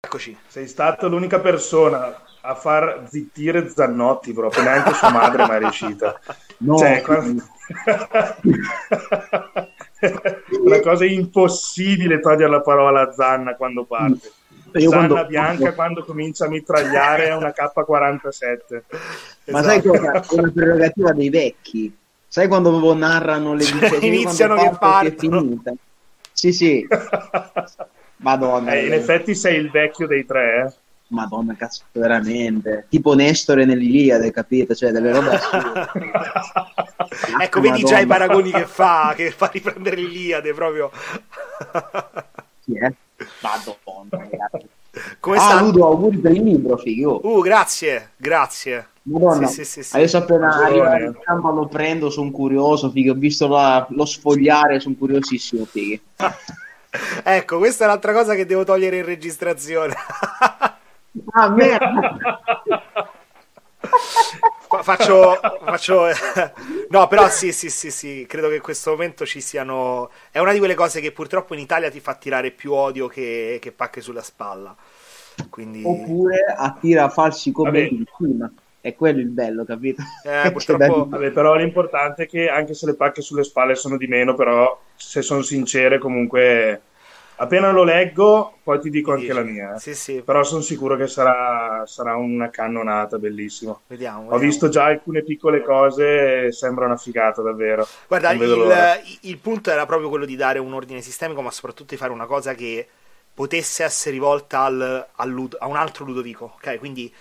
Eccoci. Sei stato l'unica persona a far zittire Zannotti proprio, neanche sua madre mai riuscita. No. Cioè, quando... una cosa impossibile togliere la parola a Zanna quando parte. Io Zanna quando... bianca quando comincia a mitragliare è una K47. Ma esatto. sai cosa? È una prerogativa dei vecchi. Sai quando narrano le cioè, iniziano che partono. Sì, sì. Madonna. Eh, in effetti sei il vecchio dei tre, eh? Madonna, cazzo, veramente. Tipo Nestore nell'Iliade, capito? Cioè, delle robe ecco, vedi già i paragoni che fa, che fa riprendere l'Iliade proprio. Sì, eh? Madonna, Come ah, sta? Ludo, auguri per il libro, figo. Uh, grazie, grazie. Madonna, sì, sì, sì, adesso appena arriva in campo lo prendo, sono curioso, figo. Ho visto la, lo sfogliare, sono curiosissimo, figo. ecco, questa è l'altra cosa che devo togliere in registrazione. ah, merda. faccio, faccio... no però sì sì sì sì credo che in questo momento ci siano è una di quelle cose che purtroppo in Italia ti fa tirare più odio che, che pacche sulla spalla Quindi... oppure attira falsi commenti cima è quello il bello, capito? Eh, purtroppo... Vabbè, però l'importante è che anche se le pacche sulle spalle sono di meno, però se sono sincere comunque appena lo leggo poi ti dico anche la mia. Eh. Sì, sì. Però sono sicuro che sarà, sarà una cannonata, bellissimo. Vediamo, vediamo. Ho visto già alcune piccole cose, sembra una figata davvero. Guarda, il, il punto era proprio quello di dare un ordine sistemico, ma soprattutto di fare una cosa che potesse essere rivolta al, al, a un altro Ludovico, ok? Quindi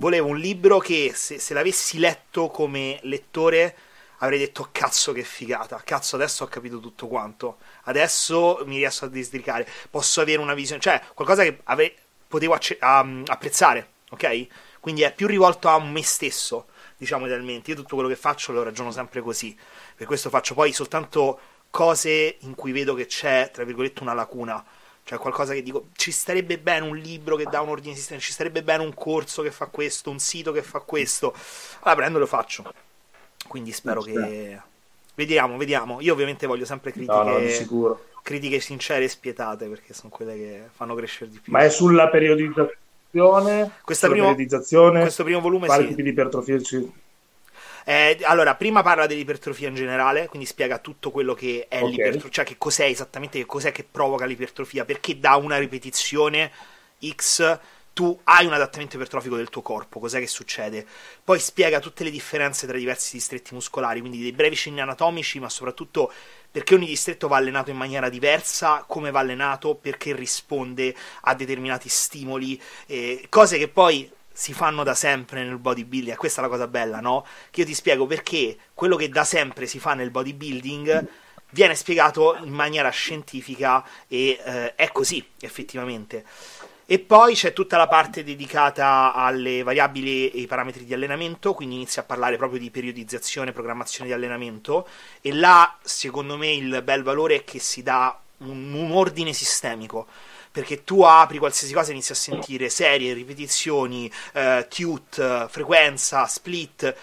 volevo un libro che se, se l'avessi letto come lettore avrei detto cazzo che figata, cazzo adesso ho capito tutto quanto, adesso mi riesco a districare, posso avere una visione, cioè qualcosa che avrei, potevo acce- um, apprezzare, ok? Quindi è più rivolto a me stesso, diciamo idealmente, io tutto quello che faccio lo ragiono sempre così, per questo faccio poi soltanto cose in cui vedo che c'è, tra virgolette, una lacuna cioè qualcosa che dico, ci starebbe bene un libro che dà un ordine sistema, ci starebbe bene un corso che fa questo, un sito che fa questo. Allora prendo e lo faccio. Quindi spero che... Vediamo, vediamo. Io ovviamente voglio sempre critiche... No, no, critiche sincere e spietate perché sono quelle che fanno crescere di più. Ma è sulla periodizzazione? Questa sulla primo, periodizzazione? Questo primo volume quali sì. tipi di ipertrofia eh, allora, prima parla dell'ipertrofia in generale, quindi spiega tutto quello che è okay. l'ipertrofia, cioè che cos'è esattamente, che cos'è che provoca l'ipertrofia, perché da una ripetizione X tu hai un adattamento ipertrofico del tuo corpo, cos'è che succede? Poi spiega tutte le differenze tra i diversi distretti muscolari, quindi dei brevi cenni anatomici, ma soprattutto perché ogni distretto va allenato in maniera diversa, come va allenato, perché risponde a determinati stimoli, eh, cose che poi si fanno da sempre nel bodybuilding, questa è la cosa bella, no? Che io ti spiego perché quello che da sempre si fa nel bodybuilding viene spiegato in maniera scientifica e eh, è così effettivamente. E poi c'è tutta la parte dedicata alle variabili e ai parametri di allenamento, quindi inizia a parlare proprio di periodizzazione, programmazione di allenamento e là secondo me il bel valore è che si dà un, un ordine sistemico perché tu apri qualsiasi cosa e inizi a sentire serie, ripetizioni, eh, tute, frequenza, split.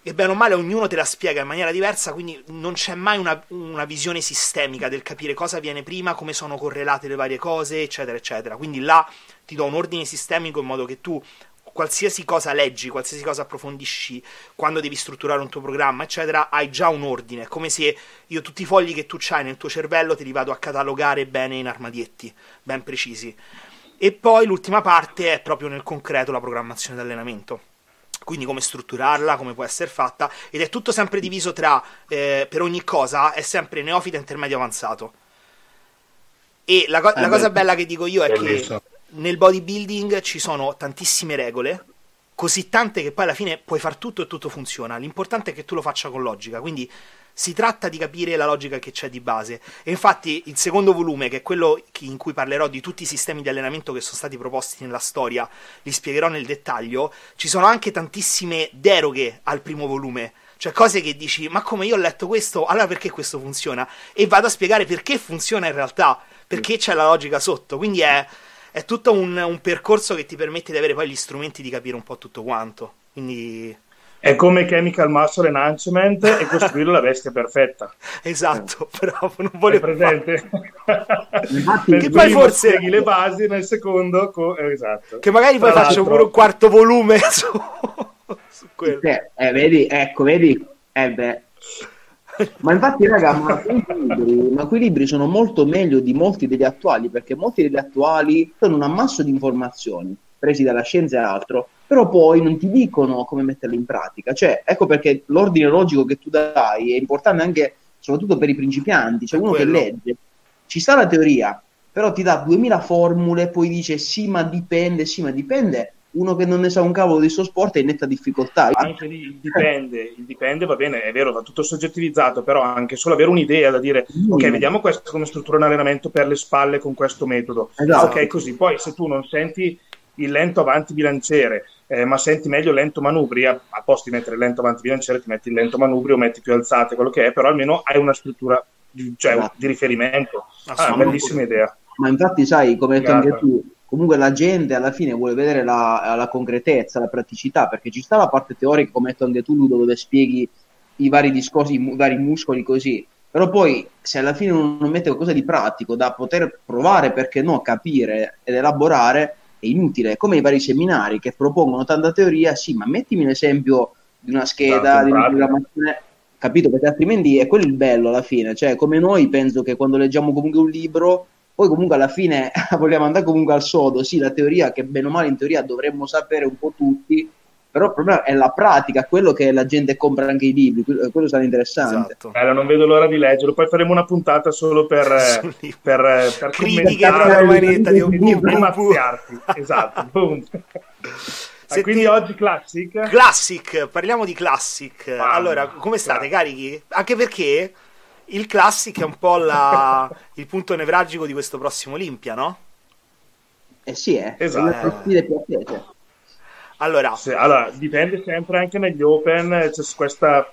E bene o male ognuno te la spiega in maniera diversa, quindi non c'è mai una, una, visione sistemica del capire cosa viene prima, come sono correlate le varie cose, eccetera, eccetera. Quindi là ti do un ordine sistemico in modo che tu qualsiasi cosa leggi, qualsiasi cosa approfondisci, quando devi strutturare un tuo programma, eccetera, hai già un ordine. È come se io tutti i fogli che tu hai nel tuo cervello te li vado a catalogare bene in armadietti, ben precisi. E poi l'ultima parte è proprio nel concreto la programmazione d'allenamento quindi come strutturarla, come può essere fatta, ed è tutto sempre diviso tra, eh, per ogni cosa, è sempre neofita, intermedio, avanzato. E la, co- eh la cosa bella che dico io è che nel bodybuilding ci sono tantissime regole, così tante che poi alla fine puoi far tutto e tutto funziona. L'importante è che tu lo faccia con logica, quindi si tratta di capire la logica che c'è di base. E infatti il secondo volume, che è quello in cui parlerò di tutti i sistemi di allenamento che sono stati proposti nella storia, li spiegherò nel dettaglio, ci sono anche tantissime deroghe al primo volume. Cioè cose che dici, ma come io ho letto questo, allora perché questo funziona? E vado a spiegare perché funziona in realtà, perché c'è la logica sotto. Quindi è è tutto un, un, percorso che ti permette di avere poi gli strumenti di capire un po' tutto quanto. Quindi È come Chemical Muscle Enhancement e costruire la bestia perfetta. Esatto, però non volevo... presente? Infatti, che poi forse... le basi, nel secondo... Co... Eh, esatto. Che magari poi Tra faccio pure un quarto volume su, su quello. Eh, eh, vedi, ecco, vedi? Eh beh... Ma infatti, raga, ma quei, libri, ma quei, libri, sono molto meglio di molti degli attuali, perché molti degli attuali sono un ammasso di informazioni presi dalla scienza e altro, però poi non ti dicono come metterle in pratica. Cioè, ecco perché l'ordine logico che tu dai è importante anche, soprattutto per i principianti. Cioè, uno Quello. che legge, ci sta la teoria, però ti dà 2000 formule, poi dice sì, ma dipende, sì, ma dipende uno che non ne sa un cavolo di suo sport è in netta difficoltà. Anche lì il dipende, il dipende va bene, è vero, va tutto soggettivizzato, però anche solo avere un'idea da dire, mm. ok, vediamo questo come struttura un allenamento per le spalle con questo metodo. Esatto. Ok, così. Poi se tu non senti il lento avanti bilanciere, eh, ma senti meglio lento manubri, a, a posto di mettere il lento avanti bilanciere ti metti il lento manubri o metti più alzate, quello che è, però almeno hai una struttura di, cioè, esatto. di riferimento. Ah, è una bellissima idea. Ma infatti sai, come hai detto anche tu, comunque la gente alla fine vuole vedere la, la, concretezza, la praticità, perché ci sta la parte teorica, come hai detto anche tu, Ludo, dove spieghi i vari discorsi, i vari muscoli così, però poi se alla fine non mette qualcosa di pratico da poter provare, perché no, capire ed elaborare, è inutile, come i vari seminari che propongono tanta teoria, sì, ma mettimi l'esempio di una scheda, di una programmazione, capito? Perché altrimenti è quello il bello alla fine, cioè come noi penso che quando leggiamo comunque un libro, poi comunque alla fine vogliamo andare comunque al sodo, sì, la teoria che bene o male in teoria dovremmo sapere un po' tutti, però il problema è la pratica, quello che la gente compra anche i libri, quello sarà interessante. Esatto. Bello, non vedo l'ora di leggerlo, poi faremo una puntata solo per, per, per, per critiche proprio manetta di un mazziarti. Esatto, boom. Ah, quindi oggi Classic? Classic, parliamo di Classic. Mamma, allora, come state, carichi? Anche perché il Classic è un po' la, il punto nevralgico di questo prossimo Olimpia, no? Eh sì, eh. Esatto. Attese. Allora, sì, allora, dipende sempre anche negli Open, c'è questo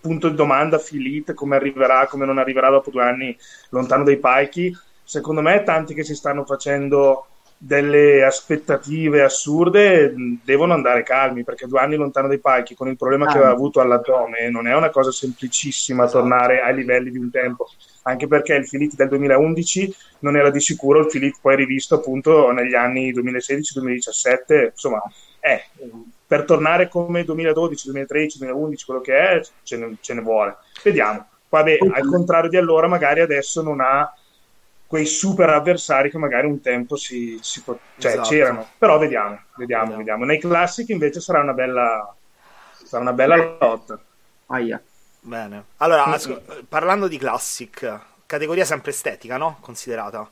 punto di domanda, Filite, come arriverà, come non arriverà dopo due anni lontano dai palchi. Secondo me tanti che si stanno facendo delle aspettative assurde devono andare calmi perché due anni lontano dai palchi con il problema ah. che aveva avuto all'addome non è una cosa semplicissima esatto. tornare ai livelli di un tempo anche perché il Filit del 2011 non era di sicuro il Filit poi rivisto appunto negli anni 2016-2017 insomma eh, per tornare come 2012, 2013, 2011, quello che è, ce ne, ce ne vuole. Vediamo. Vabbè, al contrario di allora, magari adesso non ha quei super avversari che magari un tempo si, si pot- cioè, esatto. c'erano. Però vediamo, vediamo, no. vediamo. Nei classici invece sarà una bella, sarà una bella lotta. Aia. Bene. Allora, ascol- parlando di classic, categoria sempre estetica, no? Considerata.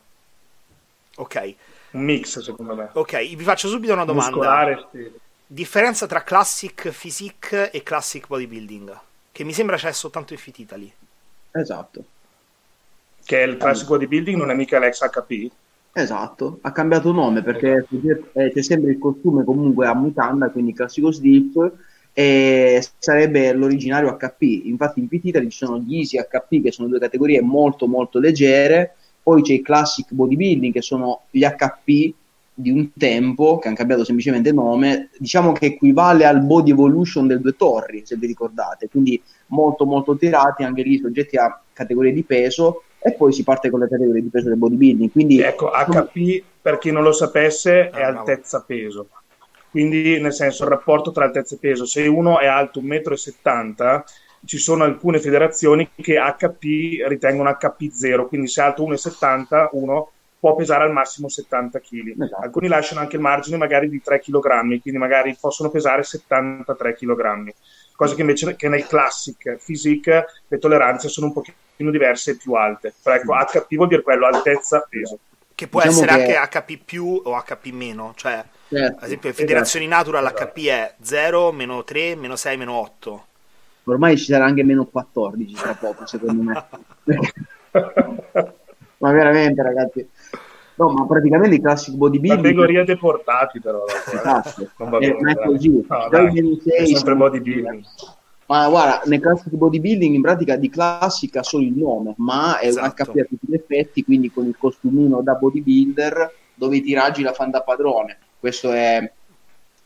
Ok un mix secondo me. Ok, vi faccio subito una domanda. Muscolare, sì. Differenza tra classic physique e classic bodybuilding, che mi sembra c'è soltanto in Fit Italy. Esatto. Che è il classic bodybuilding, non è mica l'ex HP? Esatto, ha cambiato nome perché eh, c'è sempre il costume comunque a mutanda, quindi classico slip, e sarebbe l'originario HP. Infatti in PT ci sono gli Easy HP, che sono due categorie molto molto leggere, poi c'è i classic bodybuilding che sono gli HP di un tempo che hanno cambiato semplicemente nome, diciamo che equivale al body evolution del Due Torri, se vi ricordate, quindi molto molto tirati anche lì soggetti a categorie di peso e poi si parte con le categorie di peso del bodybuilding. Quindi, ecco, HP per chi non lo sapesse è ah, altezza peso. Quindi, nel senso, il rapporto tra altezza e peso, se uno è alto 1,70 m, ci sono alcune federazioni che HP ritengono HP 0, quindi se è alto 1,70 uno può pesare al massimo 70 kg. Esatto. Alcuni lasciano anche il margine magari di 3 kg, quindi magari possono pesare 73 kg. Cosa che invece che nel classic physique le tolleranze sono un pochino diverse e più alte. Però ecco, HP vuol dire quello, altezza, peso. Che può diciamo essere che... anche HP più o HP meno, cioè certo. ad esempio in federazioni esatto. natural HP è 0, meno 3, meno 6, meno 8 ormai ci sarà anche meno 14 tra poco, secondo me. ma veramente, ragazzi. No, ma praticamente i classic bodybuilding... Categoria deportati, però. Eh. Esatto. Eh, ma è così. No, dai, è sempre bodybuilding. Ma guarda, nel classic bodybuilding in pratica di classica solo il nome, ma è esatto. un HP a tutti gli effetti, quindi con il costumino da bodybuilder dove i tiraggi la fanno da padrone. Questo è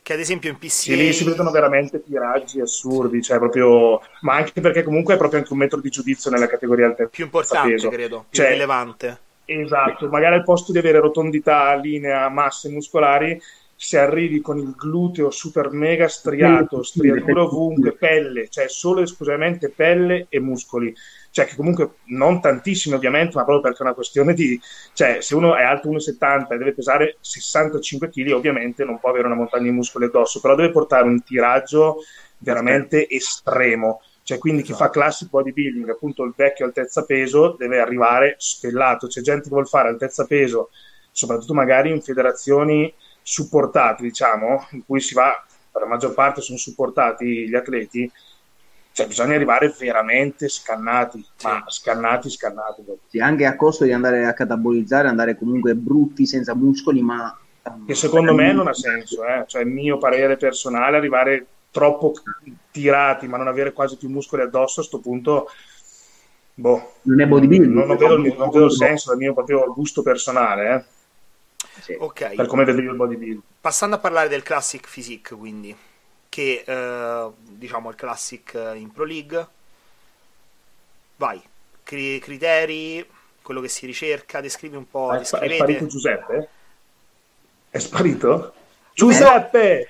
Che ad esempio in PC. Sì, lì si vedono veramente tiraggi assurdi, cioè proprio. Ma anche perché comunque è proprio anche un metro di giudizio nella categoria altezza. Più importante, peso. credo, più Cioè, rilevante. Esatto, magari al posto di avere rotondità, linea, masse muscolari, se arrivi con il gluteo super mega striato, striatura ovunque, pelle, cioè solo e esclusivamente pelle e muscoli. Cioè che comunque non tantissimi ovviamente, ma proprio perché è una questione di... Cioè se uno è alto 1,70 e deve pesare 65 kg, ovviamente non può avere una montagna di muscoli addosso, però deve portare un tiraggio veramente estremo. Cioè, quindi chi fa classic bodybuilding, appunto il vecchio altezza peso, deve arrivare stellato. C'è gente che vuole fare altezza peso, soprattutto magari in federazioni supportate, diciamo, in cui si va, per la maggior parte sono supportati gli atleti, cioè bisogna arrivare veramente scannati, ma scannati, scannati. Sì, anche a costo di andare a catabolizzare, andare comunque brutti, senza muscoli, ma... Che secondo me non ha senso, eh? cioè il mio parere personale, arrivare troppo tirati ma non avere quasi più muscoli addosso a sto punto, boh, Non è bodybuilding. non, non vedo, il, non vedo il senso dal mio proprio gusto personale, eh, Sì. Ok. per come vedo io il bodybuilding. Passando a parlare del Classic Physique, quindi, che eh, diciamo il Classic eh, in Pro League. Vai, Cri- criteri, quello che si ricerca, descrivi un po', È, è sparito Giuseppe? È sparito? Giuseppe!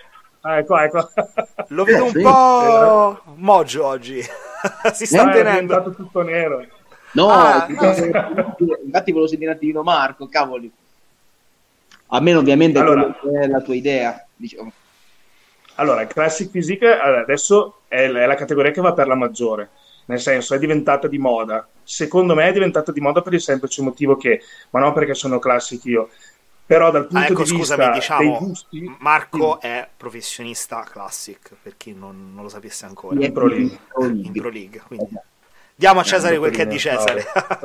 Ah, ecco, ecco. Lo vedo un Sì. po' mogio oggi. si sta è tenendo. diventato tutto nero. No, Ah, infatti volevo sentire un attimino Marco, cavoli. A me ovviamente Allora. è la tua idea. Diciamo. Allora, Classic Physique adesso è, è la categoria che va per la maggiore, nel senso è diventata di moda. Secondo me è diventata di moda per il semplice motivo che, ma non perché sono classic io, però dal punto Ah, ecco, di scusami, vista diciamo, dei gusti, Marco è professionista classic, per chi non, non lo sapesse ancora, in Pro League. in Pro League. Quindi. Diamo a Cesare Eh, quel che è di Cesare.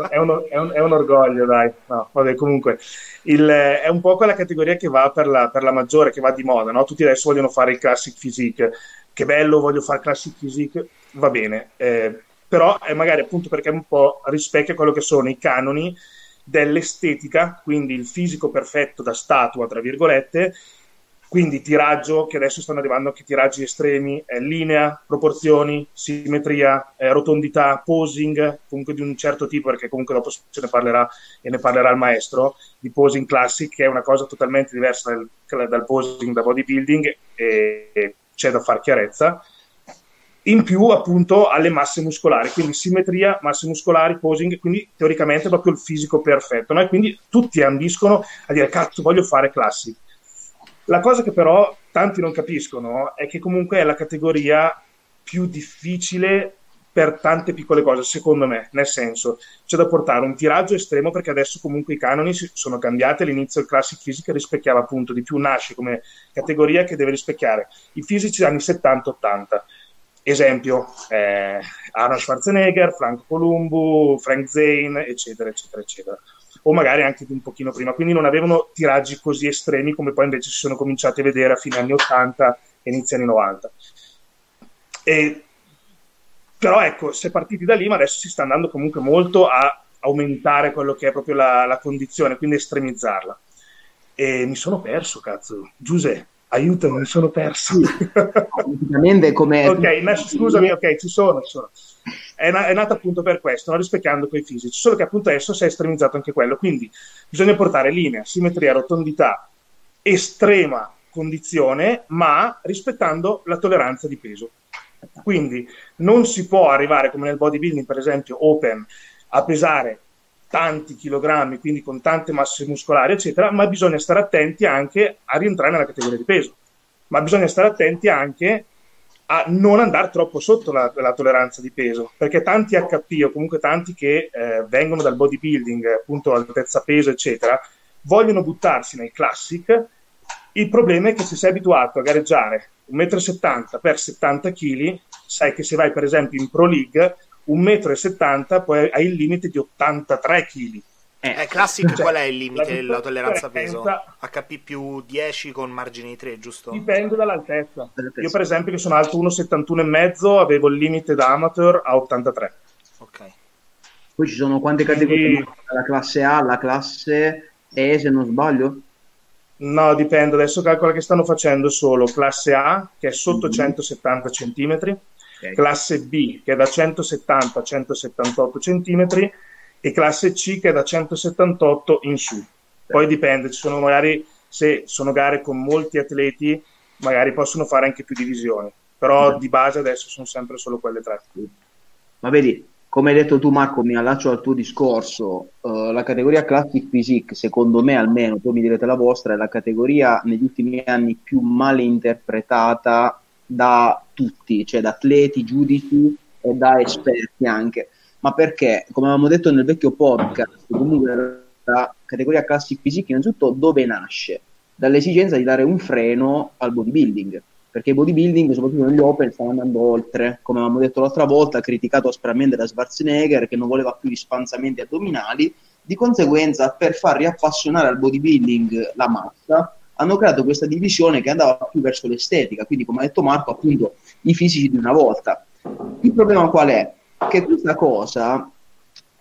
è, un, è un- è un orgoglio, dai. No, vabbè, comunque, il- è un po' quella categoria che va per la, per la maggiore, che va di moda, no? Tutti adesso vogliono fare il classic physique. Che bello, voglio fare classic physique, va bene. Eh, però è magari appunto perché un po' rispecchia quello che sono i canoni dell'estetica, quindi il fisico perfetto da statua, tra virgolette, quindi tiraggio, che adesso stanno arrivando anche tiraggi estremi, eh, linea, proporzioni, simmetria, eh, rotondità, posing, comunque di un certo tipo, perché comunque dopo se ne parlerà e ne parlerà il maestro, di posing classic, che è una cosa totalmente diversa dal, dal posing da bodybuilding e, e c'è da far chiarezza. In più, appunto, alle masse muscolari, quindi simmetria, masse muscolari, posing, quindi teoricamente proprio il fisico perfetto. No? Quindi tutti ambiscono a dire, cazzo, voglio fare classic. La cosa che però tanti non capiscono è che comunque è la categoria più difficile per tante piccole cose, secondo me, nel senso, c'è da portare un tiraggio estremo perché adesso comunque i canoni sono cambiati, all'inizio il Classic Physique rispecchiava appunto di più, nasce come categoria che deve rispecchiare i fisici anni 70-80. Esempio, eh, Arnold Schwarzenegger, Franco Columbu, Frank Zane, eccetera, eccetera, eccetera o magari anche un pochino prima, quindi non avevano tiraggi così estremi come poi invece si sono cominciati a vedere a fine anni 80 e inizio anni 90. E, però ecco, si è partiti da lì, ma adesso si sta andando comunque molto a aumentare quello che è proprio la, la condizione, quindi estremizzarla. E mi sono perso, cazzo. Giuseppe, aiutami, mi sono perso. Praticamente come... ok, no, scusami, ok, ci sono, ci sono. È, na- è nata appunto per questo, no? rispecchiando quei fisici, solo che appunto adesso si è estremizzato anche quello, quindi bisogna portare linea, simmetria, rotondità, estrema condizione, ma rispettando la tolleranza di peso. Quindi non si può arrivare come nel bodybuilding, per esempio, open, a pesare tanti chilogrammi, quindi con tante masse muscolari, eccetera, ma bisogna stare attenti anche a rientrare nella categoria di peso. Ma bisogna stare attenti anche a non andare troppo sotto la, la tolleranza di peso, perché tanti HP o comunque tanti che eh, vengono dal bodybuilding, appunto altezza peso, eccetera, vogliono buttarsi nel classic. Il problema è che se sei abituato a gareggiare 1,70 m per 70 kg, sai che se vai per esempio in Pro League, 1,70 m poi hai il limite di 83 kg. Eh, classic, Cioè, qual è il limite la della tolleranza peso? HP più 10 con margine di 3, giusto? Dipende dall'altezza. Io per esempio che sono alto 1,71 e mezzo, avevo il limite da amateur a 83. Ok. Poi ci sono quante Quindi- categorie? La classe A, la classe E, se non sbaglio? No, dipende. Adesso calcola che stanno facendo solo classe A, che è sotto mm-hmm. 170 cm, okay. classe B, che è da 170 a 178 cm, e classe C, che è da 178 in su. Poi dipende, ci sono magari, se sono gare con molti atleti, magari possono fare anche più divisioni. Però okay. di base adesso sono sempre solo quelle tre. Ma vedi, come hai detto tu Marco, mi allaccio al tuo discorso, uh, la categoria Classic Physique, secondo me almeno, poi mi direte la vostra, è la categoria negli ultimi anni più male interpretata da tutti, cioè da atleti, giudici e da esperti anche. Ma perché, come avevamo detto nel vecchio podcast, comunque la categoria Classic Physique innanzitutto dove nasce? Dall'esigenza di dare un freno al bodybuilding perché i bodybuilding, soprattutto negli open, stanno andando oltre. Come avevamo detto l'altra volta, criticato aspramente da Schwarzenegger, che non voleva più gli spanzamenti addominali. Di conseguenza, per far riappassionare al bodybuilding la massa, hanno creato questa divisione che andava più verso l'estetica. Quindi, come ha detto Marco, appunto, i fisici di una volta. Il problema qual è? Che questa cosa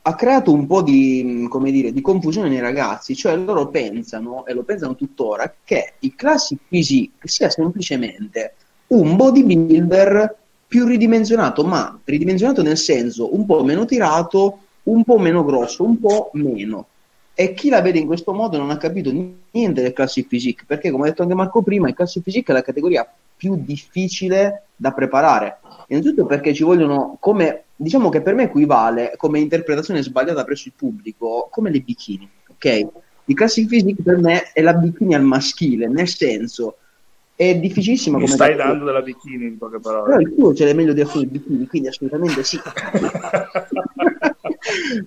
ha creato un po' di, dire, di, confusione nei ragazzi, cioè loro pensano, e lo pensano tuttora, che il Classic Physique sia semplicemente un bodybuilder più ridimensionato, ma ridimensionato nel senso un po' meno tirato, un po' meno grosso, un po' meno. E chi la vede in questo modo non ha capito niente del Classic Physique, perché come ha detto anche Marco prima, il Classic Physique è la categoria più difficile da preparare. Innanzitutto perché ci vogliono come diciamo che per me equivale come interpretazione sbagliata presso il pubblico come le bikini, ok? Il classic physique per me è la bikini al maschile, nel senso è difficilissimo Mi come stai dando della bikini in poche parole. Però il tuo ce l'è meglio di alcuni bikini, quindi assolutamente sì.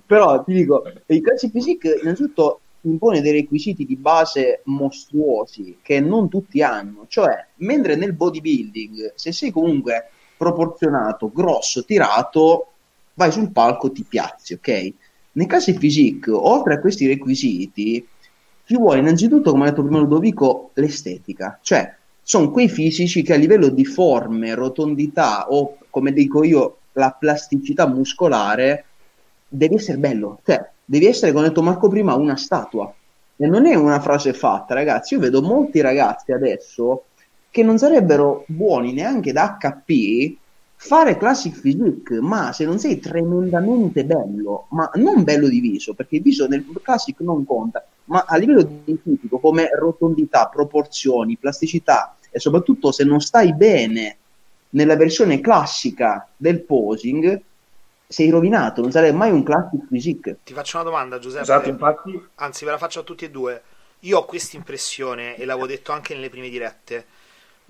Però ti dico, il classic physique innanzitutto impone dei requisiti di base mostruosi che non tutti hanno, cioè mentre nel bodybuilding se sei comunque proporzionato, grosso, tirato, vai sul palco, ti piazzi, ok? Nel caso Physique, oltre a questi requisiti, ci vuole innanzitutto, come ha detto prima Ludovico, l'estetica, cioè sono quei fisici che a livello di forme, rotondità o, come dico io, la plasticità muscolare, devi essere bello, cioè devi essere, come ha detto Marco prima, una statua. E non è una frase fatta, ragazzi. Io vedo molti ragazzi adesso che non sarebbero buoni neanche da HP fare classic physique, ma se non sei tremendamente bello, ma non bello di viso, perché il viso nel classic non conta, ma a livello di fisico come rotondità, proporzioni, plasticità e soprattutto se non stai bene nella versione classica del posing, sei rovinato, non sarebbe mai un classic physique. Ti faccio una domanda, Giuseppe. Esatto, infatti. Anzi, ve la faccio a tutti e due. Io ho questa impressione, e l'avevo detto anche nelle prime dirette,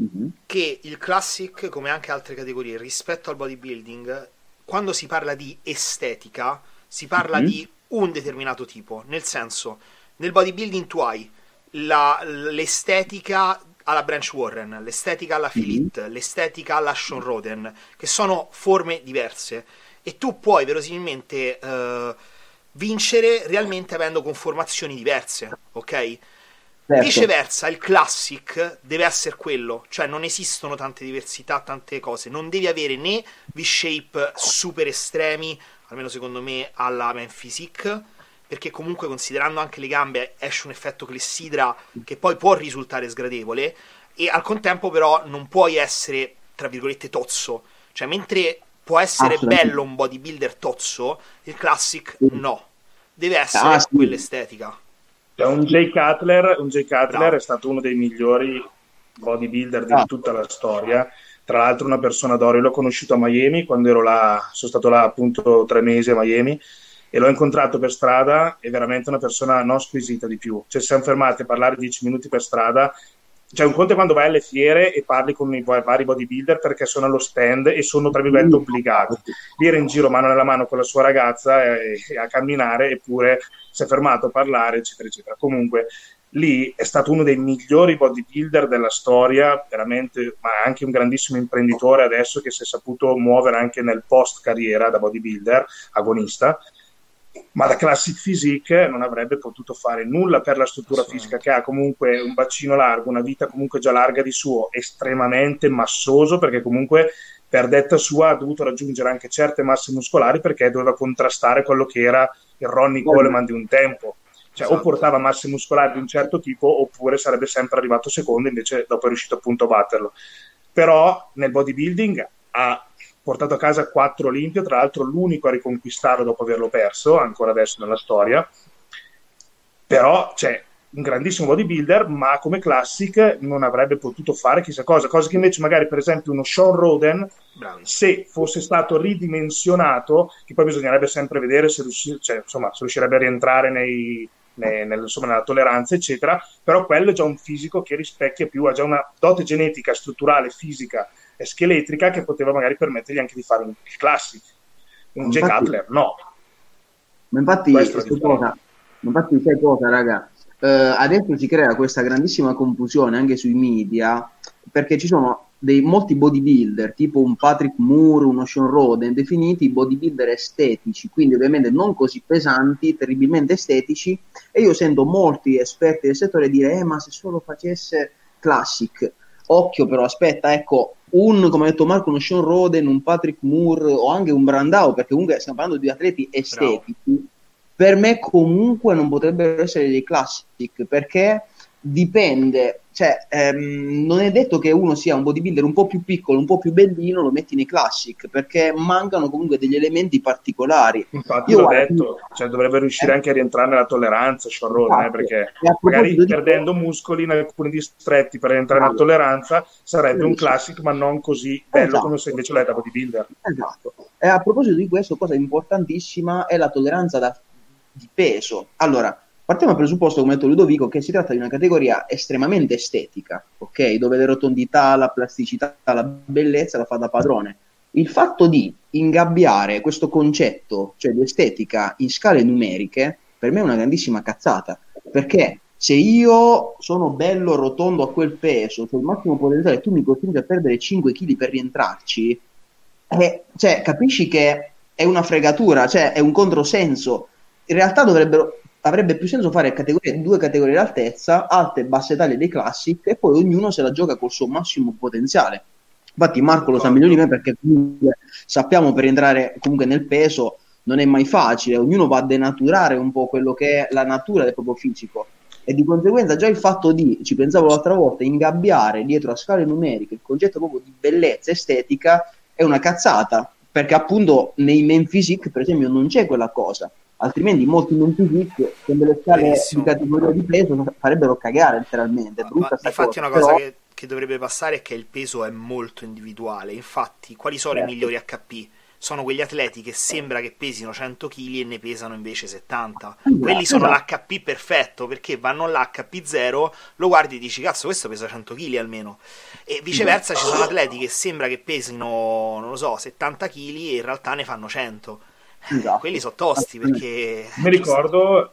mm-hmm. che il classic, come anche altre categorie, rispetto al bodybuilding, quando si parla di estetica, si parla mm-hmm. di un determinato tipo, nel senso, nel bodybuilding tu hai la, l'estetica alla Branch Warren, l'estetica alla Philip, mm-hmm. l'estetica alla Sean Roden, che sono forme diverse e tu puoi verosimilmente uh, vincere realmente avendo conformazioni diverse, ok? Certo. Viceversa, il classic deve essere quello, cioè non esistono tante diversità, tante cose, non devi avere né V-shape super estremi, almeno secondo me alla Man Physique, perché comunque considerando anche le gambe esce un effetto clessidra che poi può risultare sgradevole e al contempo però non puoi essere, tra virgolette, tozzo, cioè mentre può essere bello un bodybuilder tozzo, il classic no, deve essere ah, sì. quell'estetica. Cioè, un Jay Cutler, un Jay Cutler no. è stato uno dei migliori bodybuilder di ah. tutta la storia. Tra l'altro, una persona d'oro. Io l'ho conosciuto a Miami quando ero là, sono stato là appunto tre mesi a Miami e l'ho incontrato per strada. È veramente una persona non squisita di più. Cioè, ci siamo fermati a parlare dieci minuti per strada cioè un conto è quando vai alle fiere e parli con i vari bodybuilder perché sono allo stand e sono tra virgolette obbligati. Lì era in giro mano nella mano con la sua ragazza e, e a camminare eppure si è fermato a parlare eccetera eccetera. Comunque lì è stato uno dei migliori bodybuilder della storia, veramente, ma anche un grandissimo imprenditore adesso che si è saputo muovere anche nel post carriera da bodybuilder, agonista, ma la Classic Physique non avrebbe potuto fare nulla per la struttura fisica che ha comunque un bacino largo, una vita comunque già larga di suo, estremamente massoso perché comunque per detta sua ha dovuto raggiungere anche certe masse muscolari perché doveva contrastare quello che era il Ronnie Coleman di un tempo Cioè, esatto. o portava masse muscolari di un certo tipo, oppure sarebbe sempre arrivato secondo, invece dopo è riuscito appunto a batterlo. Però nel bodybuilding ha portato a casa quattro Olimpio, tra l'altro l'unico a riconquistarlo dopo averlo perso, ancora adesso nella storia. Però, cioè, un grandissimo bodybuilder, ma come classic non avrebbe potuto fare chissà cosa, cosa che invece magari per esempio uno Sean Roden, Bravi. se fosse stato ridimensionato, che poi bisognerebbe sempre vedere se, riusci- cioè, insomma, se riuscirebbe a rientrare nei, nei, nel, insomma, nella tolleranza, eccetera, però quello è già un fisico che rispecchia più, ha già una dote genetica, strutturale, fisica scheletrica che poteva magari permettergli anche di fare un classic. Un Jay Cutler, no. Ma infatti, cosa, infatti sai cosa, raga? Uh, adesso si crea questa grandissima confusione anche sui media perché ci sono dei, molti bodybuilder, tipo un Patrick Moore, uno Sean Roden, definiti bodybuilder estetici, quindi ovviamente non così pesanti, terribilmente estetici, e io sento molti esperti del settore dire, eh, ma se solo facesse classic, occhio però, aspetta, ecco, un, come ha detto Marco, uno Sean Roden, un Patrick Moore o anche un Brandao, perché comunque stiamo parlando di atleti estetici, Bravo. per me comunque non potrebbero essere dei classic, perché dipende, cioè ehm, non è detto che uno sia un bodybuilder un po' più piccolo, un po' più bellino, lo metti nei classic, perché mancano comunque degli elementi particolari. Infatti Io l'ho guarda, detto, cioè, dovrebbe riuscire eh, anche a rientrare nella tolleranza, Sciorrone, eh, esatto. perché magari perdendo muscoli in alcuni distretti per entrare nella tolleranza sarebbe un classic, ma non così bello esatto. come se invece l'è da bodybuilder. Esatto. E a proposito di questo, cosa importantissima è la tolleranza da, di peso. Allora, Partiamo dal presupposto, come ha detto Ludovico, che si tratta di una categoria estremamente estetica, ok? Dove le rotondità, la plasticità, la bellezza la fa da padrone. Il fatto di ingabbiare questo concetto, cioè di estetica, in scale numeriche, per me è una grandissima cazzata, perché se io sono bello rotondo a quel peso, il massimo potenziale, tu mi costringi a perdere 5 kg per rientrarci, eh, cioè, capisci che è una fregatura, cioè è un controsenso. In realtà dovrebbero avrebbe più senso fare categorie, due categorie di altezza, alte e basse taglie dei classic, e poi ognuno se la gioca col suo massimo potenziale. Infatti, Marco lo sa meglio di me perché comunque sappiamo per entrare comunque nel peso non è mai facile, ognuno va a denaturare un po' quello che è la natura del proprio fisico. E di conseguenza già il fatto di, ci pensavo l'altra volta, ingabbiare dietro a scale numeriche il concetto proprio di bellezza estetica è una cazzata, perché appunto nei main physique per esempio non c'è quella cosa altrimenti molti non physique con delle scale Benissimo. di categoria di peso farebbero cagare letteralmente. È brutta ma, infatti, cosa. una cosa Però... che, che, dovrebbe passare è che il peso è molto individuale. Infatti, quali sono certo. i migliori HP? Sono quegli atleti che sembra che pesino 100 kg e ne pesano invece 70. Esatto, Quelli sono esatto. l'HP perfetto perché vanno l'HP 0, lo guardi e dici cazzo, questo pesa 100 kg almeno. E viceversa, ci sono atleti che sembra che pesino, non lo so, 70 kg e in realtà ne fanno 100 Esatto. Quelli sono tosti perché... Mi ricordo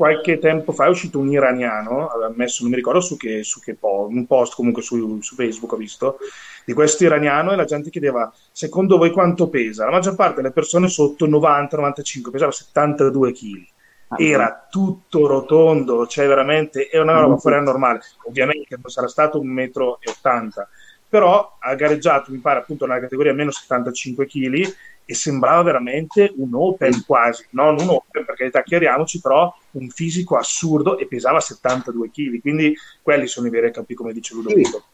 qualche tempo fa è uscito un iraniano, aveva messo, non mi ricordo su che, su che po- un post comunque su, su, Facebook ho visto, di questo iraniano e la gente chiedeva secondo voi quanto pesa? La maggior parte delle persone sotto 90-95 pesava 72 kg. Ah, Era tutto rotondo, cioè veramente è una roba fuori normale. Ovviamente non sarà stato un metro e 80, però ha gareggiato, mi pare, appunto nella categoria meno 75 kg e sembrava veramente un open quasi, non un open perché chiariamoci, però un fisico assurdo e pesava 72 kg, quindi quelli sono i veri capi come dice Ludovico.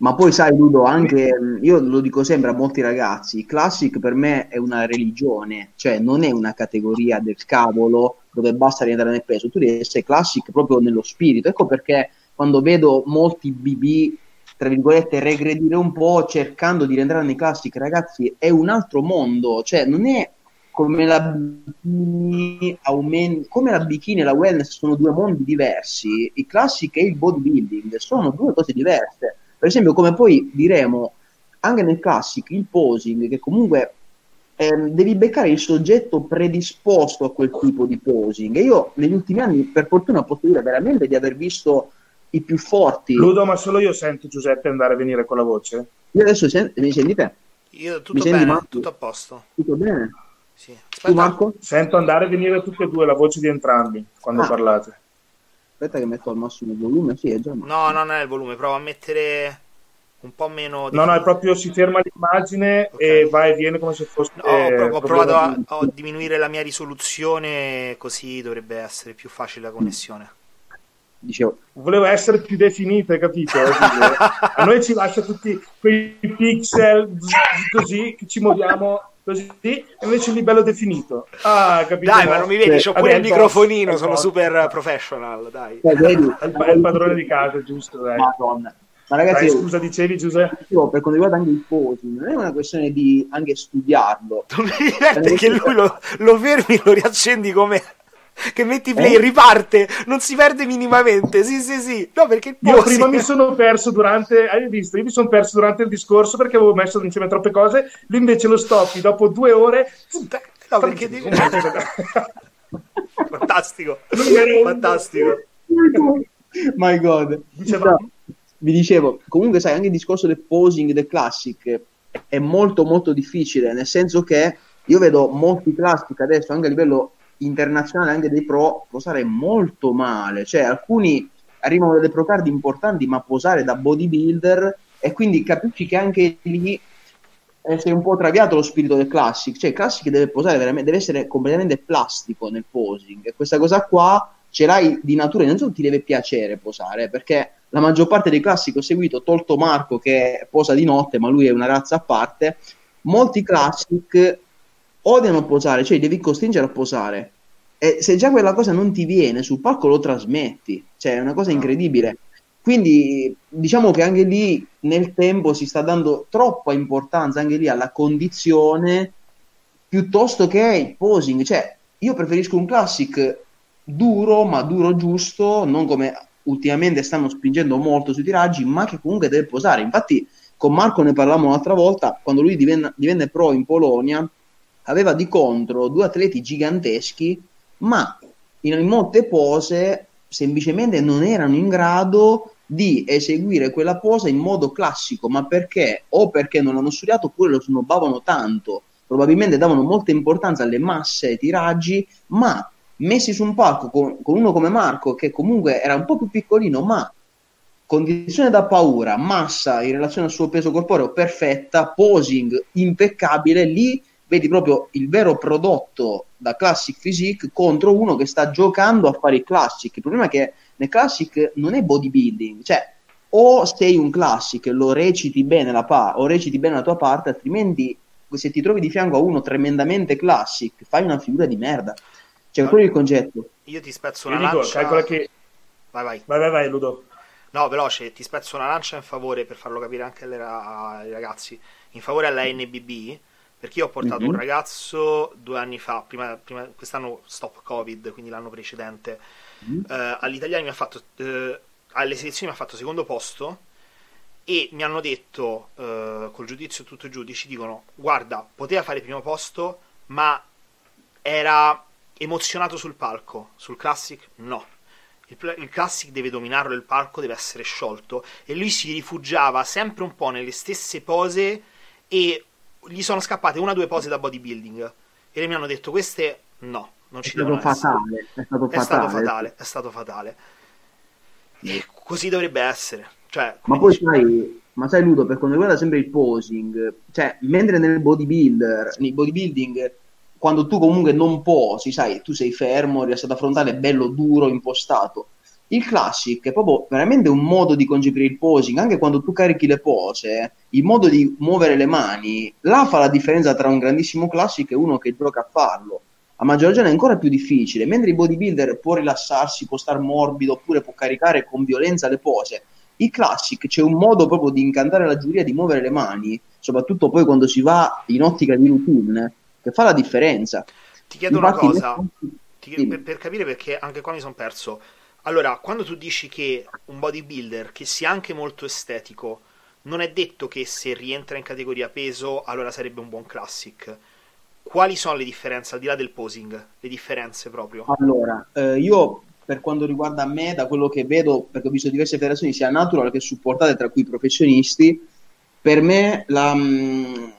Ma poi sai Ludo, anche io lo dico sempre a molti ragazzi, Classic per me è una religione, cioè non è una categoria del cavolo dove basta rientrare nel peso, tu devi essere Classic proprio nello spirito, ecco perché quando vedo molti BB tra virgolette, regredire un po' cercando di rientrare nei classic, ragazzi, è un altro mondo, cioè non è come la bikini, aument- come la bikini e la wellness sono due mondi diversi, il classic e il bodybuilding sono due cose diverse. Per esempio, come poi diremo anche nel classic, il posing, che comunque ehm, devi beccare il soggetto predisposto a quel tipo di posing. E io negli ultimi anni, per fortuna, posso dire veramente di aver visto i più forti. Ludo, ma solo io sento Giuseppe andare a venire con la voce? Io adesso sen- mi senti te? Io tutto mi bene, tutto a posto. Tutto bene? Sì. Tu Marco? Sento andare a venire tutte e due la voce di entrambi quando ah. parlate. Aspetta che metto al massimo il volume, sì, è già No, no, non è il volume, provo a mettere un po' meno... No, no, è proprio si ferma l'immagine okay. e va e viene come se fosse... No, ho, ho provato a, a, diminuire la mia risoluzione, così dovrebbe essere più facile la connessione. Dicevo. Volevo essere più definita, capito? a noi ci lascia tutti quei pixel così che ci muoviamo così e invece lì bello definito. Ah, capito? Dai, ma non mi vedi, c'ho pure il microfonino, sono super professional, dai. È il, è il padrone di casa, giusto? Dai. Madonna. Ma ragazzi, Dai, scusa, dicevi Giuseppe? per quanto riguarda anche il posing, non è una questione di anche studiarlo. Non mi diverte che lui lo, lo fermi, lo riaccendi come che metti play eh? riparte, non si perde minimamente. Sì, sì, sì. No, perché io prima mi sono perso durante, hai visto? Io mi sono perso durante il discorso perché avevo messo insieme troppe cose. Lui invece lo stoppi dopo due ore. No, perché devi... Fantastico. Fantastico. My God. Diceva vi dicevo, comunque sai, anche il discorso del posing del classic è molto molto difficile, nel senso che io vedo molti classic adesso anche a livello internazionale, anche dei pro, posare molto male, cioè alcuni arrivano delle pro card importanti ma posare da bodybuilder e quindi capisci che anche lì sei un po' traviato lo spirito del classic, cioè il classic deve posare veramente, deve essere completamente plastico nel posing. E questa cosa qua ce l'hai di natura, innanzitutto ti deve piacere posare perché la maggior parte dei classici ho seguito, tolto Marco che posa di notte, ma lui è una razza a parte, molti classic odiano posare, cioè devi costringere a posare. E se già quella cosa non ti viene sul palco lo trasmetti, cioè è una cosa incredibile. Quindi diciamo che anche lì nel tempo si sta dando troppa importanza anche lì alla condizione piuttosto che il posing. Cioè, io preferisco un classic duro, ma duro giusto, non come ultimamente stanno spingendo molto sui tiraggi, ma che comunque deve posare. Infatti, con Marco ne parlavamo l'altra volta, quando lui divenne, divenne pro in Polonia, aveva di contro due atleti giganteschi, ma in molte pose semplicemente non erano in grado di eseguire quella posa in modo classico, ma perché? O perché non l'hanno studiato oppure lo snobbavano tanto. Probabilmente davano molta importanza alle masse, ai tiraggi, ma messi su un palco con, con, uno come Marco, che comunque era un po' più piccolino, ma condizione da paura, massa in relazione al suo peso corporeo perfetta, posing impeccabile, lì vedi proprio il vero prodotto da Classic Physique contro uno che sta giocando a fare il Classic. Il problema è che nel Classic non è bodybuilding, cioè o sei un Classic e lo reciti bene la pa- o reciti bene la tua parte, altrimenti se ti trovi di fianco a uno tremendamente Classic, fai una figura di merda. Cioè, quello è il concetto. Io ti spezzo una dico, lancia. Calcola che... Vai, vai. Vai, vai, vai, Ludo. No, veloce, ti spezzo una lancia in favore per farlo capire anche ai ragazzi. In favore alla NBB, perché io ho portato mm-hmm. un ragazzo due anni fa, prima, prima, quest'anno stop Covid, quindi l'anno precedente, mm-hmm. eh, all'italiano mi ha fatto, eh, alle selezioni mi ha fatto secondo posto e mi hanno detto, eh, col giudizio tutto i giudici, dicono, guarda, poteva fare primo posto, ma era emozionato sul palco, sul classic no. Il, il, classic deve dominarlo il palco, deve essere sciolto e lui si rifugiava sempre un po' nelle stesse pose e gli sono scappate una o due pose da bodybuilding e mi hanno detto queste no, non ci devono fatale, essere. È stato, è stato fatale. È stato fatale. E così dovrebbe essere. Cioè, ma poi sai, ma sai Ludo, per quanto riguarda sempre il posing, cioè mentre nel bodybuilder, nel bodybuilding quando tu comunque non posi, sai, tu sei fermo, rilassato a frontale, bello duro, impostato. Il classic è proprio veramente un modo di concepire il posing, anche quando tu carichi le pose, il modo di muovere le mani, là fa la differenza tra un grandissimo classic e uno che gioca a farlo. A maggior ragione è ancora più difficile, mentre il bodybuilder può rilassarsi, può star morbido, oppure può caricare con violenza le pose. Il classic c'è un modo proprio di incantare la giuria, di muovere le mani, soprattutto poi quando si va in ottica di routine che fa la differenza. Ti chiedo Infatti, una cosa, ti, per, per, capire perché anche qua mi sono perso. Allora, quando tu dici che un bodybuilder che sia anche molto estetico, non è detto che se rientra in categoria peso allora sarebbe un buon classic. Quali sono le differenze al di là del posing? Le differenze proprio? Allora, eh, io per quanto riguarda me, da quello che vedo, perché ho visto diverse federazioni sia natural che supportate tra cui professionisti, per me la, mh,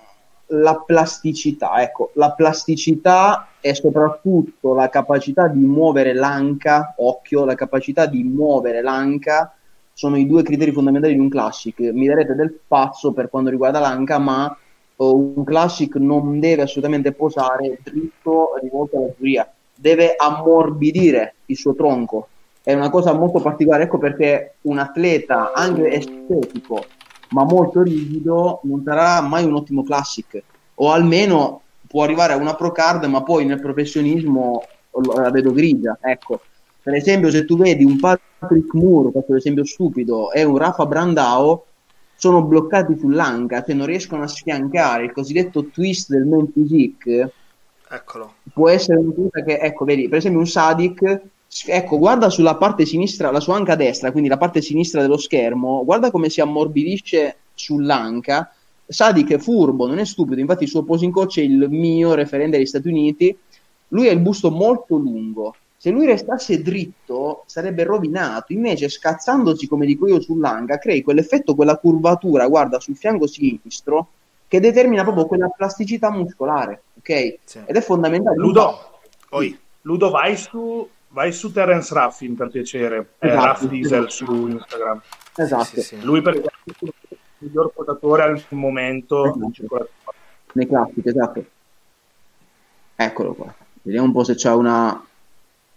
la plasticità, ecco, la plasticità è soprattutto la capacità di muovere l'anca, occhio, la capacità di muovere l'anca sono i due criteri fondamentali di un classic. Mi darete del pazzo per quanto riguarda l'anca, ma uh, un classic non deve assolutamente posare dritto rivolto alla giuria, deve ammorbidire il suo tronco. È una cosa molto particolare, ecco perché un atleta anche estetico, ma molto rigido, non sarà mai un ottimo classic, o almeno può arrivare a una pro card, ma poi nel professionismo la vedo grigia. Ecco, per esempio, se tu vedi un Patrick Moore, questo esempio stupido, e un Rafa Brandao, sono bloccati sull'anca, cioè non riescono a sfiancare il cosiddetto twist del main physique. Eccolo. Può essere una cosa che, ecco, vedi, per esempio un Sadik, ecco, guarda sulla parte sinistra, la sua anca destra, quindi la parte sinistra dello schermo, guarda come si ammorbidisce sull'anca. Sadik è furbo, non è stupido, infatti il suo posing coach è il mio referente degli Stati Uniti. Lui ha il busto molto lungo, se lui restasse dritto sarebbe rovinato, invece scazzandosi come dico io sull'anga crei quell'effetto, quella curvatura, guarda, sul fianco sinistro che determina proprio quella plasticità muscolare, ok? Sì. Ed è fondamentale. Ludo, Ludo vai, su, vai su Terence Raffin per piacere, esatto, Raff Diesel su Instagram. Esatto. Sì, sì, Lui per esempio è il miglior quotatore al momento esatto. nei classici, esatto. Eccolo qua. Vediamo un po' se c'è una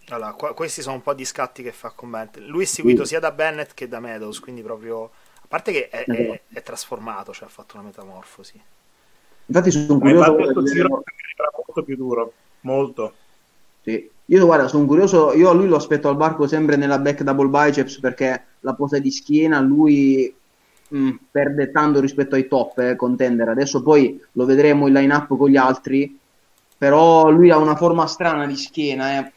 allora, qua, questi sono un po' di scatti che fa commento. Lui è seguito sia da Bennett che da Meadows, quindi proprio... A parte che è, è, è trasformato, cioè ha fatto una metamorfosi. Infatti sono curioso... Ma questo giro molto più duro, molto. Sì. Io guarda, sono curioso, io a lui lo aspetto al barco sempre nella back double biceps perché la posa di schiena lui mh, mm, perde tanto rispetto ai top eh, contender. Adesso poi lo vedremo in line up con gli altri, però lui ha una forma strana di schiena, eh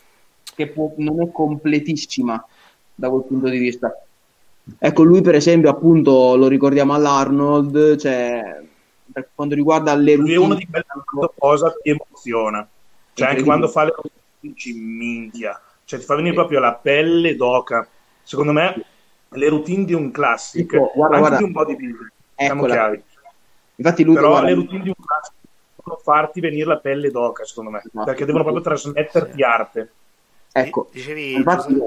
che può, non è completissima da quel punto di vista. Ecco, lui per esempio, appunto, lo ricordiamo all'Arnold, cioè, per quanto riguarda le. Lui è uno di quelle cosa che emoziona. Cioè, anche quando fa le routine ci minchia. Cioè, ti fa venire proprio la pelle d'oca. Secondo me, le routine di un classic, ecco, guarda, anche guarda. di un bodybuilder, siamo chiari. Infatti lui Però guarda... le routine di un classic devono farti venire la pelle d'oca, secondo me, no. perché devono proprio trasmetterti arte. Ecco, Dicevi, infatti,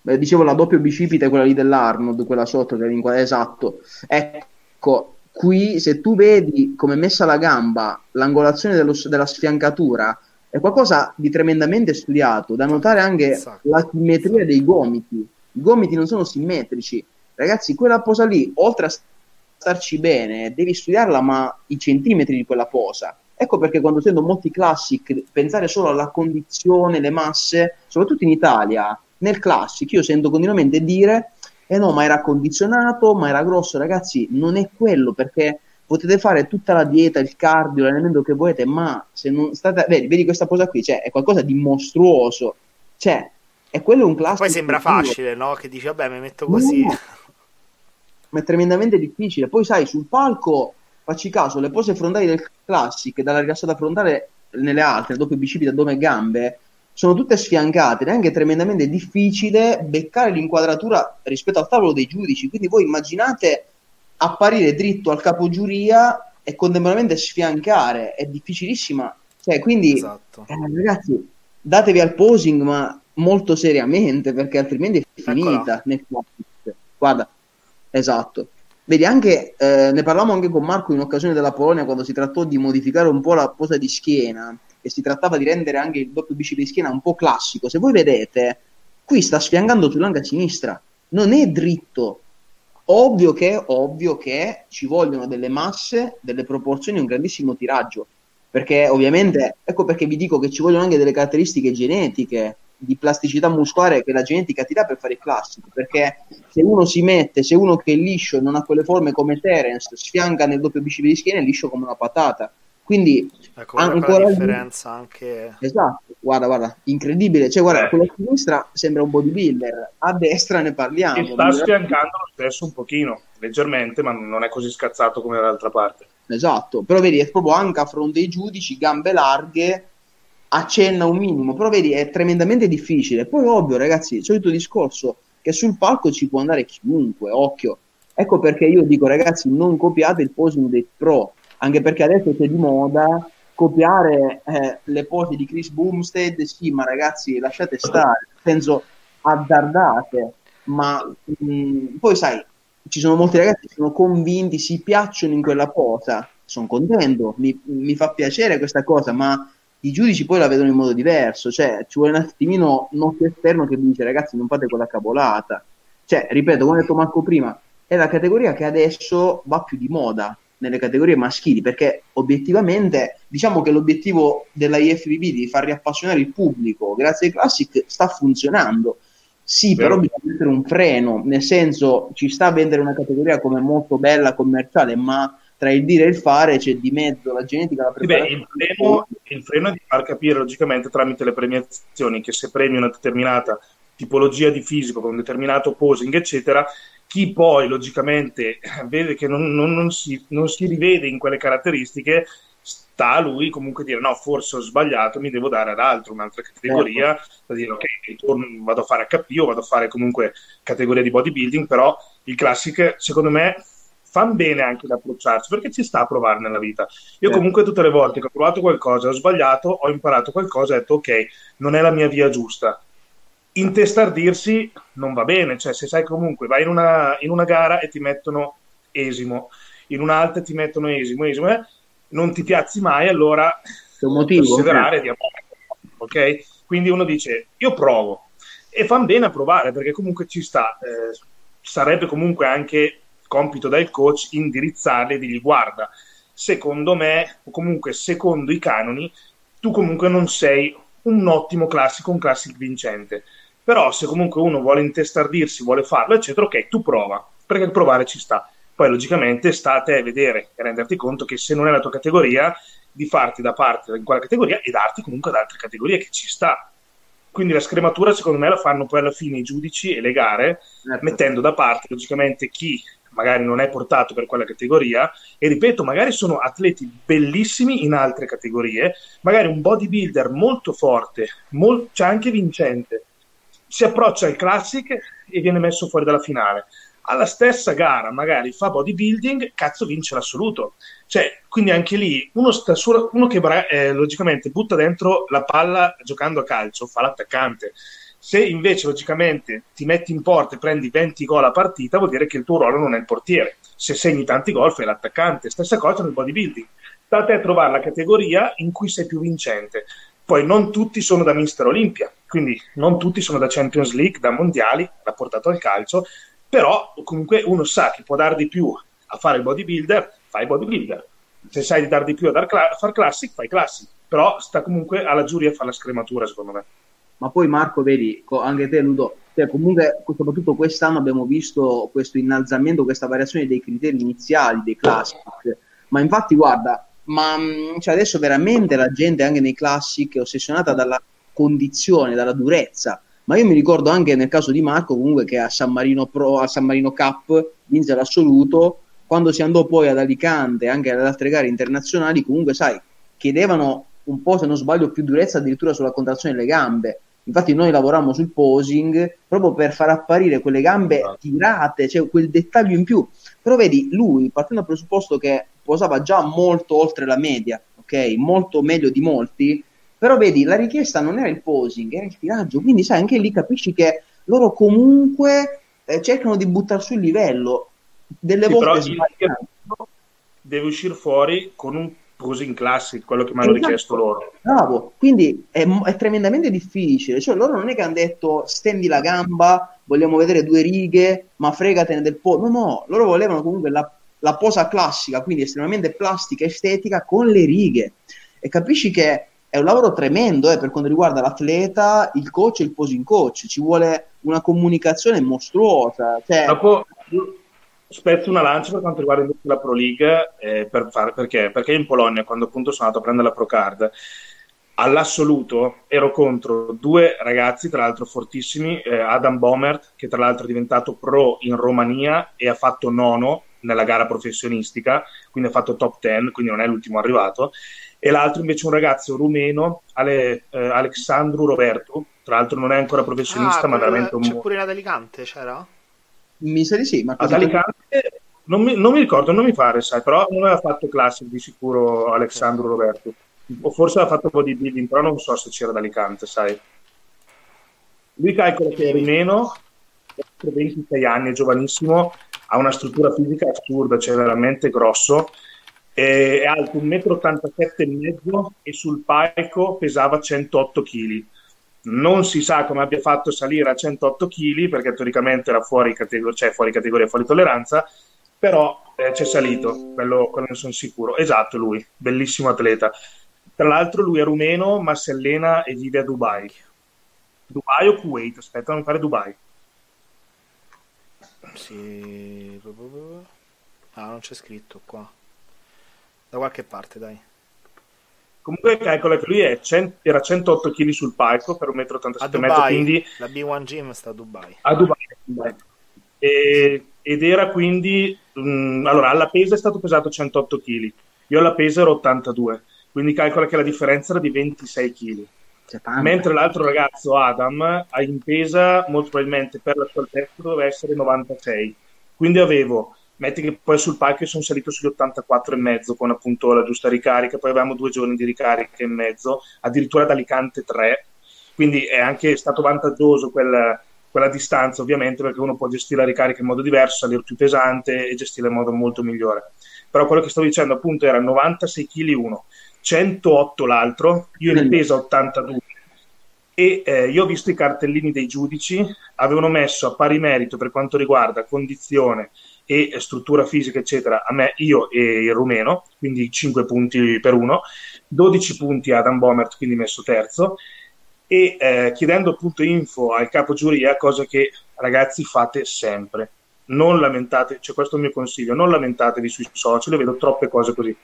beh, dicevo la doppio bicipite, quella lì dell'Arnold, quella sotto, che è esatto. Ecco, qui se tu vedi come è messa la gamba, l'angolazione dello, della sfiancatura, è qualcosa di tremendamente studiato. Da notare anche esatto. la simmetria dei gomiti. I gomiti non sono simmetrici. Ragazzi, quella posa lì, oltre a starci bene, devi studiarla, ma i centimetri di quella posa. Ecco perché quando sento molti classic pensare solo alla condizione, le masse, soprattutto in Italia, nel classic io sento continuamente dire eh no, ma era condizionato, ma era grosso, ragazzi, non è quello perché potete fare tutta la dieta, il cardio, l'allenamento che volete, ma se non state vedi, vedi questa cosa qui, cioè è qualcosa di mostruoso. Cioè, è quello un classico. Poi sembra facile, no? Che dici vabbè, mi metto così. No, ma è tremendamente difficile. Poi sai, sul palco facci caso, le pose frontali del classic dalla rilassata frontale nelle altre, doppio bicipite, addome e gambe, sono tutte sfiancate ed è anche tremendamente difficile beccare l'inquadratura rispetto al tavolo dei giudici. Quindi voi immaginate apparire dritto al capogiuria e contemporaneamente sfiancare, è difficilissima. Cioè, quindi, esatto. eh, ragazzi, datevi al posing, ma molto seriamente, perché altrimenti è finita. Guarda, esatto. Vedi, anche, eh, ne parlavamo anche con Marco in occasione della Polonia quando si trattò di modificare un po' la posa di schiena e si trattava di rendere anche il doppio bicipite di schiena un po' classico. Se voi vedete, qui sta sfiangando sull'anga sinistra, non è dritto. Ovvio che, ovvio che ci vogliono delle masse, delle proporzioni un grandissimo tiraggio. Perché ovviamente, ecco perché vi dico che ci vogliono anche delle caratteristiche genetiche di plasticità muscolare che la genetica ti dà per fare il classico. Perché se uno si mette, se uno che è liscio e non ha quelle forme come Terence, sfianca nel doppio bicipite di schiena, è liscio come una patata. Quindi ecco, ancora la differenza anche esatto, guarda, guarda, incredibile. Cioè, guarda, eh. con la sinistra sembra un bodybuilder, a destra ne parliamo. E sta sfiancando lo stesso un pochino, leggermente, ma non è così scazzato come dall'altra parte. Esatto, però vedi, è proprio anche a fronte dei giudici, gambe larghe, accenna un minimo, però vedi è tremendamente difficile. Poi ovvio, ragazzi, il solito discorso che sul palco ci può andare chiunque, occhio. Ecco perché io dico, ragazzi, non copiate il posing dei pro, anche perché adesso c'è di moda copiare eh, le pose di Chris Boomstead, sì, ma ragazzi, lasciate stare, penso azzardate. ma mh, mm, poi sai, ci sono molti ragazzi che sono convinti, si piacciono in quella posa, sono contento, mi, mi fa piacere questa cosa, ma i giudici poi la vedono in modo diverso, cioè ci vuole un attimino occhio esterno che dice ragazzi non fate quella cavolata, cioè ripeto come ha detto Marco prima, è la categoria che adesso va più di moda nelle categorie maschili, perché obiettivamente diciamo che l'obiettivo della IFBB di far riappassionare il pubblico grazie ai Classic sta funzionando. Sì, Vero. però bisogna mettere un freno, nel senso ci sta a vendere una categoria come molto bella, commerciale, ma tra il dire e il fare c'è di mezzo la genetica, la preparazione. Beh, il, freno, il freno è di far capire logicamente tramite le premiazioni che se premi una determinata tipologia di fisico con un determinato posing, eccetera, chi poi logicamente vede che non, non, non, si, non, si, rivede in quelle caratteristiche, sta a lui comunque dire no, forse ho sbagliato, mi devo dare ad altro, un'altra categoria, certo. da dire ok, ritorno, vado a fare HP o vado a fare comunque categoria di bodybuilding, però il classic secondo me fanno bene anche ad approcciarsi perché ci sta a provare nella vita. Io eh. comunque tutte le volte che ho provato qualcosa, ho sbagliato, ho imparato qualcosa, ho detto ok, non è la mia via giusta. Intestardirsi non va bene, cioè se sai comunque vai in una, in una gara e ti mettono esimo, in un'altra ti mettono esimo, esimo, eh, non ti piazzi mai, allora perseverare di amore. Ok? Quindi uno dice io provo e fanno bene a provare perché comunque ci sta. Eh, sarebbe comunque anche compito del coach indirizzarli e dirgli guarda, secondo me, o comunque secondo i canoni, tu comunque non sei un ottimo classico, un classico vincente. Però se comunque uno vuole intestardirsi, vuole farlo, eccetera, ok, tu prova, perché il provare ci sta. Poi logicamente sta a te vedere e renderti conto che se non è la tua categoria, di farti da parte in quella categoria e darti comunque ad altre categorie che ci sta. Quindi la scrematura secondo me la fanno poi alla fine i giudici e le gare, certo. mettendo da parte logicamente chi magari non è portato per quella categoria e ripeto, magari sono atleti bellissimi in altre categorie, magari un bodybuilder molto forte, mol- cioè anche vincente, si approccia al classic e viene messo fuori dalla finale. Alla stessa gara, magari fa bodybuilding, cazzo vince l'assoluto. Cioè, quindi anche lì uno, sta su, uno che eh, logicamente butta dentro la palla giocando a calcio, fa l'attaccante se invece logicamente ti metti in porta e prendi 20 gol a partita, vuol dire che il tuo ruolo non è il portiere. Se segni tanti gol, fai l'attaccante. Stessa cosa nel bodybuilding. Sta a trovare la categoria in cui sei più vincente. Poi non tutti sono da Mister Olympia, quindi non tutti sono da Champions League, da mondiali, rapportato al calcio, però comunque uno sa che può dare di più a fare il bodybuilder, fai bodybuilder. Se sai di dare di più a, dar cla- a far classic, fai classic. Però sta comunque alla giuria a fare la scrematura, secondo me ma poi Marco, vedi, anche te Ludo, cioè comunque soprattutto quest'anno abbiamo visto questo innalzamento, questa variazione dei criteri iniziali, dei classic, ma infatti guarda, ma mm, cioè adesso veramente la gente anche nei classic è ossessionata dalla condizione, dalla durezza, ma io mi ricordo anche nel caso di Marco comunque che a San Marino, Pro, a San Marino Cup vinse l'assoluto, quando si andò poi ad Alicante, anche alle altre gare internazionali, comunque sai, chiedevano un po' se non sbaglio più durezza addirittura sulla contrazione delle gambe Infatti noi lavoriamo sul posing proprio per far apparire quelle gambe esatto. tirate, cioè quel dettaglio in più. Però vedi, lui, partendo dal presupposto che posava già molto oltre la media, ok? Molto meglio di molti, però vedi, la richiesta non era il posing, era il tiraggio. Quindi sai, anche lì capisci che loro comunque eh, cercano di buttare sul livello. Delle sì, volte deve uscire fuori con un così in classic, quello che mi hanno esatto. richiesto loro. Bravo, quindi è, è, tremendamente difficile, cioè loro non è che hanno detto stendi la gamba, vogliamo vedere due righe, ma fregatene del po', no no, loro volevano comunque la, la posa classica, quindi estremamente plastica, estetica, con le righe, e capisci che è un lavoro tremendo eh, per quanto riguarda l'atleta, il coach e il posing coach, ci vuole una comunicazione mostruosa. Cioè... Dopo spezzo una lancia per quanto riguarda la Pro League, eh, per far, perché? perché in Polonia, quando appunto sono andato a prendere la Pro Card, all'assoluto ero contro due ragazzi, tra l'altro fortissimi, eh, Adam Bomert, che tra l'altro è diventato pro in Romania e ha fatto nono nella gara professionistica, quindi ha fatto top 10, quindi non è l'ultimo arrivato, e l'altro invece un ragazzo rumeno, Ale, eh, Alexandru Roberto, tra l'altro non è ancora professionista, ah, ma veramente un... C'è pure in Alicante, c'era? Mi sa di sì, ma ad Alicante non mi, non mi, ricordo, non mi pare, sai, però non aveva fatto classic di sicuro Alessandro Roberto. O forse aveva fatto bodybuilding, però non so se c'era ad Alicante, sai. Lui calcola che eri meno 26 anni, è giovanissimo, ha una struttura fisica assurda, cioè veramente grosso, è alto 1,87 m e sul palco pesava 108 kg. Non si sa come abbia fatto salire a 108 kg perché teoricamente era fuori, categor- cioè fuori categoria, fuori tolleranza, però eh, c'è salito, quello, quello ne sono sicuro. Esatto, lui, bellissimo atleta. Tra l'altro lui è rumeno ma si allena e vive a Dubai. Dubai o Kuwait? Aspetta, non fare Dubai. Sì. Ah, non c'è scritto qua. Da qualche parte, dai. Comunque calcola che lui cent- era 108 kg sul palco per 1,87 m, quindi... La B1 Gym sta a Dubai. A Dubai. E, ed era quindi... Mh, mm, allora, alla pesa è stato pesato 108 kg. Io alla pesa ero 82, quindi calcola che la differenza era di 26 kg. Mentre l'altro ragazzo, Adam, in pesa molto probabilmente per la sua altezza doveva essere 96. Quindi avevo metti che poi sul palco sono salito sugli 84 e mezzo con appunto la giusta ricarica, poi avevamo due giorni di ricarica e mezzo, addirittura da Alicante 3, quindi è anche stato vantaggioso quel, quella distanza ovviamente perché uno può gestire la ricarica in modo diverso, salire più pesante e gestire in modo molto migliore. Però quello che sto dicendo appunto era 96 kg uno, 108 l'altro, io ne peso 82 e eh, io ho visto i cartellini dei giudici, avevano messo a pari merito per quanto riguarda condizione e struttura fisica, eccetera, a me, io e il rumeno, quindi 5 punti per uno, 12 punti a Adam Bomert, quindi messo terzo, e eh, chiedendo appunto info al capo giuria, cosa che ragazzi fate sempre. Non lamentate, cioè questo è il mio consiglio, non lamentatevi sui social, vedo troppe cose così.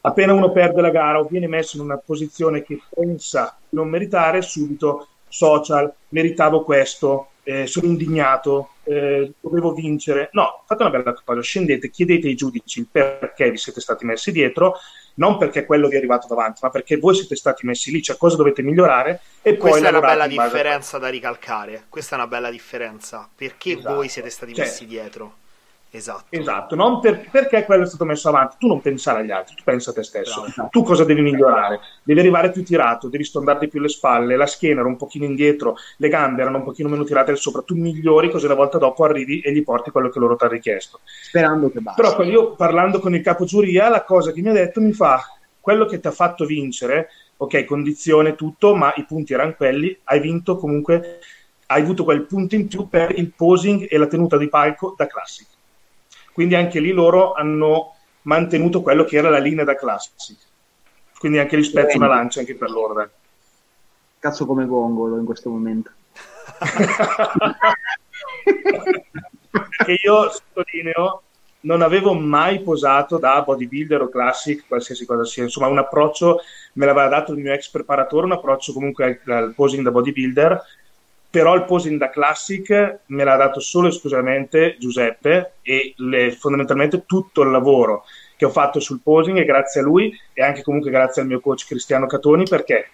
Appena uno perde la gara o viene messo in una posizione che pensa non meritare, subito social, meritavo questo, eh, sono indignato, eh, dovevo vincere. No, fate una bella cosa, scendete, chiedete ai giudici il perché vi siete stati messi dietro, non perché quello vi è arrivato davanti, ma perché voi siete stati messi lì, cioè cosa dovete migliorare e Questa poi è una bella differenza da ricalcare. Questa è una bella differenza, perché esatto. voi siete stati cioè, messi dietro. Esatto. Esatto, non per, perché quello è stato messo avanti. Tu non pensare agli altri, tu pensa a te stesso. Esatto. Tu cosa devi migliorare? Devi arrivare più tirato, devi stondarti più le spalle, la schiena era un pochino indietro, le gambe erano un pochino meno tirate al sopra. Tu migliori, così la volta dopo arrivi e gli porti quello che loro ti hanno richiesto. Sperando che basta. Però io parlando con il capo giuria, la cosa che mi ha detto mi fa quello che ti ha fatto vincere, ok, condizione, tutto, ma i punti erano quelli, hai vinto comunque, hai avuto quel punto in più per il posing e la tenuta di palco da classico quindi anche lì loro hanno mantenuto quello che era la linea da classic. Quindi anche lì spezzo una lancia anche per loro. Dai. Cazzo come gongolo in questo momento. che io sottolineo non avevo mai posato da bodybuilder o classic, qualsiasi cosa sia. Insomma, un approccio me l'aveva dato il mio ex preparatore, un approccio comunque al, al posing da bodybuilder però il posing da classic me l'ha dato solo e esclusivamente Giuseppe e le, fondamentalmente tutto il lavoro che ho fatto sul posing è grazie a lui e anche comunque grazie al mio coach Cristiano Catoni perché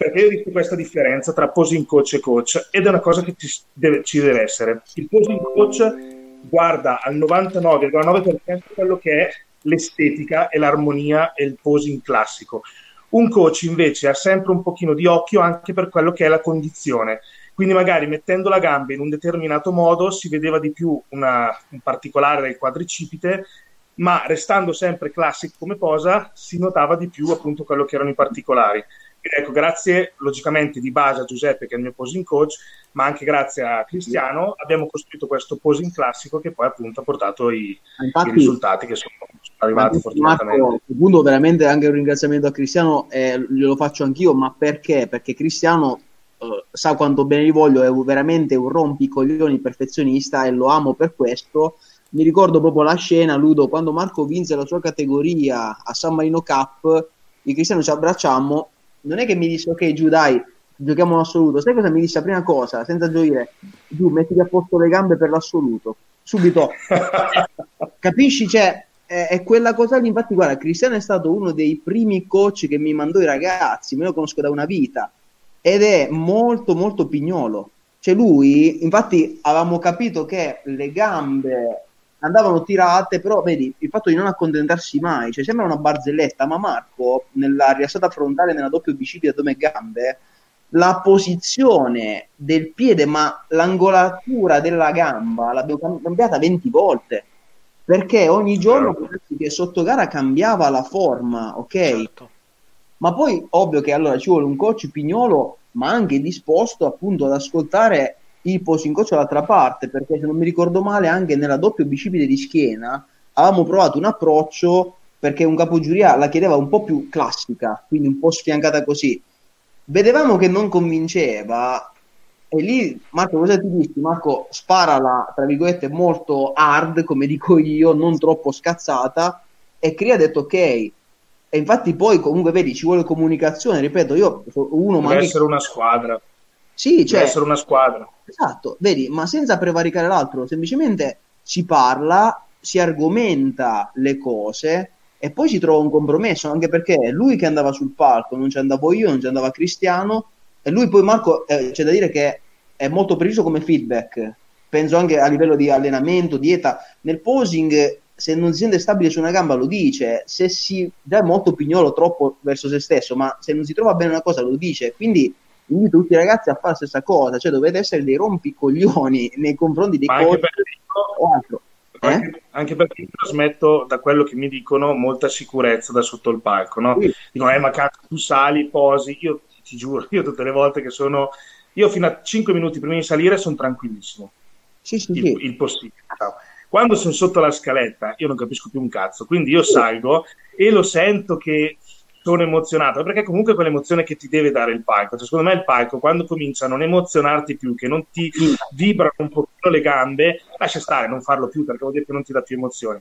perché ho visto questa differenza tra posing coach e coach ed è una cosa che ci deve, ci deve essere. Il posing coach guarda al 99,9% quello che è l'estetica e l'armonia e il posing classico. Un coach invece ha sempre un pochino di occhio anche per quello che è la condizione quindi magari mettendo la gamba in un determinato modo si vedeva di più una, un particolare del quadricipite, ma restando sempre classic come posa si notava di più appunto quello che erano i particolari. Quindi ecco, grazie logicamente di base a Giuseppe che è il mio posing coach, ma anche grazie a Cristiano abbiamo costruito questo posing classico che poi appunto ha portato i, Infatti, i risultati che sono arrivati fortunatamente. Marco, veramente anche un ringraziamento a Cristiano, eh, glielo faccio anch'io, ma perché? Perché Cristiano uh, sa quanto bene gli voglio, è veramente un rompicoglioni perfezionista e lo amo per questo. Mi ricordo proprio la scena, Ludo, quando Marco vinse la sua categoria a San Marino Cup, i cristiani ci abbracciammo, non è che mi disse ok giù dai, giochiamo l'assoluto, sai cosa mi disse la prima cosa, senza gioire, giù mettiti a posto le gambe per l'assoluto, subito, capisci? Cioè, è, è, quella cosa lì, infatti guarda, Cristiano è stato uno dei primi coach che mi mandò i ragazzi, me lo conosco da una vita, ed è molto molto pignolo. Cioè lui, infatti avevamo capito che le gambe andavano tirate, però vedi, il fatto di non accontentarsi mai, cioè sembra una barzelletta, ma Marco nella riassata frontale nella doppia bicipite addome gambe la posizione del piede, ma l'angolatura della gamba l'abbiamo cambiata 20 volte perché ogni giorno che sotto gara cambiava la forma, ok? Certo. Ma poi ovvio che allora ci vuole un coach pignolo, ma anche disposto appunto ad ascoltare il posing coach dall'altra parte, perché se non mi ricordo male anche nella doppia bicipite di schiena avevamo provato un approccio perché un capogiuria la chiedeva un po' più classica, quindi un po' sfiancata così. Vedevamo che non convinceva e lì, Marco, cosa ti dici? Marco, sparala, tra virgolette, molto hard, come dico io, non troppo scazzata. E Cri ha detto ok. E infatti poi comunque vedi, ci vuole comunicazione, ripeto, io uno... Deve ma essere una squadra. Sì, cioè... Deve essere una squadra. Esatto, vedi, ma senza prevaricare l'altro, semplicemente si parla, si argomenta le cose e poi si trova un compromesso, anche perché lui che andava sul palco, non ci andavo io, non ci andava Cristiano, e lui poi Marco eh, c'è da dire che è molto preciso come feedback, penso anche a livello di allenamento, dieta, nel posing se non si sente stabile su una gamba lo dice, se si dà molto pignolo troppo verso se stesso, ma se non si trova bene una cosa lo dice, quindi invito tutti i ragazzi a fare la stessa cosa, cioè dovete essere dei rompicoglioni nei confronti dei coach o altro. Eh? Anche, anche, perché io trasmetto da quello che mi dicono molta sicurezza da sotto il palco, no? Sì. Dicono, eh ma cazzo, tu sali, posi, io ti giuro, io tutte le volte che sono... Io fino a 5 minuti prima di salire sono tranquillissimo. Sì, sì, il, il possibile. Quando sono sotto la scaletta io non capisco più un cazzo, quindi io salgo e lo sento che sono emozionato, perché comunque è quell'emozione che ti deve dare il palco. Cioè, secondo me il palco, quando comincia a non emozionarti più, che non ti vibrano un pochino le gambe, lascia stare, non farlo più, perché vuol dire che non ti dà più emozioni.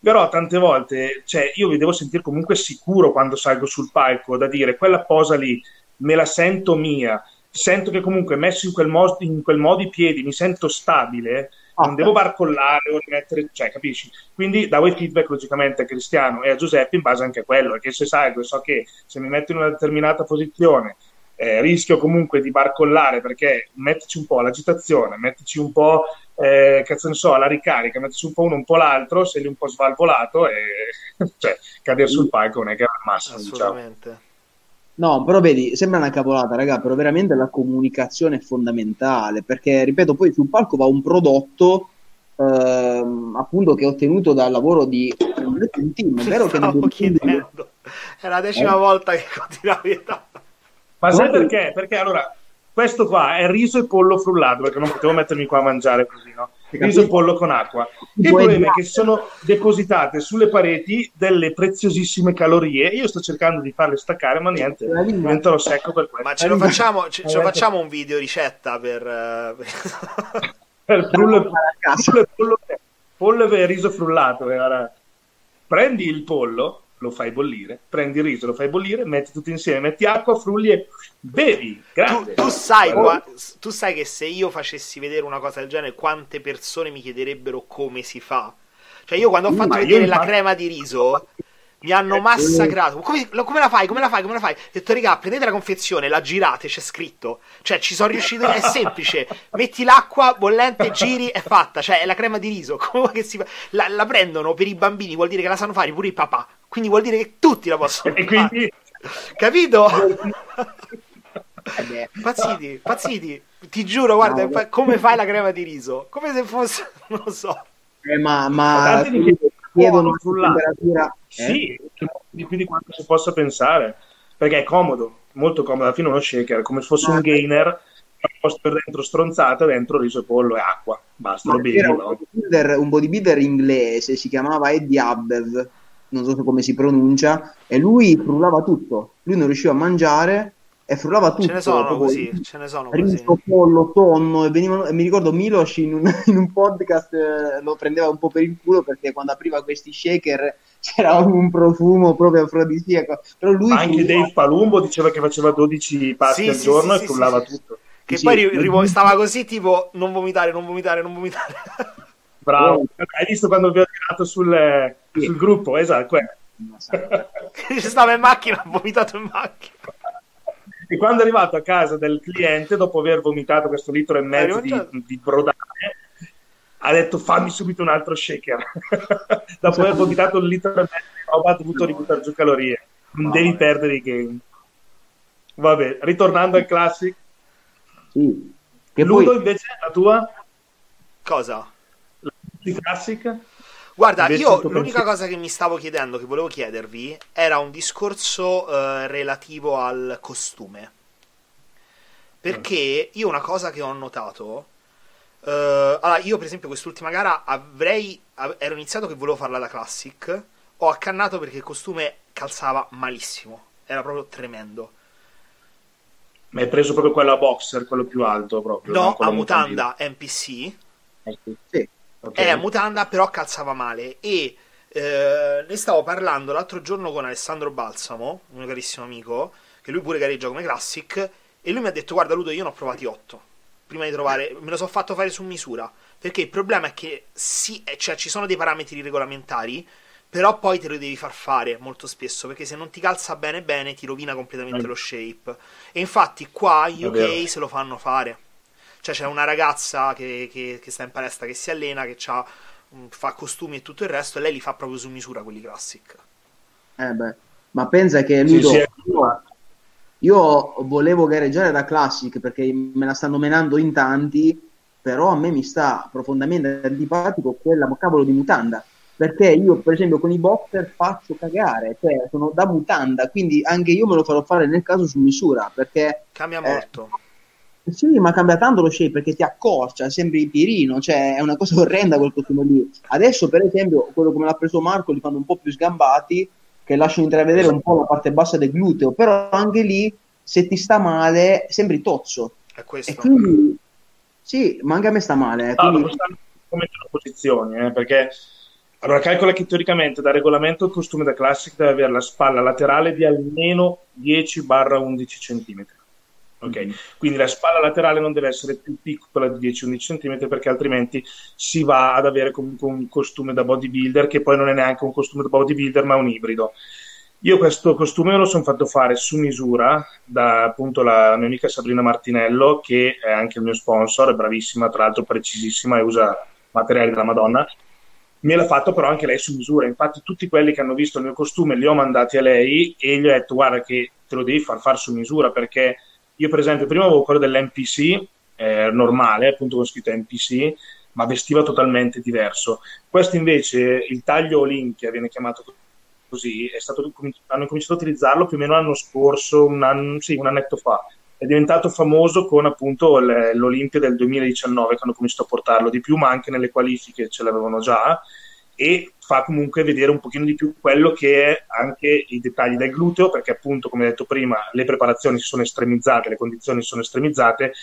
Però tante volte, cioè, io mi devo sentire comunque sicuro quando salgo sul palco, da dire quella posa lì me la sento mia, sento che comunque messo in quel, mo- in quel modo i piedi mi sento stabile, non devo barcollare o rimettere, cioè, capisci? Quindi davo i feedback logicamente a Cristiano e a Giuseppe in base anche a quello, perché se salgo e so che se mi metto in una determinata posizione eh, rischio comunque di barcollare perché mettici un po' l'agitazione, mettici un po', eh, cazzo ne so, la ricarica, mettici un po' uno, un po' l'altro, sei lì un po' svalvolato e cioè, cadere sul palco non è che è il massimo, diciamo. Assolutamente. Diciamo. No, però vedi, sembra una cavolata, raga, però veramente la comunicazione è fondamentale, perché, ripeto, poi sul palco va un prodotto ehm, appunto che ho ottenuto dal lavoro di un team, è vero che non chiedendo. È la decima eh? volta che continuavi a... Ma sai perché? Perché allora, questo qua è riso e pollo frullato, perché non potevo mettermi qua a mangiare così, no? riso e pollo con acqua. Il problema è che sono depositate sulle pareti delle preziosissime calorie. Io sto cercando di farle staccare, ma niente, diventerò secco per questo. Ma ce lo facciamo, ce, ce lo facciamo un video ricetta per... Uh... per pollo, pollo, pollo, e riso frullato. Eh, Prendi il pollo, lo fai bollire, prendi il riso, lo fai bollire, metti tutto insieme, metti acqua, frulli e bevi. Tu, tu, sai, qua, tu sai che se io facessi vedere una cosa del genere, quante persone mi chiederebbero come si fa? Cioè, io quando ho fatto Ma vedere la crema di riso, mi hanno eh, massacrato. Come, come, la fai? Come la fai? Come la fai? Ho detto, raga, prendete la confezione, la girate, c'è scritto. Cioè, ci sono riuscito. È semplice. Metti l'acqua bollente, giri, è fatta. Cioè, è la crema di riso. Come che si fa? La, la, prendono per i bambini, vuol dire che la sanno fare pure il papà. Quindi vuol dire che tutti la possono e fare. Quindi... Capito? pazziti, pazziti. Ti giuro, guarda, no, come fai la crema di riso? Come se fosse, non lo so. Eh, ma, ma chiedono sulla temperatura. Eh? Sì, di più di quanto si possa pensare, perché è comodo, molto comodo. Alla fine uno shaker, come se fosse un gainer, posto per dentro stronzata, dentro riso e pollo e acqua. Basta, lo bevi. Un, bodybuilder, un bodybuilder inglese si chiamava Eddie Abbev non so come si pronuncia, e lui frullava tutto. Lui non riusciva a mangiare e frullava tutto. Ce ne sono così, ce ne sono riso, così. pollo, tonno, e, venivano, e mi ricordo Milos in un, in un podcast eh, lo prendeva un po' per il culo perché quando apriva questi shaker c'era un profumo proprio afrodisiaco. Però lui anche frullava... Dave Palumbo diceva che faceva 12 passi sì, al sì, giorno sì, e frullava tutto. Che poi ri- stava così tipo non vomitare, non vomitare, non vomitare. Bravo, hai visto quando vi ho tirato sul, sì. sul gruppo? Esatto, stava in macchina, ha vomitato in macchina. E quando è arrivato a casa del cliente, dopo aver vomitato questo litro e mezzo di, di, brodane, ha detto fammi subito un altro shaker. dopo aver vomitato un litro e mezzo di roba, ha dovuto ributtare giù calorie. Non devi perdere i game. Vabbè, ritornando al Classic. Sì. Che Ludo poi... invece, la tua? Cosa? La Classic? Guarda, invece io l'unica cosa che mi stavo chiedendo, che volevo chiedervi, era un discorso uh, relativo al costume. Perché io una cosa che ho notato... Uh, allora, io per esempio quest'ultima gara avrei... ero iniziato che volevo farla da Classic, ho accannato perché il costume calzava malissimo, era proprio tremendo. Ma hai preso proprio quello a boxer, quello più alto proprio? No, a mutanda NPC. Sì. Okay. È a mutanda, però calzava male. E eh, ne stavo parlando l'altro giorno con Alessandro Balsamo, un mio carissimo amico, che lui pure gareggia come Classic, e lui mi ha detto, guarda Ludo, io ne ho provati 8. Prima di trovare, me lo sono fatto fare su misura. Perché il problema è che sì, eh, cioè, ci sono dei parametri regolamentari, però poi te lo devi far fare molto spesso perché se non ti calza bene bene ti rovina completamente lo shape e infatti qua UK se lo fanno fare cioè c'è una ragazza che, che, che sta in palestra che si allena che mm, fa costumi e tutto il resto e lei li fa proprio su misura quelli classic eh beh ma pensa che Ludo, sì, sì. Io, volevo gareggiare da classic perché me la stanno menando in tanti però a me mi sta profondamente antipatico quella cavolo di mutanda perché io per esempio con i boxer faccio cagare, cioè sono da mutanda, quindi anche io me lo farò fare nel caso su misura, perché... Cambia eh, molto. Sì, ma cambia tanto lo shape perché ti accorcia, sembri pirino, cioè è una cosa orrenda quel costume lì. Adesso per esempio quello come l'ha preso Marco li fanno un po' più sgambati, che lasciano intravedere un po' la parte bassa del gluteo, però anche lì se ti sta male sembri tozzo. È questo. E quindi sì, ma anche a me sta male. Eh, quindi... Ah, come posizioni, eh, perché allora, calcola che teoricamente da regolamento il costume da Classic deve avere la spalla laterale di almeno 10-11 cm. Ok, mm-hmm. quindi la spalla laterale non deve essere più piccola di 10-11 cm perché altrimenti si va ad avere comunque un costume da bodybuilder che poi non è neanche un costume da bodybuilder ma un ibrido. Io questo costume me lo sono fatto fare su misura da appunto la mia amica Sabrina Martinello che è anche il mio sponsor, è bravissima, tra l'altro precisissima e usa materiali della Madonna me l'ha fatto però anche lei su misura. Infatti, tutti quelli che hanno visto il mio costume li ho mandati a lei e gli ho detto: Guarda, che te lo devi far fare su misura perché io, per esempio, prima avevo quello dell'NPC eh, normale, appunto con scritto NPC, ma vestiva totalmente diverso. Questo invece, il taglio Olympia viene chiamato così, stato, hanno cominciato a utilizzarlo più o meno l'anno scorso, un, anno, sì, un annetto fa è diventato famoso con appunto l'Olimpia del 2019 che hanno cominciato a portarlo di più, ma anche nelle qualifiche ce l'avevano già e fa comunque vedere un pochino di più quello che è anche i dettagli del gluteo, perché appunto, come detto prima, le preparazioni si sono estremizzate, le condizioni sono estremizzate,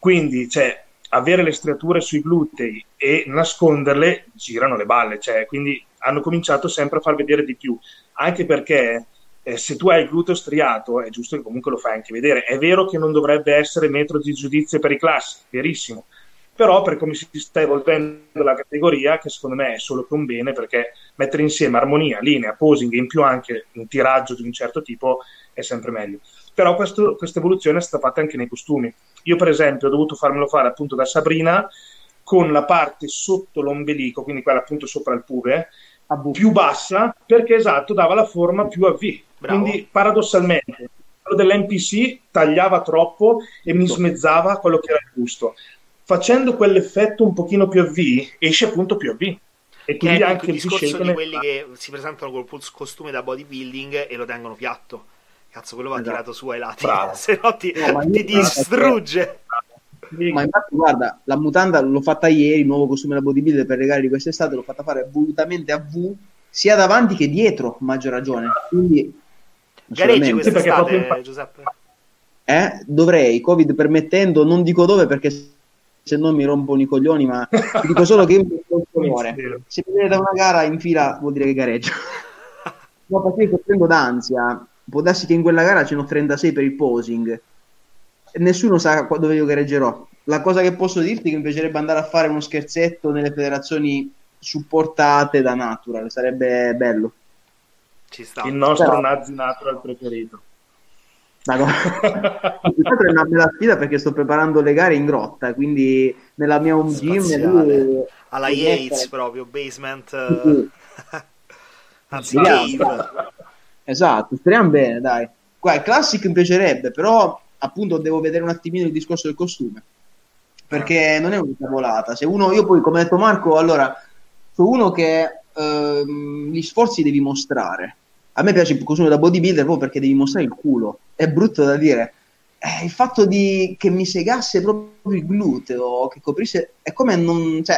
quindi cioè, avere le striature sui glutei e nasconderle girano le balle, cioè, quindi hanno cominciato sempre a far vedere di più, anche perché eh, se tu hai il gluteo striato, è giusto che comunque lo fai anche vedere. È vero che non dovrebbe essere metro di giudizio per i classi, verissimo, però per come si sta evolvendo la categoria, che secondo me è solo che un bene, perché mettere insieme armonia, linea, posing e in più anche un tiraggio di un certo tipo è sempre meglio. Però questo, questa evoluzione è stata fatta anche nei costumi. Io, per esempio, ho dovuto farmelo fare appunto da Sabrina con la parte sotto l'ombelico, quindi quella appunto sopra il pube, più bassa, perché esatto, dava la forma più a V Bravo. Quindi paradossalmente quello dell'NPC tagliava troppo e mi smezzava quello che era il gusto. Facendo quell'effetto un pochino più a V, esce appunto più a V. E quindi anche il discorso di quelli che si presentano col costume da bodybuilding e lo tengono piatto. Cazzo, quello va esatto. tirato su ai lati, se no ti, no, ti distrugge. Ma infatti, guarda, la mutanda l'ho fatta ieri, il nuovo costume da bodybuilder per regali di quest'estate, l'ho fatta fare volutamente a V, sia davanti che dietro, maggior ragione. Quindi Gareggi quest'estate, proprio... Giuseppe? Eh? Dovrei, Covid permettendo, non dico dove perché se no mi rompono i coglioni, ma dico solo che io mi un cuore. Se mi da una gara in fila vuol dire che gareggio. no, perché io prendo d'ansia. Può darsi che in quella gara ce n'ho 36 per il posing. E nessuno sa dove io gareggerò. La cosa che posso dirti è che mi piacerebbe andare a fare uno scherzetto nelle federazioni supportate da Natural, sarebbe bello. Ci sta. Il nostro Però... Nazi Natural preferito. Madonna. è una bella sfida perché sto preparando le gare in grotta, quindi nella mia home gym lì, alla Yates proprio, basement sì. Anzi, cave. Esatto, speriamo bene, dai. Qua il classic mi piacerebbe, però appunto devo vedere un attimino il discorso del costume. Perché non è una cavolata. Se uno, io poi, come ha detto Marco, allora, sono uno che ehm, gli sforzi devi mostrare. A me piace il costume da bodybuilder proprio perché devi mostrare il culo. È brutto da dire. Eh, il fatto di che mi segasse proprio il gluteo, che coprisse, è come non. Cioè,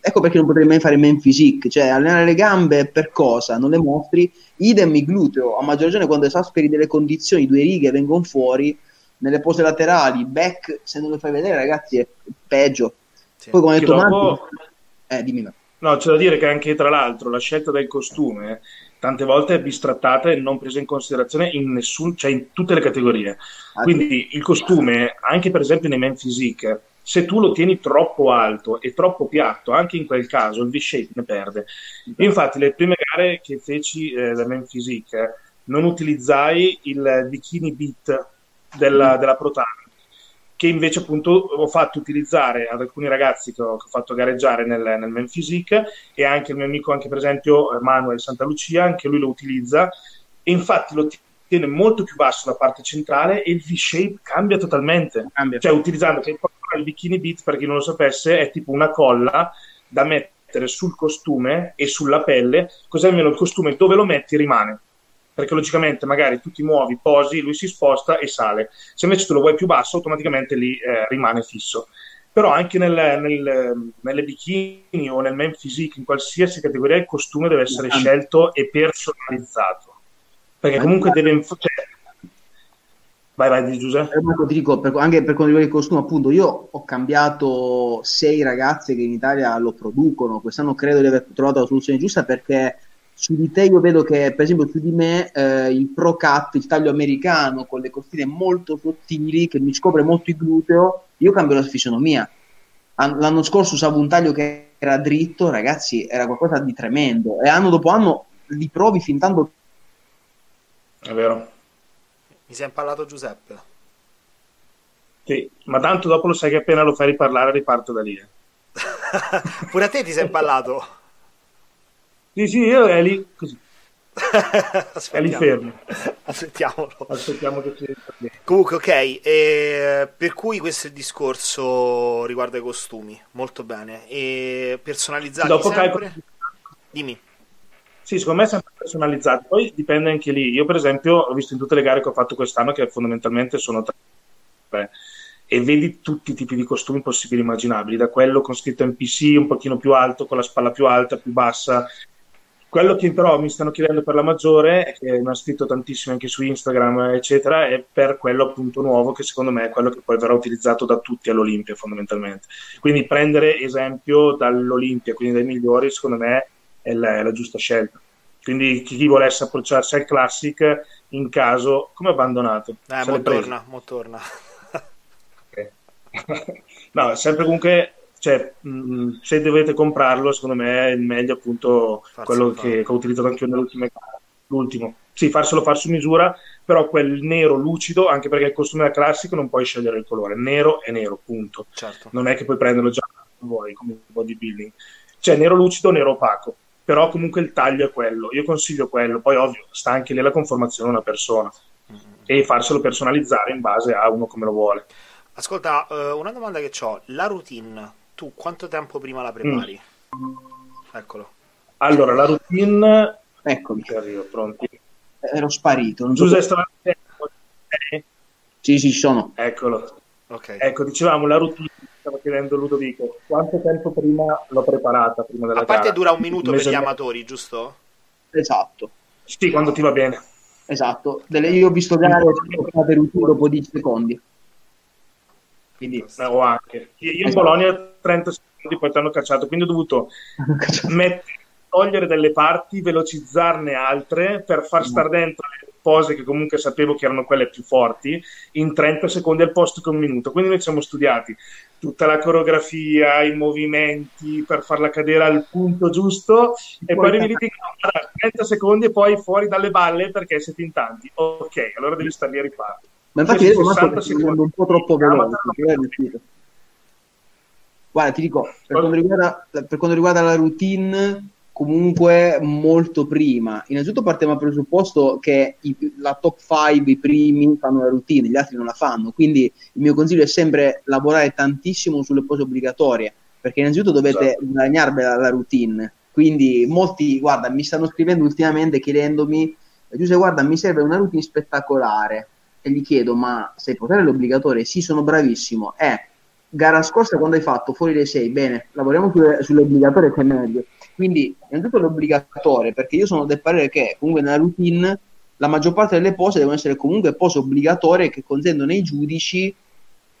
ecco perché non potrei mai fare main physique, cioè allenare le gambe per cosa? Non le mostri, idem il gluteo, a maggior ragione quando esasperi delle condizioni, due righe vengono fuori, nelle pose laterali, back, se non le fai vedere ragazzi è peggio. Sì. Poi come detto Marco... Eh, dimmi. No, c'è da dire che anche tra l'altro la scelta del costume tante volte bistrattata e non presa in considerazione in, nessun, cioè in tutte le categorie. Ah, Quindi il costume, anche per esempio nei men physique, se tu lo tieni troppo alto e troppo piatto, anche in quel caso il V-shape ne perde. Infatti, le prime gare che feci eh, da Men Physique non utilizzai il bikini beat della, della Protan, che invece appunto ho fatto utilizzare ad alcuni ragazzi che ho, che ho fatto gareggiare nel, nel Men Physique e anche il mio amico, anche per esempio Manuel Santa Lucia, anche lui lo utilizza e infatti lo tiene molto più basso la parte centrale e il V-shape cambia totalmente. Cambia. Cioè utilizzando il bikini beat, per chi non lo sapesse, è tipo una colla da mettere sul costume e sulla pelle, così almeno il costume dove lo metti rimane. Perché logicamente magari tu ti muovi, posi, lui si sposta e sale. Se invece tu lo vuoi più basso, automaticamente lì eh, rimane fisso. Però anche nel, nel, nelle bikini o nel men physique, in qualsiasi categoria, il costume deve essere scelto e personalizzato. Perché comunque deve... Cioè, Vai, vai, Giuseppe. Eh, ti dico, per, anche per quanto riguarda il costume, appunto, io ho cambiato sei ragazze che in Italia lo producono. Quest'anno credo di aver trovato la soluzione giusta perché su di te io vedo che, per esempio, su di me eh, il Pro Cut, il taglio americano con le costine molto sottili che mi scopre molto il gluteo, io cambio la fisionomia. L'anno scorso usavo un taglio che era dritto, ragazzi, era qualcosa di tremendo. E anno dopo anno li provi fin tanto. È vero mi si è impallato Giuseppe. Sì, ma tanto dopo lo sai che appena lo fai riparlare riparto da lì. Eh. Pure a te ti sei impallato? Sì, sì, io è lì così. è lì fermo. Aspettiamolo. Aspettiamo che ci Comunque, ok, e per cui questo è il discorso riguardo ai costumi. Molto bene. E personalizzati dopo sempre... Calcolo... Dimmi. Sì, secondo me è sempre personalizzato. Poi dipende anche lì. Io, per esempio, ho visto in tutte le gare che ho fatto quest'anno, che fondamentalmente sono tre, e vedi tutti i tipi di costumi possibili e immaginabili, da quello con scritto NPC un pochino più alto, con la spalla più alta, più bassa. Quello che però mi stanno chiedendo per la maggiore, che mi ha scritto tantissimo anche su Instagram, eccetera, è per quello appunto nuovo, che secondo me è quello che poi verrà utilizzato da tutti all'Olimpia, fondamentalmente. Quindi prendere esempio dall'Olimpia, quindi dai migliori, secondo me è la, è la giusta scelta. Quindi chi volesse approcciarsi al Classic in caso, come abbandonato? Eh, mo torna, mo torna. okay. no, sempre comunque, cioè, mh, mm, se dovete comprarlo, secondo me è il meglio appunto Farsi quello che, che, ho utilizzato anche io nell'ultimo l'ultimo. Sì, farselo far su misura, però quel nero lucido, anche perché il costume da classico non puoi scegliere il colore, nero è nero, punto. Certo. Non è che puoi prenderlo già vuoi come bodybuilding. Cioè nero lucido, nero opaco però comunque il taglio è quello. Io consiglio quello, poi ovvio, sta anche lì la conformazione di una persona mm-hmm. e farselo personalizzare in base a uno come lo vuole. Ascolta, uh, una domanda che ho, la routine, tu quanto tempo prima la prepari? Mm. Eccolo. Allora, la routine... Eccomi. Arrivo, pronti. Ero sparito. Non Giuseppe, so... Sì, sì, sono. Eccolo. Okay. Ecco, dicevamo, la routine stava chiedendo Ludovico, quanto tempo prima l'ho preparata? Prima della A parte gara? dura un minuto un per gli amatori, giusto? Esatto. Sì, quando ti va bene. Esatto. Delle, io ho visto gare per un dopo 10 secondi. Quindi... O anche. Io in. Polonia 30 secondi poi ti hanno cacciato, quindi ho dovuto mettere, togliere delle parti, velocizzarne altre per far star dentro le pose che comunque sapevo che erano quelle più forti in 30 secondi al posto che un minuto. Quindi noi ci siamo studiati tutta la coreografia, i movimenti per farla cadere al punto giusto e, poi arrivi lì 30 secondi e poi fuori dalle balle perché siete in tanti. Ok, allora devi stare lì a rifare. Ma infatti io sono secondi un po' troppo veloce. Guarda, ti dico, per quanto, riguarda, per quanto riguarda la routine, comunque molto prima. Innanzitutto partiamo dal presupposto che i, la top 5, i primi, fanno la routine, gli altri non la fanno, quindi il mio consiglio è sempre lavorare tantissimo sulle pose obbligatorie, perché innanzitutto dovete esatto. guadagnarvi la, la routine. Quindi molti, guarda, mi stanno scrivendo ultimamente chiedendomi, Giuseppe, guarda, mi serve una routine spettacolare. E gli chiedo, ma sei potere l'obbligatorio? Sì, sono bravissimo. Eh, gara scorsa quando hai fatto fuori dei 6, bene, lavoriamo sulle obbligatorie che è meglio. Quindi, innanzitutto l'obbligatorio, perché io sono del parere che comunque nella routine la maggior parte delle pose devono essere comunque pose obbligatorie che consentono ai giudici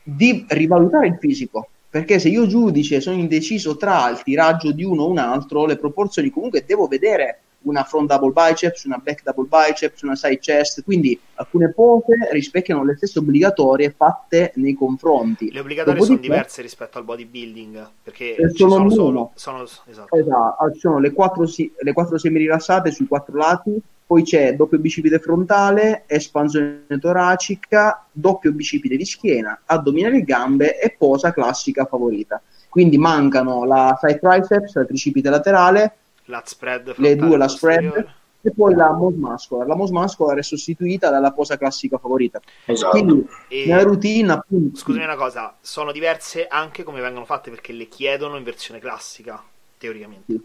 di rivalutare il fisico. Perché se io giudice sono indeciso tra il tiraggio di uno o un altro, le proporzioni comunque devo vedere una front double biceps, una back double biceps, una side chest, quindi alcune pose rispecchiano le stesse obbligatorie fatte nei confronti. Le obbligatorie sono diverse rispetto al bodybuilding, perché eh, sono, sono solo... Sono, esatto. esatto. ci sono le quattro, le quattro semirilassate sui quattro lati, poi c'è doppio bicipite frontale, espansione toracica, doppio bicipite di schiena, addominali e gambe e posa classica favorita. Quindi mancano la side triceps, la tricipite laterale, la spread le due la spread e poi la Mose Muscular. La Mose Muscular è sostituita dalla posa classica favorita. Esatto. Quindi e... nella routine appunto... Scusami una cosa, sono diverse anche come vengono fatte perché le chiedono in versione classica, teoricamente. Sì.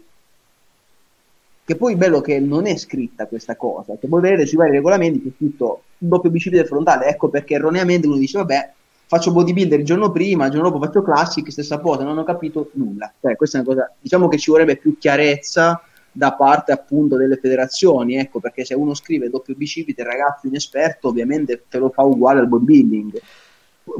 Che poi è bello che non è scritta questa cosa, che voi vedete sui vari regolamenti che tutto doppio bicipite frontale, ecco perché erroneamente uno dice vabbè faccio bodybuilder il giorno prima, il giorno dopo faccio classic, stessa cosa, non ho capito nulla. Cioè, questa è una cosa, diciamo che ci vorrebbe più chiarezza da parte appunto delle federazioni, ecco, perché se uno scrive doppio bicipite, ragazzo inesperto, ovviamente te lo fa uguale al bodybuilding.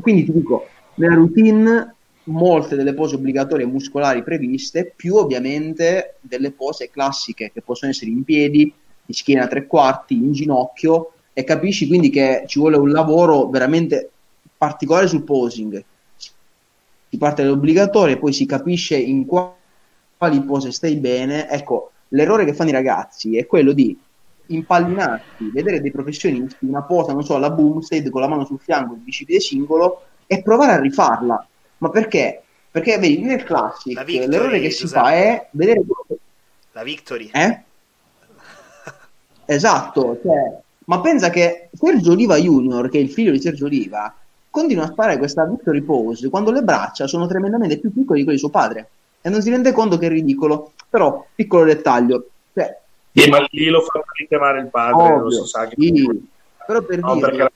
Quindi ti dico, nella routine molte delle pose obbligatorie muscolari previste, più ovviamente delle pose classiche che possono essere in piedi, di schiena a tre quarti, in ginocchio, e capisci quindi che ci vuole un lavoro veramente particolare sul posing. Si parte dall'obbligatorio, poi si capisce in quali pose stai bene. Ecco, l'errore che fanno i ragazzi è quello di impallinarsi, vedere dei professionisti una posa, non so, la boomstead con la mano sul fianco, il bicipite singolo e provare a rifarla. Ma perché? Perché vedi, nel classic victory, l'errore che si fa è vedere la victory. Eh? esatto, cioè, ma pensa che Sergio Oliva Junior, che è il figlio di Sergio Oliva, continua a sparare questa victory pose quando le braccia sono tremendamente più piccole di quelle di suo padre e non si rende conto che è ridicolo. Però, piccolo dettaglio. Cioè, sì, ma lì lo fa richiamare il padre, ovvio, lo si sa che... Sì, però per no, dire...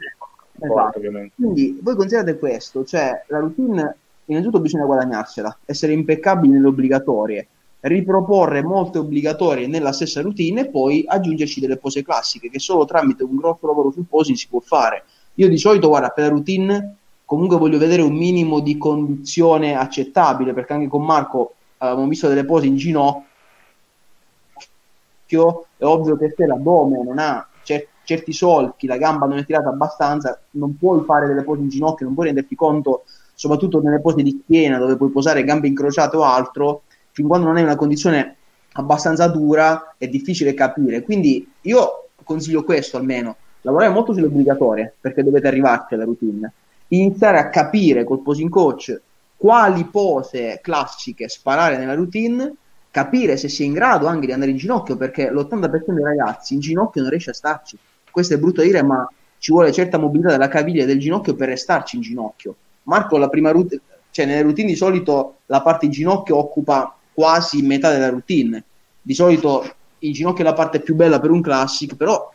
Esatto. Quindi voi considerate questo, cioè la routine innanzitutto bisogna guadagnarsela, essere impeccabili nelle obbligatorie, riproporre molte obbligatorie nella stessa routine e poi aggiungerci delle pose classiche che solo tramite un grosso lavoro sul posing si può fare. Io di solito, guarda, per la routine comunque voglio vedere un minimo di condizione accettabile, perché anche con Marco avevamo visto delle pose in ginocchio, è ovvio che se l'addome non ha cer- certi solchi, la gamba non è tirata abbastanza, non puoi fare delle pose in ginocchio, non puoi renderti conto, soprattutto nelle pose di schiena, dove puoi posare gambe incrociate o altro, fin quando non hai una condizione abbastanza dura è difficile capire. Quindi io consiglio questo almeno, lavorare molto sulle obbligatorie, perché dovete arrivarci alla routine, iniziare a capire col posing coach quali pose classiche sparare nella routine, capire se si è in grado anche di andare in ginocchio, perché l'80% dei ragazzi in ginocchio non riesce a starci. Questo è brutto dire, ma ci vuole certa mobilità della caviglia e del ginocchio per restarci in ginocchio. Marco, la prima routine, cioè nelle routine di solito la parte in ginocchio occupa quasi metà della routine. Di solito in ginocchio è la parte più bella per un classic, però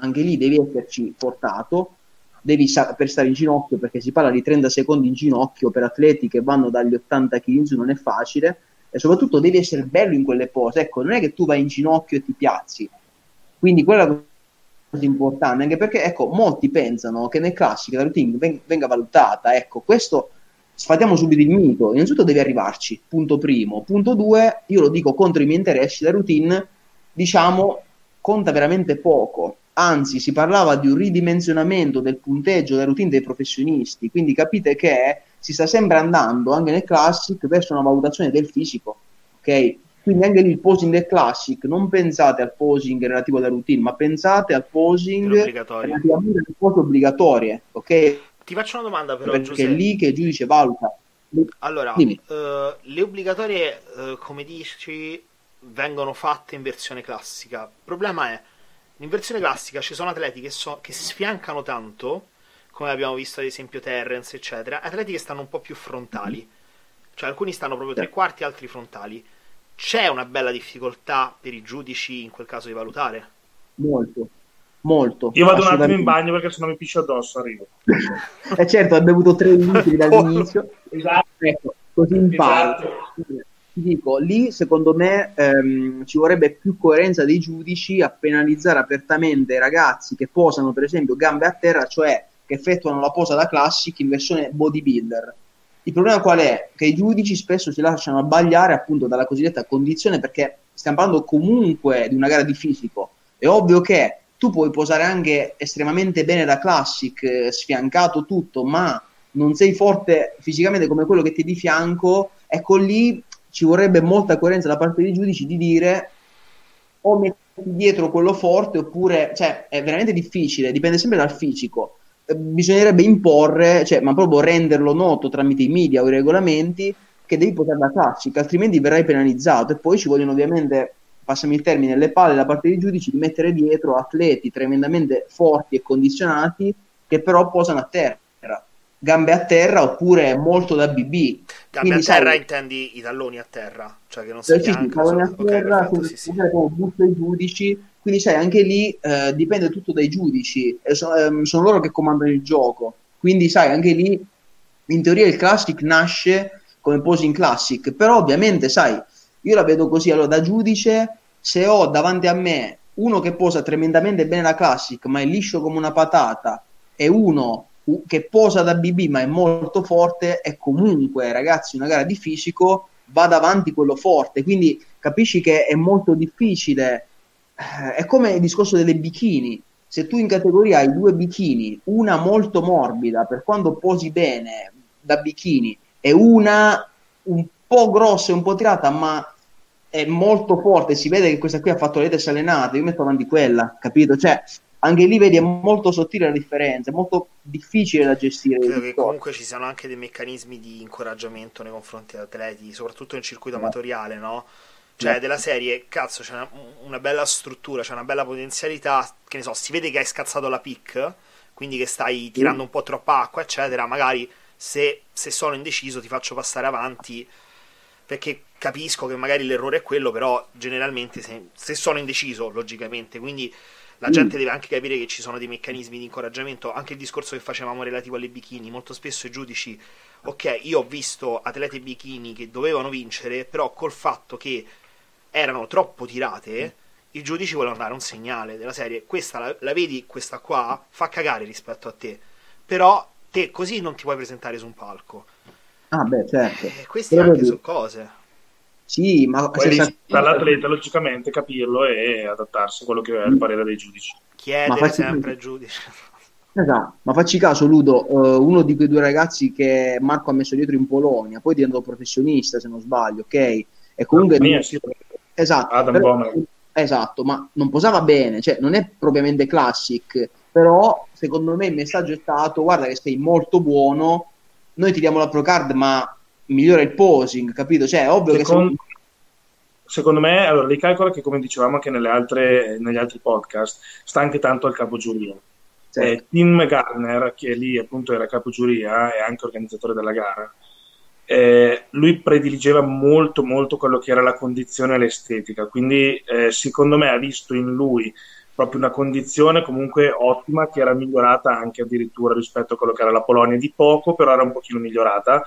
anche lì devi esserci portato, devi saper stare in ginocchio perché si parla di 30 secondi in ginocchio per atleti che vanno dagli 80 kg in su, non è facile e soprattutto devi essere bello in quelle pose. Ecco, non è che tu vai in ginocchio e ti piazzi. Quindi quella è la cosa importante, anche perché ecco, molti pensano che nel classico la routine venga valutata. Ecco, questo sfatiamo subito il mito. Innanzitutto devi arrivarci, punto primo. Punto due, io lo dico contro i miei interessi, la routine, diciamo, conta veramente poco anzi si parlava di un ridimensionamento del punteggio della routine dei professionisti, quindi capite che si sta sempre andando anche nel classic verso una valutazione del fisico, ok? Quindi anche lì il posing del classic, non pensate al posing relativo alla routine, ma pensate al posing relativamente alle cose obbligatorie, ok? Ti faccio una domanda però, Perché Giuseppe. è lì che il giudice valuta. Allora, uh, le obbligatorie, uh, come dici, vengono fatte in versione classica. Il problema è, in versione classica ci sono atleti che, so, che sfiancano tanto, come abbiamo visto ad esempio Terrence, eccetera, atleti che stanno un po' più frontali. Cioè alcuni stanno proprio tre quarti, altri frontali. C'è una bella difficoltà per i giudici in quel caso di valutare? Molto, molto. Io vado un attimo in bagno perché sennò mi piscio addosso, arrivo. e eh certo, hai bevuto tre litri dall'inizio. esatto. Ecco, così imparo. Esatto ti dico, lì secondo me ehm, ci vorrebbe più coerenza dei giudici a penalizzare apertamente i ragazzi che posano, per esempio, gambe a terra, cioè che effettuano la posa da classic in versione bodybuilder. Il problema qual è? Che i giudici spesso si lasciano abbagliare appunto dalla cosiddetta condizione perché stiamo parlando comunque di una gara di fisico. È ovvio che tu puoi posare anche estremamente bene da classic, eh, sfiancato tutto, ma non sei forte fisicamente come quello che ti è di fianco, ecco lì ci vorrebbe molta coerenza da parte dei giudici di dire o metti dietro quello forte oppure, cioè, è veramente difficile, dipende sempre dal fisico. Eh, bisognerebbe imporre, cioè, ma proprio renderlo noto tramite i media o i regolamenti che devi poter la classica, altrimenti verrai penalizzato. E poi ci vogliono ovviamente, passami il termine, le palle da parte dei giudici di mettere dietro atleti tremendamente forti e condizionati che però posano a terra gambe a terra oppure molto da BB. Gambe Quindi, a terra sai, intendi i talloni a terra, cioè che non si sì, sì, talloni a terra, okay, perfetto, sì, sì. busto ai giudici, quindi sai anche lì eh, dipende tutto dai giudici, eh, so, eh, sono loro che comandano il gioco, quindi sai anche lì in teoria il classic nasce come posing classic, però ovviamente sai, io la vedo così, allora da giudice se ho davanti a me uno che posa tremendamente bene la classic ma è liscio come una patata e uno che posa da BB ma è molto forte e comunque ragazzi una gara di fisico va davanti quello forte. Quindi capisci che è molto difficile. Eh, è come il discorso delle bikini. Se tu in categoria hai due bikini una molto morbida per quando posi bene da bikini e una un po' grossa e un po' tirata ma è molto forte. Si vede che questa qui ha fatto le teste allenate io metto avanti quella capito? Cioè anche lì vedi è molto sottile la differenza, è molto difficile da gestire. Credo che comunque ci siano anche dei meccanismi di incoraggiamento nei confronti degli atleti, soprattutto nel circuito no. amatoriale, no? Cioè, no. della serie, cazzo, c'è una, una, bella struttura, c'è una bella potenzialità, che ne so, si vede che hai scazzato la pick, quindi che stai tirando un po' troppa acqua, eccetera, magari se, se sono indeciso ti faccio passare avanti perché capisco che magari l'errore è quello, però generalmente se, se sono indeciso, logicamente, quindi la gente mm. deve anche capire che ci sono dei meccanismi di incoraggiamento. Anche il discorso che facevamo relativo alle bikini, molto spesso i giudici, ok, io ho visto atlete bikini che dovevano vincere, però col fatto che erano troppo tirate, mm. i giudici volevano dare un segnale della serie. Questa la, la vedi, questa qua fa cagare rispetto a te, però te così non ti puoi presentare su un palco. Ah, beh, certo. Eh, queste Però anche sono cose. Sì, ma poi senza... dall'atleta logicamente capirlo e adattarsi a quello che è il parere dei giudici. Chiedere sempre al giudice. Esatto, ma facci caso Ludo, uh, uno di quei due ragazzi che Marco ha messo dietro in Polonia, poi diventato professionista se non sbaglio, ok? E comunque... Mia, sì. Esatto, Adam però... esatto, ma non posava bene, cioè non è propriamente classic, però secondo me il messaggio è stato guarda che sei molto buono, noi ti diamo la pro card ma migliora il posing, capito? Cioè, è ovvio secondo, che... Secondo me, allora, lei calcola che, come dicevamo anche altre, negli altri podcast, sta anche tanto al capo giuria. Certo. Eh, Tim Garner, che lì appunto era capo giuria e anche organizzatore della gara, eh, lui prediligeva molto molto quello che era la condizione e l'estetica, quindi eh, secondo me ha visto in lui proprio una condizione comunque ottima che era migliorata anche addirittura rispetto a quello che era la Polonia di poco, però era un pochino migliorata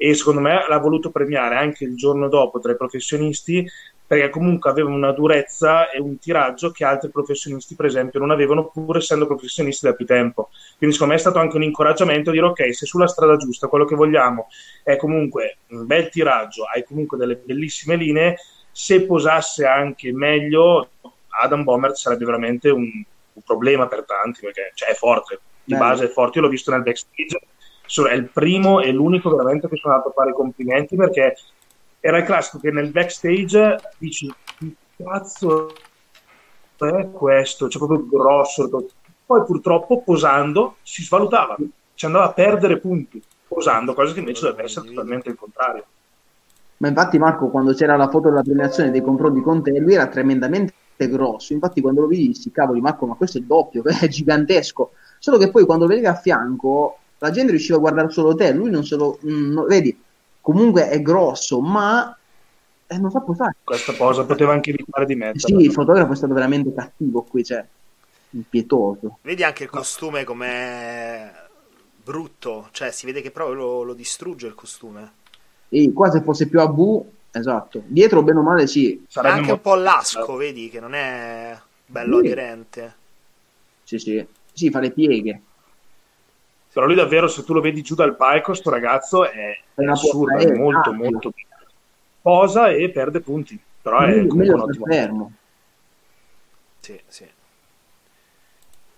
e secondo me l'ha voluto premiare anche il giorno dopo tra i professionisti perché comunque aveva una durezza e un tiraggio che altri professionisti per esempio non avevano pur essendo professionisti da più tempo quindi secondo me è stato anche un incoraggiamento a dire ok se sulla strada giusta quello che vogliamo è comunque un bel tiraggio hai comunque delle bellissime linee se posasse anche meglio Adam Bomber sarebbe veramente un, un problema per tanti perché cioè, è forte di Beh. base è forte io l'ho visto nel backstage è il primo e l'unico veramente che sono andato a fare i complimenti perché era il classico che nel backstage dici che cazzo è questo, cioè proprio grosso poi purtroppo posando si svalutava ci andava a perdere punti posando, cosa che invece dovrebbe essere totalmente il contrario Ma infatti Marco, quando c'era la foto della premiazione dei confronti con te, lui era tremendamente grosso. Infatti quando lo vedi dissi, cavoli Marco, ma questo è il doppio, è gigantesco. Solo che poi quando lo vedi a fianco, la gente riusciva a guardare solo te, lui non se lo... Mm, no, vedi, comunque è grosso, ma eh, non sa posare. Questa cosa poteva anche evitare di mettere. Sì, il fotografo è stato veramente cattivo qui, cioè, impietoso. Vedi anche il costume com'è brutto, cioè si vede che proprio lo, lo distrugge il costume. E qua se fosse più a V, esatto. Dietro, bene o male, sì. Sarebbe anche un po' lasco, vedi, che non è bello sì. aderente. Sì, sì. Sì, fa le pieghe. Però lui davvero, se tu lo vedi giù dal palco, sto ragazzo è, è assurdo, è molto, molto posa e perde punti. Però è comunque un ottimo. Fermo. Sì, sì.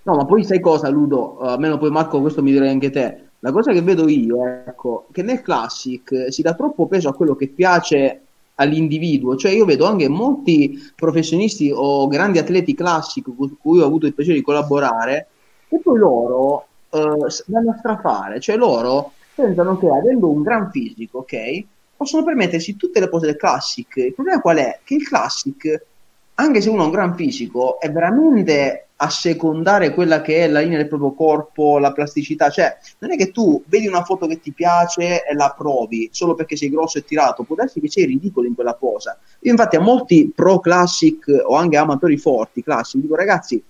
No, ma poi sai cosa, Ludo? Almeno poi Marco, questo mi direi anche te. La cosa che vedo io, ecco, che nel Classic si dà troppo peso a quello che piace all'individuo, cioè io vedo anche molti professionisti o grandi atleti classic con cui ho avuto il piacere di collaborare e poi loro uh, vanno a strafare, cioè loro pensano che avendo un gran fisico, ok, possono permettersi tutte le pose del classic. Il problema qual è? Che il classic, anche se uno ha un gran fisico, è veramente a secondare quella che è la linea del proprio corpo, la plasticità. Cioè, non è che tu vedi una foto che ti piace e la provi solo perché sei grosso e tirato, può darsi che sei ridicolo in quella posa. Io, infatti, a molti pro classic o anche amatori forti classic dico, ragazzi,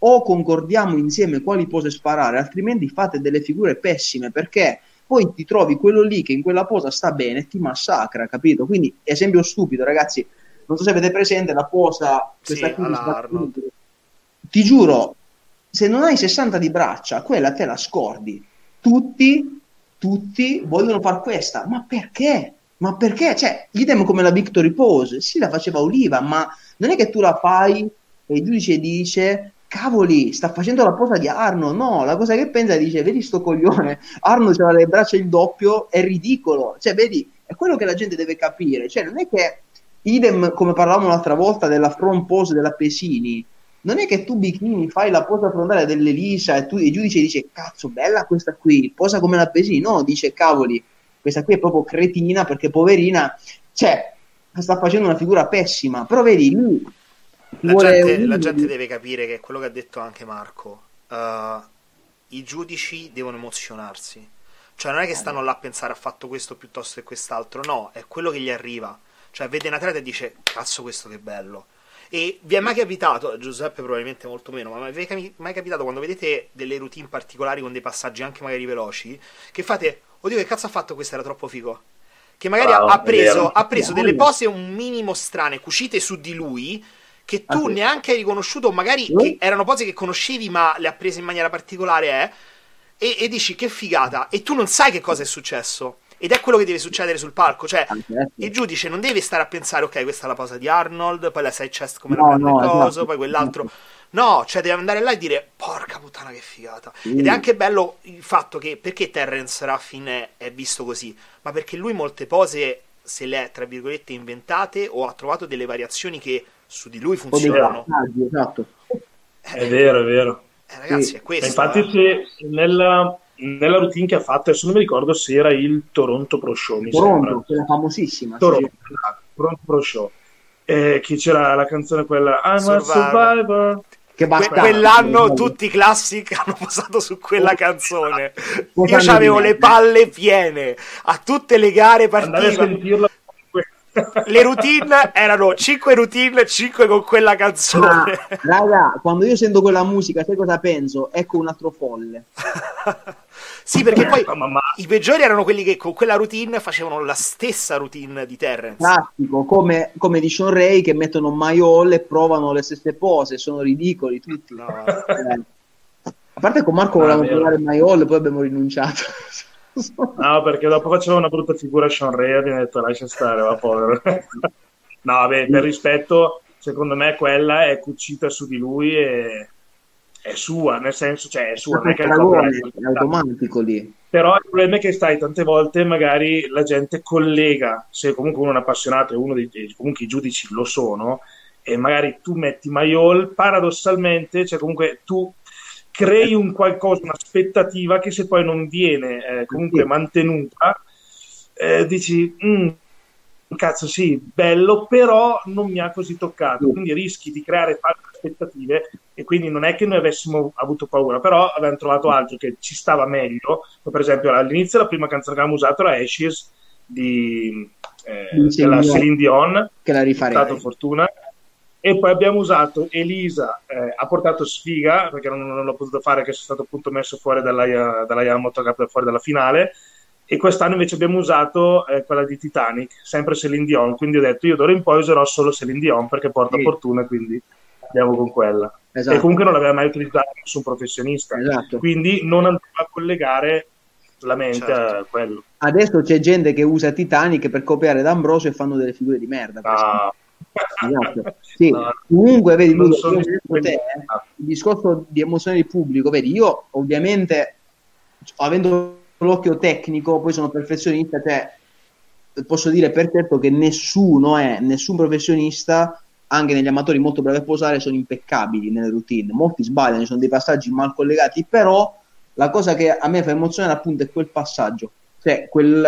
o concordiamo insieme quali pose sparare, altrimenti fate delle figure pessime perché poi ti trovi quello lì che in quella posa sta bene e ti massacra, capito? Quindi, esempio stupido, ragazzi, non so se avete presente la posa, questa sì, qui, ti giuro, se non hai 60 di braccia, quella te la scordi. Tutti, tutti vogliono fare questa, ma perché? Ma perché? Cioè, idem come la Victory Pose, sì, la faceva Oliva, ma non è che tu la fai e il giudice dice cavoli, sta facendo la posa di Arno. No, la cosa che pensa dice, vedi sto coglione, Arno c'ha le braccia il doppio, è ridicolo. Cioè, vedi, è quello che la gente deve capire. Cioè, non è che, idem come parlavamo l'altra volta della front pose della Pesini, non è che tu bikini fai la posa frontale dell'Elisa e tu il giudice dice cazzo bella questa qui, posa come la Pesini, no, dice cavoli, questa qui è proprio cretina perché poverina, cioè sta facendo una figura pessima, però vedi lui la, gente, la gente, deve capire che quello che ha detto anche Marco, uh, i giudici devono emozionarsi, cioè non è che stanno là a pensare ha fatto questo piuttosto che quest'altro, no, è quello che gli arriva, cioè vede un atleta e dice cazzo questo che bello e vi è mai capitato, Giuseppe probabilmente molto meno, ma vi è mai capitato quando vedete delle routine particolari con dei passaggi anche magari veloci, che fate, oddio che cazzo ha fatto? Questo, era troppo figo. Che magari wow, ha preso, ha preso delle pose un minimo strane, cucite su di lui, che tu ah, neanche hai riconosciuto, magari che erano pose che conoscevi ma le ha prese in maniera particolare, eh? E, e dici che figata, e tu non sai che cosa è successo. Ed è quello che deve succedere sul palco. Cioè, il giudice non deve stare a pensare, ok, questa è la posa di Arnold, poi la side chest come no, la prende no, coso, esatto. poi quell'altro. No, cioè deve andare là e dire, porca puttana che figata. Mm. Ed è anche bello il fatto che, perché Terence Ruffin è, è visto così? Ma perché lui molte pose se le è, tra virgolette, inventate o ha trovato delle variazioni che su di lui funzionano. Esatto. È vero, è vero. Eh, ragazzi, sì. è questo. Infatti, eh. se nella, nella routine che ha fatto, adesso non mi ricordo se era il Toronto Pro Show, mi Toronto, sembra. quella famosissima. Toronto, sì. Esatto, Toronto Pro Show. Eh, chi c'era la canzone quella I'm Survivor. a Survivor. Che que- quell'anno tutti i classic hanno posato su quella canzone. Io avevo le palle piene a tutte le gare partite. Le routine erano 5 routine, 5 con quella canzone. Ah, raga, quando io sento quella musica, sai cosa penso? Ecco un altro folle. sì, perché poi i peggiori erano quelli che con quella routine facevano la stessa routine di Terrence. Classico, come, come di Sean Ray che mettono Maiol e provano le stesse pose, sono ridicoli tutti. No. Eh. A parte con Marco ah, volevamo provare Maiol, poi abbiamo rinunciato. No, perché dopo faceva una brutta figura Sean Ray e abbiamo detto lascia stare, va povero. No, vabbè, per rispetto, secondo me quella è cucita su di lui e è sua, nel senso, cioè è sua, non è che è, è automatico lì. Però il problema è che stai tante volte magari la gente collega, se comunque uno è un appassionato e uno dei comunque i giudici lo sono, e magari tu metti Maiol, paradossalmente, cioè comunque tu crei un qualcosa, un'aspettativa che se poi non viene eh, comunque mantenuta, eh, dici, mm, cazzo sì, bello, però non mi ha così toccato, quindi rischi di creare false aspettative e quindi non è che noi avessimo avuto paura, però abbiamo trovato altro che ci stava meglio, per esempio all'inizio la prima canzone che abbiamo usato era Ashes di, eh, della Celine Dion, che la rifarei. È stato fortuna, e poi abbiamo usato Elisa, eh, ha portato sfiga perché non, non l'ho potuto fare, che sono stato appunto messo fuori dalla, dalla Yamamoto Cup fuori dalla finale e quest'anno invece abbiamo usato eh, quella di Titanic, sempre Celine Dion, quindi ho detto io d'ora in poi userò solo Celine Dion perché porta sì. fortuna, quindi andiamo con quella. Esatto. E comunque non l'aveva mai utilizzato nessun professionista, esatto. quindi non andava a collegare la mente certo. a quello. Adesso c'è gente che usa Titanic per copiare D'Ambrosio e fanno delle figure di merda. Ah. Esatto. Sì. No, comunque vedi lui, te, eh, il discorso di emozione di pubblico vedi io ovviamente avendo l'occhio tecnico, poi sono perfezionista, cioè posso dire per certo che nessuno è, nessun professionista, anche negli amatori molto bravi a posare, sono impeccabili nelle routine. Molti sbagliano, ci sono dei passaggi mal collegati, però la cosa che a me fa emozionare appunto è quel passaggio. Cioè, quel,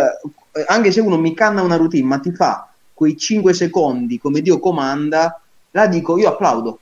anche se uno mi canna una routine, ma ti fa quei 5 secondi come Dio comanda, la dico, io applaudo.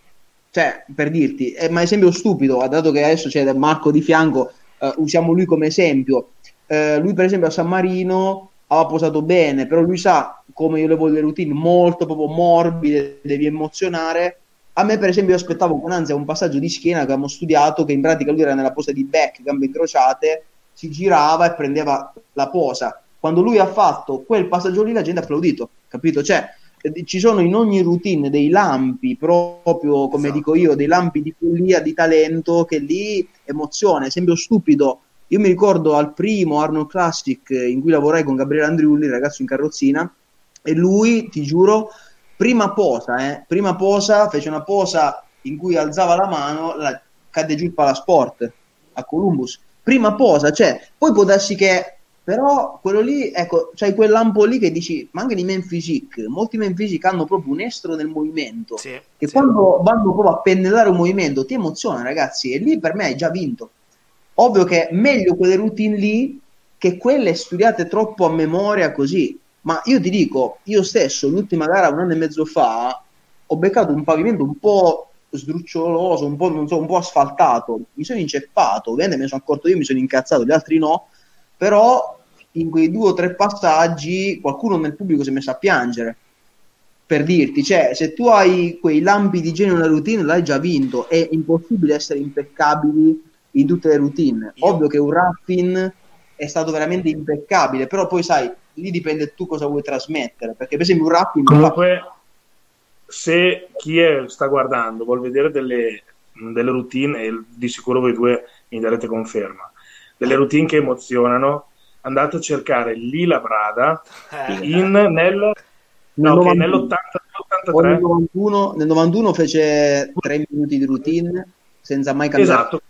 Cioè, per dirti, è ma esempio stupido, dato che adesso c'è Marco di fianco, uh, usiamo lui come esempio eh, lui per esempio a San Marino aveva posato bene, però lui sa come io le voglio le routine molto proprio morbide, devi emozionare. A me per esempio io aspettavo con ansia un passaggio di schiena che abbiamo studiato, che in pratica lui era nella posa di back, gambe incrociate, si girava e prendeva la posa. Quando lui ha fatto quel passaggio lì la gente ha applaudito, capito? Cioè, eh, ci sono in ogni routine dei lampi, proprio come esatto. dico io, dei lampi di follia, di talento, che lì emozione, esempio stupido, io mi ricordo al primo Arnold Classic in cui lavorai con Gabriele Andriulli, il ragazzo in carrozzina, e lui, ti giuro, prima posa, eh, prima posa, fece una posa in cui alzava la mano, la, cadde giù il palasport a Columbus. Prima posa, cioè, poi può darsi che però quello lì, ecco, c'hai quel lampo lì che dici, ma anche di men physique, molti men physique hanno proprio un estro nel movimento, sì, che sì. quando vanno proprio a pennellare un movimento ti emoziona ragazzi, e lì per me hai già vinto, Ovvio che è meglio quelle routine lì che quelle studiate troppo a memoria così. Ma io ti dico, io stesso l'ultima gara un anno e mezzo fa ho beccato un pavimento un po' sdruccioloso, un po', so, un po' asfaltato, mi sono inceppato, ovviamente me ne sono accorto io, mi sono incazzato, gli altri no, però in quei due o tre passaggi qualcuno nel pubblico si è messo a piangere. Per dirti, cioè, se tu hai quei lampi di genio nella routine, l'hai già vinto. È impossibile essere impeccabili in tutte le routine. Io... Ovvio che un Raffin è stato veramente impeccabile, però poi sai, lì dipende tu cosa vuoi trasmettere, perché per esempio un Raffin... Comunque, fa... se chi è, sta guardando vuol vedere delle, delle routine, e di sicuro voi due mi darete conferma, delle routine che emozionano, andate a cercare Lila Brada eh. in, nel... No, okay, nell'80, nell'83 nel 91, nel 91 fece 3 minuti di routine senza mai cambiare esatto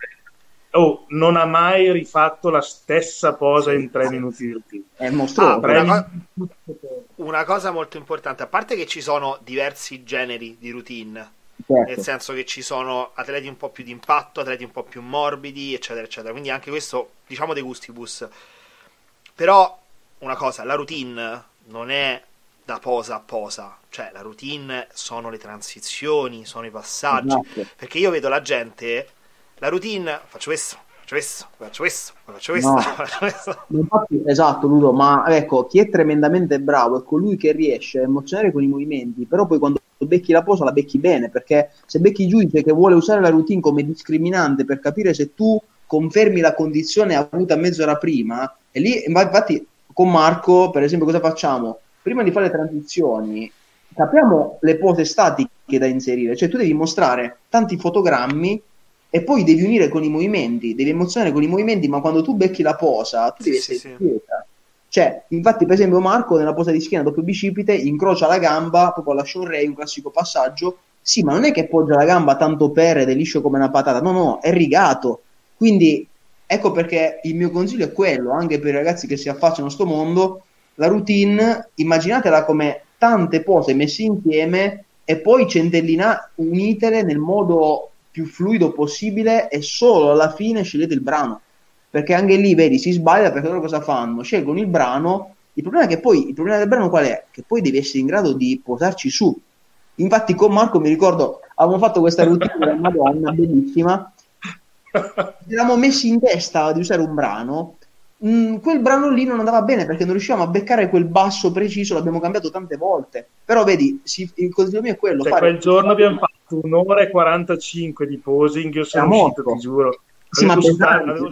oh, non ha mai rifatto la stessa posa in tre minuti del film. È mostruoso. Ah, una, co- una, cosa molto importante, a parte che ci sono diversi generi di routine, certo. nel senso che ci sono atleti un po' più di impatto, atleti un po' più morbidi, eccetera, eccetera. Quindi anche questo, diciamo, dei gustibus. Però una cosa, la routine non è da posa a posa, cioè la routine sono le transizioni, sono i passaggi, esatto. perché io vedo la gente la routine, faccio questo, faccio questo, faccio questo, faccio questo, no. faccio questo. Infatti, esatto, Ludo, ma ecco, chi è tremendamente bravo è colui che riesce a emozionare con i movimenti, però poi quando becchi la posa la becchi bene, perché se becchi il giudice che vuole usare la routine come discriminante per capire se tu confermi la condizione avuta mezz'ora prima, e lì, infatti, con Marco, per esempio, cosa facciamo? Prima di fare le transizioni, capiamo le pose statiche da inserire, cioè tu devi mostrare tanti fotogrammi e poi devi unire con i movimenti, devi emozionare con i movimenti, ma quando tu becchi la posa, tu devi sì, essere sì. Cioè, infatti, per esempio, Marco nella posa di schiena doppio bicipite incrocia la gamba proprio alla Sean Ray, un classico passaggio. Sì, ma non è che poggia la gamba tanto per ed è liscio come una patata, no, no, è rigato. Quindi ecco perché il mio consiglio è quello, anche per i ragazzi che si affacciano a sto mondo, la routine, immaginatela come tante pose messe insieme e poi centellina, unitele nel modo più fluido possibile e solo alla fine scegliete il brano. Perché anche lì, vedi, si sbaglia perché loro cosa fanno? Scelgono il brano Il problema è che poi, il problema del brano qual è? Che poi devi essere in grado di posarci su. Infatti con Marco mi ricordo, avevamo fatto questa routine della Madonna, bellissima, eravamo messi in testa di usare un brano Mm, quel brano lì non andava bene perché non riuscivamo a beccare quel basso preciso, l'abbiamo cambiato tante volte. Però vedi, si, il consiglio mio è quello. Cioè, quel giorno abbiamo fatto un'ora e 45 di posing, io sono uscito, ti giuro. Sì, avevo ma stato, avevo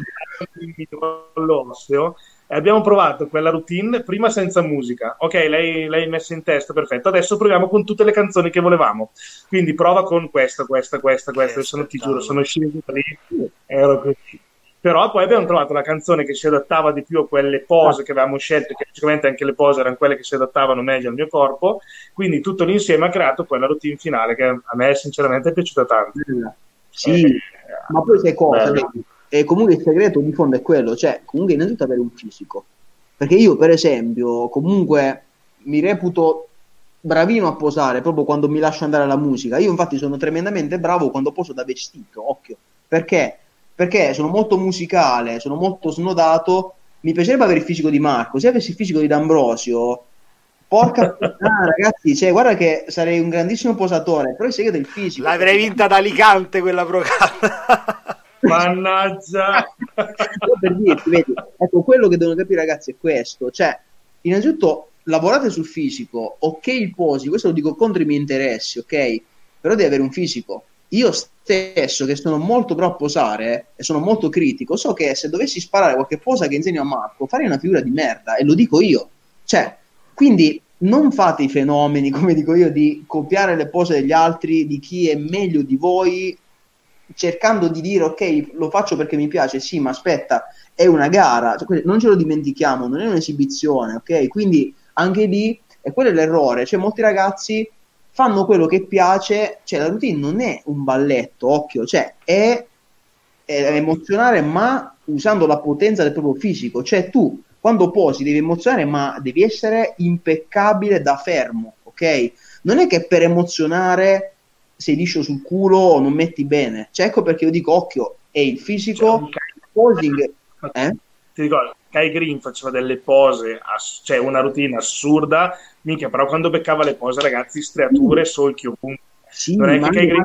l'osseo e abbiamo provato quella routine prima senza musica. Ok, lei l'hai messa in testa, perfetto. Adesso proviamo con tutte le canzoni che volevamo. Quindi prova con questa, questa, questa, questa. Sono, ti giuro, sono sceso lì, ero così però poi abbiamo trovato la canzone che si adattava di più a quelle pose che avevamo scelto, che sicuramente anche le pose erano quelle che si adattavano meglio al mio corpo, quindi tutto l'insieme ha creato poi la routine finale che a me sinceramente è piaciuta tanto. Sì, eh, ma poi sai cosa? E comunque il segreto di fondo è quello, cioè comunque innanzitutto avere un fisico, perché io per esempio comunque mi reputo bravino a posare proprio quando mi lascio andare alla musica, io infatti sono tremendamente bravo quando poso da vestito, occhio, perché perché sono molto musicale, sono molto snodato. Mi piacerebbe avere il fisico di Marco. Se avessi il fisico di D'Ambrosio, porca puttana, ragazzi, cioè, guarda che sarei un grandissimo posatore. Però il segreto del fisico. L'avrei vinta ad Alicante quella programma. Mannaggia! per dirti, vedi, ecco, quello che devono capire, ragazzi, è questo. Cioè, innanzitutto, lavorate sul fisico, ok il posi, questo lo dico contro i miei interessi, ok? Però devi avere un fisico io stesso, che sono molto bravo a posare e sono molto critico, so che se dovessi sparare qualche posa che insegno a Marco, farei una figura di merda e lo dico io. Cioè, quindi non fate i fenomeni, come dico io, di copiare le pose degli altri, di chi è meglio di voi, cercando di dire ok, lo faccio perché mi piace, sì, ma aspetta, è una gara, cioè, non ce lo dimentichiamo, non è un'esibizione, ok? Quindi anche lì, e quello è l'errore, cioè molti ragazzi fanno quello che piace, cioè la routine non è un balletto, occhio, cioè è, è emozionare ma usando la potenza del proprio fisico, cioè tu quando posi devi emozionare ma devi essere impeccabile da fermo, ok? Non è che per emozionare sei liscio sul culo o non metti bene, cioè ecco perché io dico occhio, è il fisico, cioè, posing, eh? Ti ricordo, Kai Green faceva delle pose, ass- cioè una routine assurda, Minchia, però quando beccava le pose, ragazzi, striature, solchi ovunque. Sì, non è che Kai Green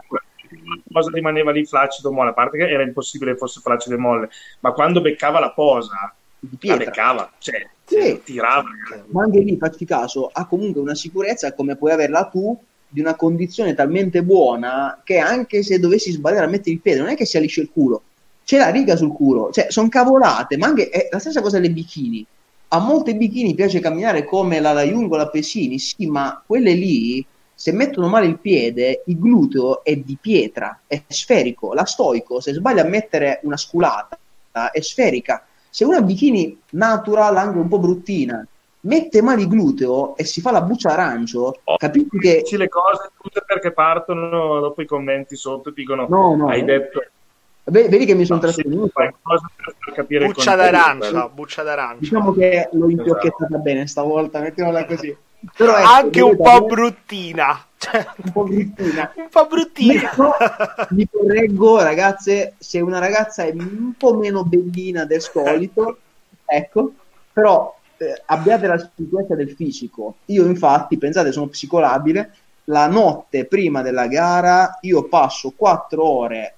cosa rimaneva lì flaccido molle, a parte che era impossibile che fosse flaccido e molle, ma quando beccava la posa, la beccava, cioè sì. tirava. Ma anche lì, facci caso, ha comunque una sicurezza come puoi averla tu di una condizione talmente buona che anche se dovessi sbagliare a mettere il piede, non è che si alisce il culo, c'è la riga sul culo, cioè sono cavolate, ma anche è la stessa cosa delle bikini a molte bikini piace camminare come la Laiung o la Pesini, sì, ma quelle lì, se mettono male il piede, il gluteo è di pietra, è sferico. La stoico, se sbaglia a mettere una sculata, è sferica. Se una bikini natural, anche un po' bruttina, mette male il gluteo e si fa la buccia arancio, oh, capisci che... Le cose tutte perché partono, dopo i commenti sotto dicono, no, no, hai eh. detto vedi che mi sono no, trasferito. Buccia d'arancia, buccia d'arancia. Diciamo che l'ho impiocchettata esatto. bene stavolta, mettiamola così. Però ecco, anche un po' bruttina. un po' bruttina. un po' bruttina. mi correggo, ragazze, se una ragazza è un po' meno bellina del solito, ecco, però eh, abbiate la sicurezza del fisico. Io infatti, pensate, sono psicolabile, la notte prima della gara io passo quattro ore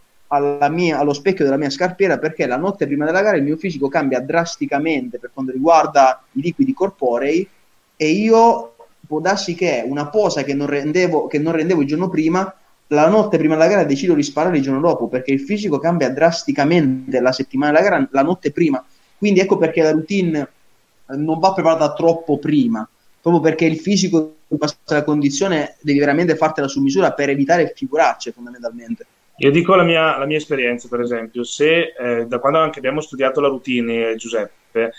mia, allo specchio della mia scarpiera perché la notte prima della gara il mio fisico cambia drasticamente per quanto riguarda i liquidi corporei e io può darsi che una posa che non rendevo, che non rendevo il giorno prima la notte prima della gara decido di sparare il giorno dopo perché il fisico cambia drasticamente la settimana della gara la notte prima quindi ecco perché la routine non va preparata troppo prima proprio perché il fisico in questa condizione devi veramente fartela su misura per evitare figuracce fondamentalmente. Io dico la mia, la mia esperienza, per esempio, se eh, da quando anche abbiamo studiato la routine, Giuseppe,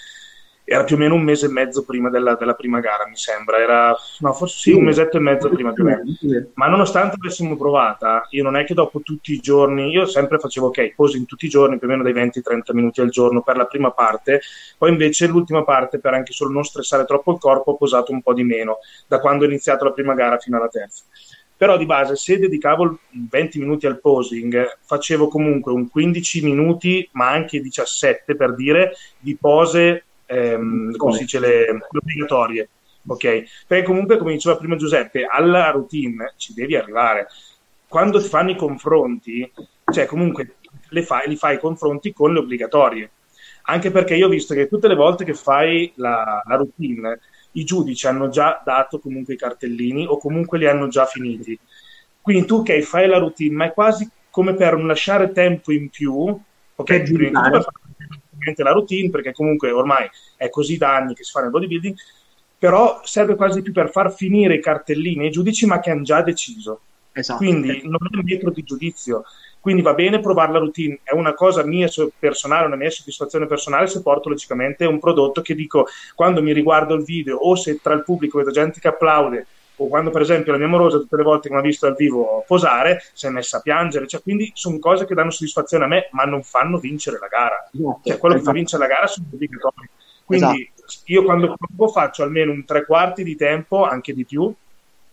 era più o meno un mese e mezzo prima della, della prima gara, mi sembra, era, no, forse sì, un mesetto e mezzo prima più o meno. Ma nonostante l'avessimo provata, io non è che dopo tutti i giorni, io sempre facevo ok, in tutti i giorni più o meno dai 20-30 minuti al giorno per la prima parte, poi invece l'ultima parte, per anche solo non stressare troppo il corpo, ho posato un po' di meno, da quando ho iniziato la prima gara fino alla terza. Però di base se dedicavo 20 minuti al posing facevo comunque un 15 minuti ma anche 17 per dire di pose ehm, come si dice, le, le obbligatorie. Ok? Perché comunque, come diceva prima Giuseppe, alla routine ci devi arrivare. Quando ti fanno i confronti, cioè comunque fai, li fai i confronti con le obbligatorie. Anche perché io ho visto che tutte le volte che fai la, la routine, i giudici hanno già dato comunque i cartellini o comunque li hanno già finiti. Quindi tu che okay, fai la routine, ma è quasi come per non lasciare tempo in più, ok? Prima per fare la routine, perché comunque ormai è così da anni che si fa nel bodybuilding, però serve quasi più per far finire i cartellini ai giudici, ma che hanno già deciso. Esatto. Quindi non è un metro di giudizio. Quindi va bene provare la routine, è una cosa mia personale, una mia soddisfazione personale se porto logicamente un prodotto che dico quando mi riguardo il video o se tra il pubblico vedo gente che applaude o quando per esempio la mia morosa tutte le volte che mi ha visto dal vivo posare si è messa a piangere, cioè, quindi sono cose che danno soddisfazione a me ma non fanno vincere la gara, esatto. cioè quello che fa vincere la gara sono obbligatori. Quindi esatto. io quando faccio almeno un tre quarti di tempo, anche di più,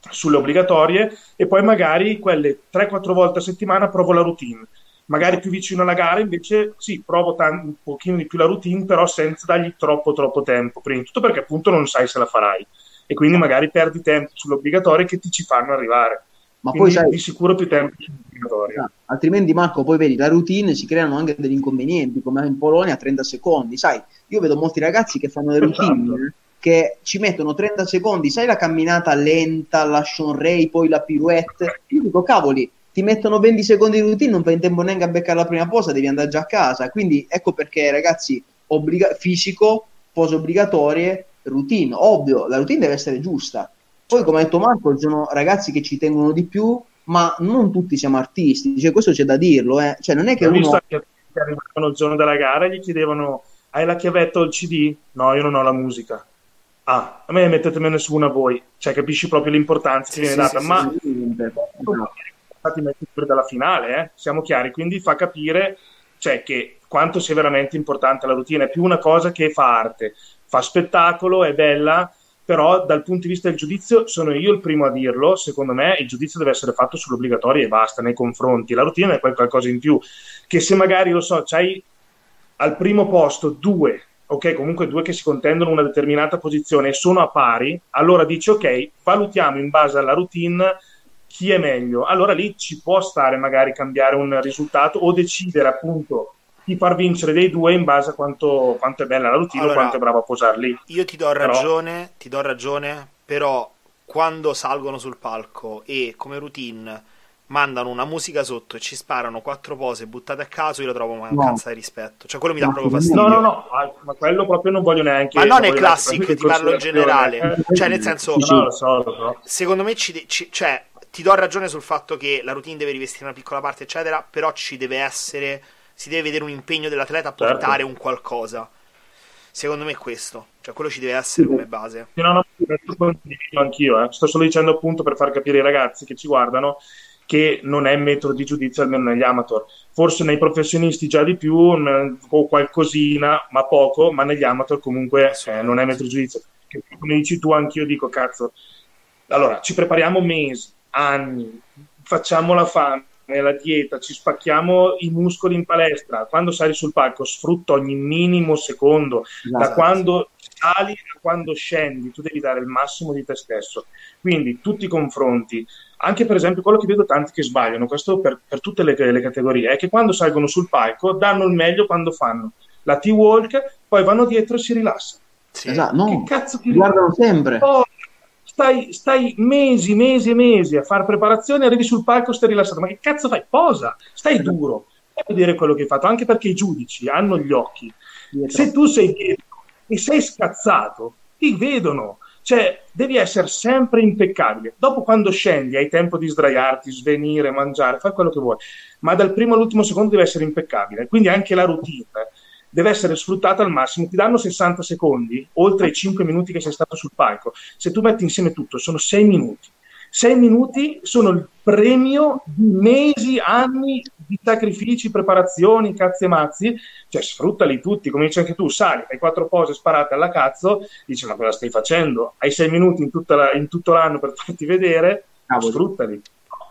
sulle obbligatorie e poi magari quelle 3-4 volte a settimana provo la routine. Magari più vicino alla gara invece sì, provo tan- un pochino di più la routine, però senza dargli troppo troppo tempo, prima di tutto perché appunto non sai se la farai e quindi magari perdi tempo sulle obbligatorie che ti ci fanno arrivare. Ma quindi poi sai, di sicuro più tempo sulle ah, altrimenti Marco, poi vedi la routine si creano anche degli inconvenienti, come in Polonia a 30 secondi, sai, io vedo molti ragazzi che fanno le routine esatto che ci mettono 30 secondi, sai la camminata lenta, la Sean poi la pirouette, io dico cavoli, ti mettono 20 secondi di routine, non fai in tempo neanche a beccare la prima posa, devi andare già a casa, quindi ecco perché ragazzi, obbliga- fisico, pose obbligatorie, routine, ovvio, la routine deve essere giusta. Poi come ha detto Marco, ci sono ragazzi che ci tengono di più, ma non tutti siamo artisti, cioè, questo c'è da dirlo, eh. cioè, non è che Ho uno... visto che arrivavano il giorno della gara e gli chiedevano hai la chiavetta o il CD? No, io non ho la musica ah, a me mettetemene su una voi, cioè capisci proprio l'importanza che sì, viene sì, data, sì, ma stati messi dalla finale, eh? siamo chiari, quindi fa capire cioè, che quanto sia veramente importante la routine, è più una cosa che fa arte, fa spettacolo, è bella, però dal punto di vista del giudizio sono io il primo a dirlo, secondo me il giudizio deve essere fatto sull'obbligatorio e basta, nei confronti, la routine è qualcosa in più, che se magari, lo so, c'hai al primo posto due ok, comunque due che si contendono una determinata posizione e sono a pari, allora dici ok, valutiamo in base alla routine chi è meglio. Allora lì ci può stare magari cambiare un risultato o decidere appunto chi far vincere dei due in base a quanto, quanto è bella la routine allora, o quanto è bravo a posarli. Io ti do ragione, però... ti do ragione, però quando salgono sul palco e come routine mandano una musica sotto e ci sparano quattro pose buttate a caso, io lo trovo mancanza no. di rispetto. Cioè, quello mi dà no, proprio fastidio. No, no, no, ma quello proprio non voglio neanche. Ma non è classic, ti parlo in generale. cioè, nel senso, no, lo so, lo so. secondo me ci, ci, cioè, ti do ragione sul fatto che la routine deve rivestire una piccola parte, eccetera, però ci deve essere, si deve vedere un impegno dell'atleta a certo. portare certo. un qualcosa. Secondo me è questo, cioè quello ci deve essere come base. No, no, no, anch'io, eh. sto solo dicendo appunto per far capire ai ragazzi che ci guardano che non è metodo di giudizio almeno negli amateur. Forse nei professionisti già di più, o qualcosina, ma poco, ma negli amateur comunque eh, non è metodo di giudizio. Che, come dici tu, anch'io dico, cazzo, allora ci prepariamo mesi, anni, facciamo la fame, la dieta, ci spacchiamo i muscoli in palestra, quando sali sul palco sfrutta ogni minimo secondo, esatto. da quando sali a quando scendi, tu devi dare il massimo di te stesso. Quindi tutti i confronti, anche per esempio quello che vedo tanti che sbagliano, questo per, per tutte le, le, categorie, è che quando salgono sul palco danno il meglio quando fanno la T-Walk, poi vanno dietro e si rilassano. Sì. Esatto, no, che cazzo ti guardano sempre. Oh, stai, stai, mesi, mesi e mesi a fare preparazione, arrivi sul palco, stai rilassato. Ma che cazzo fai? Posa, stai duro. Fai vedere quello che hai fatto, anche perché i giudici hanno gli occhi. Dietro. Se tu sei dietro e sei scazzato, ti vedono cioè, devi essere sempre impeccabile. Dopo, quando scendi, hai tempo di sdraiarti, svenire, mangiare, fai quello che vuoi. Ma dal primo all'ultimo secondo devi essere impeccabile. Quindi anche la routine deve essere sfruttata al massimo. Ti danno 60 secondi, oltre ai 5 minuti che sei stato sul palco. Se tu metti insieme tutto, sono 6 minuti. 6 minuti sono il premio di mesi, anni di sacrifici, preparazioni, cazzi e mazzi, cioè sfruttali tutti, come dici anche tu, sali, fai quattro pose sparate alla cazzo, dici ma cosa stai facendo? Hai sei minuti in, la, in tutto l'anno per farti vedere, Cavolo. sfruttali,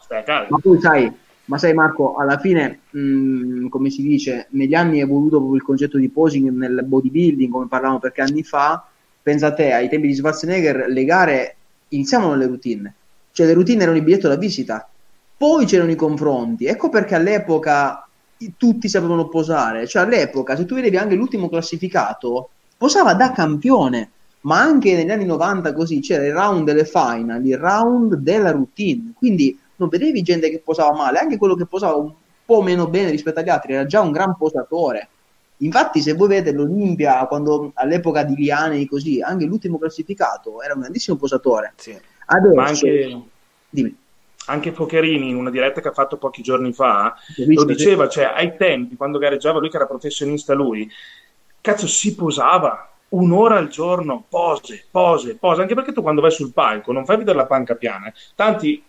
stai a casa. Ma tu sai, Ma sai Marco, alla fine, mh, mm, come si dice, negli anni è evoluto proprio il concetto di posing nel bodybuilding, come parlavamo perché anni fa. Pensa a te, ai tempi di Schwarzenegger, le gare iniziavano le routine. Cioè le routine erano il biglietto da visita. Poi c'erano i confronti. Ecco perché all'epoca tutti sapevano posare. Cioè all'epoca, se tu vedevi anche l'ultimo classificato, posava da campione. Ma anche negli anni 90 così c'era il round delle final, il round della routine. Quindi non vedevi gente che posava male, anche quello che posava un po' meno bene rispetto agli altri era già un gran posatore. Infatti, se voi vedete l'Olimpia, quando all'epoca di Liane e così, anche l'ultimo classificato era un grandissimo posatore. Sì. Adesso, Ma anche, dimmi. anche Focherini, in una diretta che ha fatto pochi giorni fa, lo diceva, cioè ai tempi, quando gareggiava lui che era professionista lui, cazzo si posava un'ora al giorno, pose, pose, pose, anche perché tu quando vai sul palco non fai vedere la panca piana. Tanti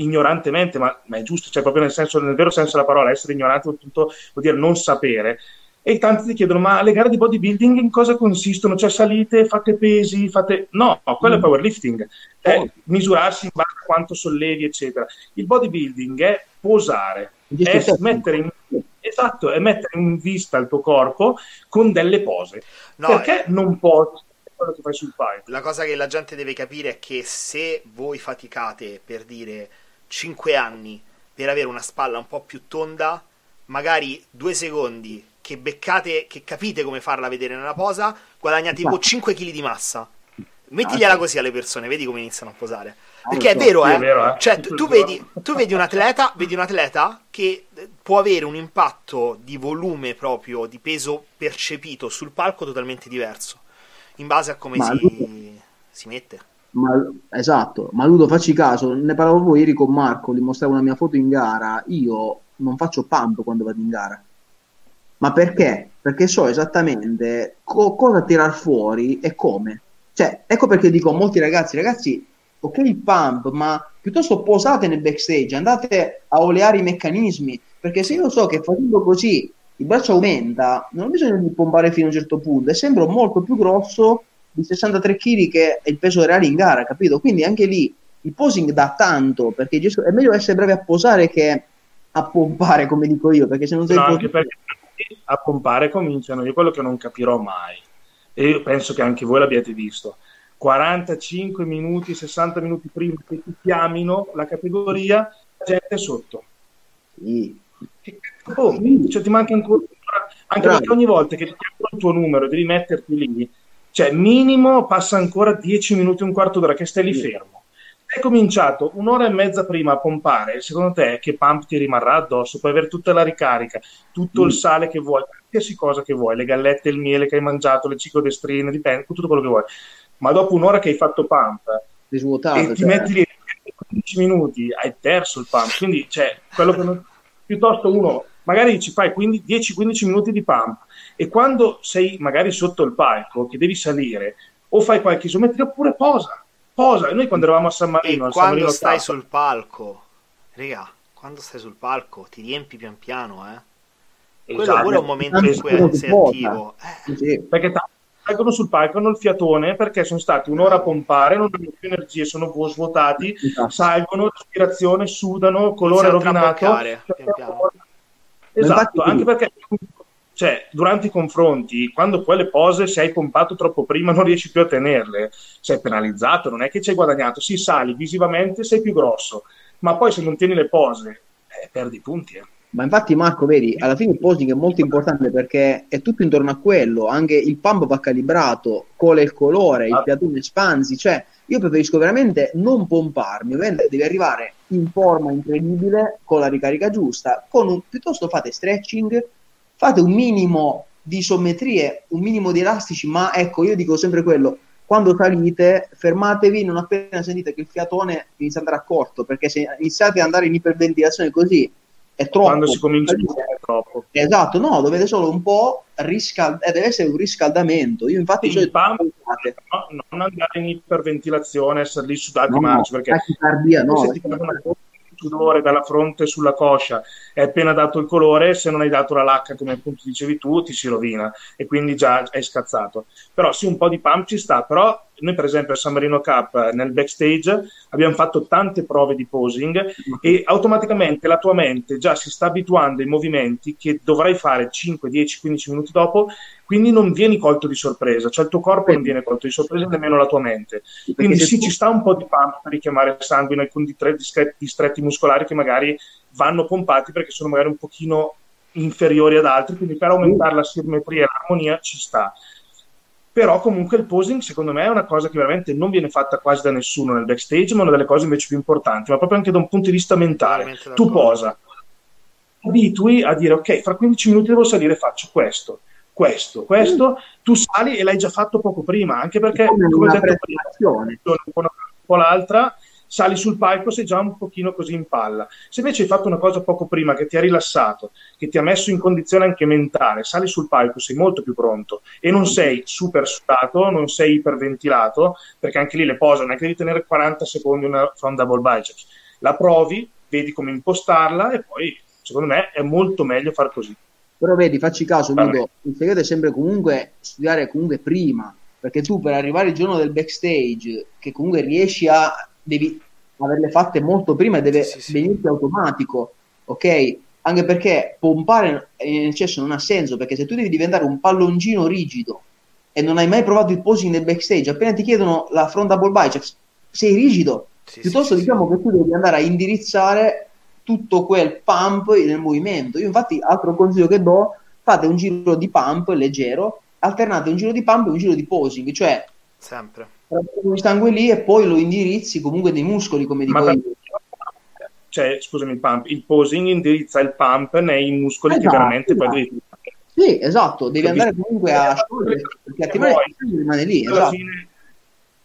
ignorantemente, ma, ma, è giusto, cioè proprio nel, senso, nel vero senso della parola, essere ignorante vuol dire non sapere. E tanti ti chiedono: ma le gare di bodybuilding in cosa consistono? Cioè, salite, fate pesi, fate. No, quello mm. è powerlifting, è oh. misurarsi in base a quanto sollevi, eccetera. Il bodybuilding è posare, è mettere in esatto, è mettere in vista il tuo corpo con delle pose. No, perché eh... non puoi quello che fai sul palco? La cosa che la gente deve capire è che se voi faticate per dire 5 anni per avere una spalla un po' più tonda, magari due secondi che beccate, che capite come farla vedere nella posa, guadagnate tipo 5 kg di massa. Mettigliela così alle persone, vedi come iniziano a posare. Ah, Perché è vero, eh? È vero, eh? Cioè, tu, tu, vedi, tu vedi, un atleta, vedi un atleta che può avere un impatto di volume proprio, di peso percepito sul palco totalmente diverso, in base a come si, si mette. Ma, esatto, ma Ludo facci caso, ne parlavo ieri con Marco, gli mostravo una mia foto in gara, io non faccio pump quando vado in gara. Ma perché? Perché so esattamente co- cosa tirar fuori e come. Cioè, ecco perché dico a molti ragazzi, ragazzi, ok il pump, ma piuttosto posate nel backstage, andate a oleare i meccanismi, perché se io so che facendo così il braccio aumenta, non ho bisogno di pompare fino a un certo punto, e sembro molto più grosso di 63 kg che è il peso reale in gara, capito? Quindi anche lì il posing dà tanto, perché è meglio essere bravi a posare che a pompare, come dico io, perché se non sei no, anche perché a pompare cominciano, io quello che non capirò mai, e io penso che anche voi l'abbiate visto, 45 minuti, 60 minuti prima che ti chiamino la categoria, la gente è sotto. Sì. Oh, cioè ti manca ancora anche Bravo. perché ogni volta che ti chiamano il tuo numero devi metterti lì cioè, minimo passa ancora 10 minuti, un quarto d'ora che stai lì fermo. Hai cominciato un'ora e mezza prima a pompare, secondo te che pump ti rimarrà addosso? Puoi avere tutta la ricarica, tutto mm. il sale che vuoi, qualsiasi cosa che vuoi, le gallette, il miele che hai mangiato, le cicodestrine, dipende, tutto quello che vuoi. Ma dopo un'ora che hai fatto pump e ti cioè. metti lì 15 minuti, hai perso il pump. Quindi, cioè, quello che non... piuttosto uno, magari ci fai 10-15 minuti di pump, e quando sei magari sotto il palco, che devi salire, o fai qualche isometria oppure posa. Posa. Noi quando eravamo a San Marino... E quando Marino stai sul palco, raga, quando stai sul palco ti riempi pian piano, eh. Quello esatto. pure è un momento in cui sei attivo. Eh. Sì, perché t- salgono sul palco, hanno il fiatone perché sono stati un'ora a pompare, non hanno più energie, sono svuotati, esatto. salgono, respirazione, sudano, colore rovinato. Esatto, anche perché cioè, durante i confronti, quando poi le pose, se hai pompato troppo prima, non riesci più a tenerle, sei penalizzato, non è che ci hai guadagnato, sì, sali visivamente, sei più grosso, ma poi se non tieni le pose, eh, perdi punti. Eh. Ma infatti, Marco, vedi, alla fine il posing è molto importante perché è tutto intorno a quello, anche il pump va calibrato, è il colore, il ah. piatone espansi, cioè io preferisco veramente non pomparmi, devi arrivare in forma incredibile con la ricarica giusta, con un, piuttosto fate stretching, fate un minimo di isometrie, un minimo di elastici, ma ecco, io dico sempre quello, quando salite fermatevi non appena sentite che il fiatone inizia ad andare a corto, perché se iniziate ad andare in iperventilazione così è troppo. Quando si comincia è troppo. Esatto, no, dovete solo un po' riscaldare, eh, deve essere un riscaldamento. Io infatti... Sì, pump, no, non andare in iperventilazione, essere lì sudati no, marcio, perché... Tachicardia, no, se ti sudore dalla fronte sulla coscia è appena dato il colore, se non hai dato la lacca, come appunto dicevi tu, ti si rovina e quindi già è scazzato. Però sì, un po' di pump ci sta, però noi per esempio al San Marino Cup nel backstage abbiamo fatto tante prove di posing e automaticamente la tua mente già si sta abituando ai movimenti che dovrai fare 5, 10, 15 minuti dopo, quindi non vieni colto di sorpresa, cioè il tuo corpo non viene colto di sorpresa nemmeno la tua mente. Quindi sì, ci sta un po' di pump per richiamare sangue in alcuni distretti muscolari che magari vanno pompati perché sono magari un pochino inferiori ad altri, quindi per aumentare la simmetria e l'armonia ci sta. Però comunque il posing secondo me è una cosa che veramente non viene fatta quasi da nessuno nel backstage, ma una delle cose invece più importanti, ma proprio anche da un punto di vista mentale. Tu posa, abitui a dire ok, fra 15 minuti devo salire faccio questo, questo, questo, mm. tu sali e l'hai già fatto poco prima, anche perché come, come ho detto prima, un po' l'altra, sali sul palco sei già un pochino così in palla. Se invece hai fatto una cosa poco prima che ti ha rilassato, che ti ha messo in condizione anche mentale, sali sul palco, sei molto più pronto e non sei super sudato, non sei iperventilato, perché anche lì le pose non è che devi tenere 40 secondi una front double biceps. La provi, vedi come impostarla e poi secondo me è molto meglio far così. Però vedi, facci caso, Ludo, il segreto è sempre comunque studiare comunque prima, perché tu per arrivare il giorno del backstage, che comunque riesci a devi averle fatte molto prima e deve sì, sì, venirti automatico, ok? Anche perché pompare in eccesso non ha senso, perché se tu devi diventare un palloncino rigido e non hai mai provato il posing nel backstage, appena ti chiedono la front double biceps, sei rigido, sì, piuttosto diciamo che tu devi andare a indirizzare tutto quel pump nel movimento. Io infatti altro consiglio che do, fate un giro di pump leggero, alternate un giro di pump e un giro di posing, cioè sempre sangue lì e poi lo indirizzi comunque dei muscoli, come dico Ma io. Cioè, scusami, il pump, il posing indirizza il pump nei muscoli esatto, che veramente esatto. poi devi... Sì, esatto, devi Capito? andare comunque a sciogliere, perché altrimenti rimane lì, esatto. Fine...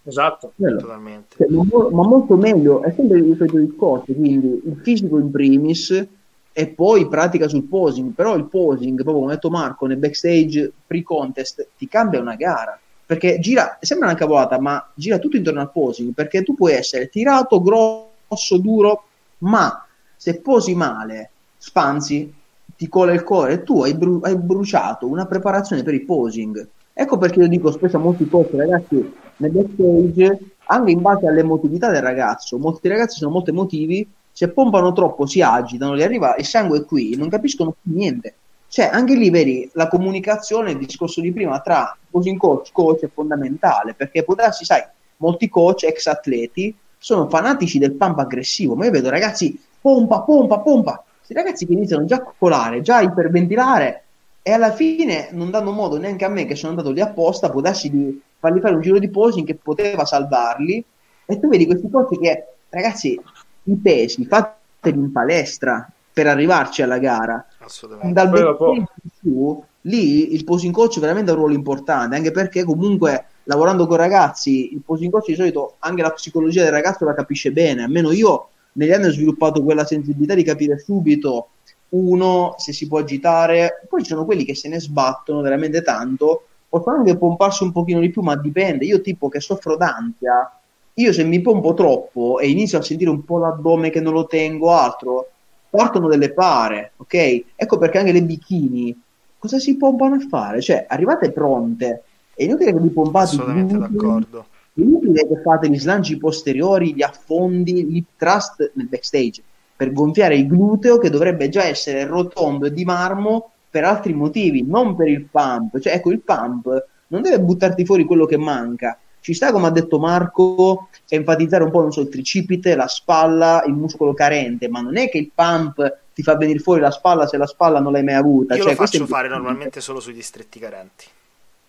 Esatto, totalmente. Cioè, ma, ma, molto meglio, è sempre il solito discorso, quindi il fisico in primis e poi pratica sul posing, però il posing, proprio come ha detto Marco, nel backstage pre-contest ti cambia una gara perché gira, sembra una cavolata, ma gira tutto intorno al posing, perché tu puoi essere tirato, grosso, duro, ma se posi male, spanzi, ti cola il cuore, tu hai, bru- hai bruciato una preparazione per il posing. Ecco perché io dico spesso a molti coach, ragazzi, nel backstage, anche in base all'emotività del ragazzo, molti ragazzi sono molto emotivi, se pompano troppo si agitano, gli arriva il sangue qui, non capiscono più niente. Cioè, anche lì vedi la comunicazione, il discorso di prima tra posing coach, coach è fondamentale perché darsi, sai, molti coach, ex atleti, sono fanatici del pump aggressivo, ma io vedo ragazzi pompa, pompa, pompa, questi ragazzi che iniziano già a coccolare, già a iperventilare e alla fine non danno modo neanche a me che sono andato lì apposta, darsi di fargli fare un giro di posing che poteva salvarli e tu vedi questi coach che, ragazzi, i pesi, fateli in palestra per arrivarci alla gara. Assolutamente. Dal dopo... su, lì il posing coach veramente ha un ruolo importante, anche perché comunque lavorando con ragazzi, il posing coach di solito anche la psicologia del ragazzo la capisce bene, almeno io negli anni ho sviluppato quella sensibilità di capire subito uno se si può agitare, poi ci sono quelli che se ne sbattono veramente tanto, possono anche pomparsi un pochino di più, ma dipende, io tipo che soffro d'ansia, io se mi pompo troppo e inizio a sentire un po' l'addome che non lo tengo, altro, portano delle pare, ok? Ecco perché anche le bikini cosa si pompano a fare? Cioè, arrivate pronte, è inutile che vi pompate Assolutamente glutei, d'accordo. È inutile che fate gli slanci posteriori, gli affondi, l'hip thrust nel backstage per gonfiare il gluteo che dovrebbe già essere rotondo e di marmo per altri motivi, non per il pump. Cioè, ecco, il pump non deve buttarti fuori quello che manca. Ci sta, come ha detto Marco, enfatizzare un po', non so, il tricipite, la spalla, il muscolo carente, ma non è che il pump ti fa venire fuori la spalla se la spalla non l'hai mai avuta. Io cioè, lo faccio fare normalmente solo sui distretti carenti.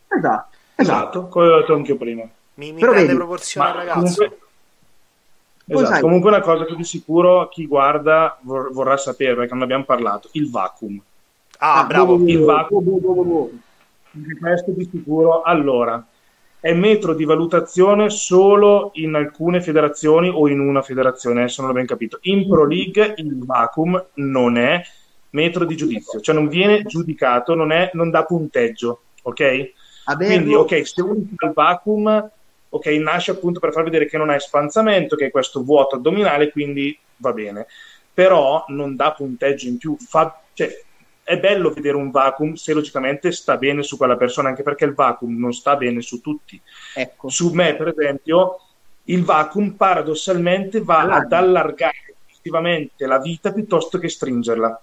Esatto, esatto, come ho detto anche prima. Mi, mi prende vedi, proporzione al ragazzo. Comunque... Esatto. Comunque una cosa che di sicuro chi guarda vor- vorrà sapere, perché non abbiamo parlato, il vacuum. Ah, ah bravo. Il vacuum. Questo di sicuro. Allora, è metro di valutazione solo in alcune federazioni o in una federazione, adesso non l'ho ben capito. In Pro League il vacuum non è metro di giudizio, cioè non viene giudicato, non, è, non dà punteggio, ok? Averlo... Quindi, ok, se uno fa il vacuum, ok, nasce appunto per far vedere che non ha espanzamento, che è questo vuoto addominale, quindi va bene. Però non dà punteggio in più, fa, cioè, è bello vedere un vacuum se logicamente sta bene su quella persona, anche perché il vacuum non sta bene su tutti. Ecco. Su me, per esempio, il vacuum paradossalmente va ad allargare effettivamente la vita piuttosto che stringerla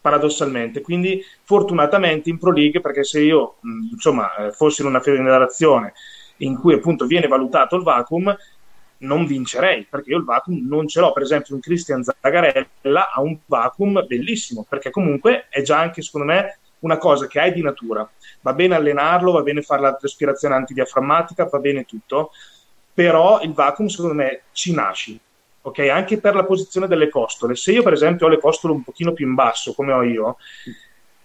paradossalmente. Quindi, fortunatamente in Pro League, perché se io insomma eh, fossi in una federazione in cui appunto viene valutato il vacuum, non vincerei perché io il vacuum non ce l'ho. Per esempio, un Christian Zagarella ha un vacuum bellissimo perché comunque è già anche secondo me una cosa che hai di natura. Va bene allenarlo, va bene fare la respirazione antidiaframmatica, va bene tutto, però il vacuum secondo me ci nasci. Ok, anche per la posizione delle costole. Se io, per esempio, ho le costole un pochino più in basso, come ho io,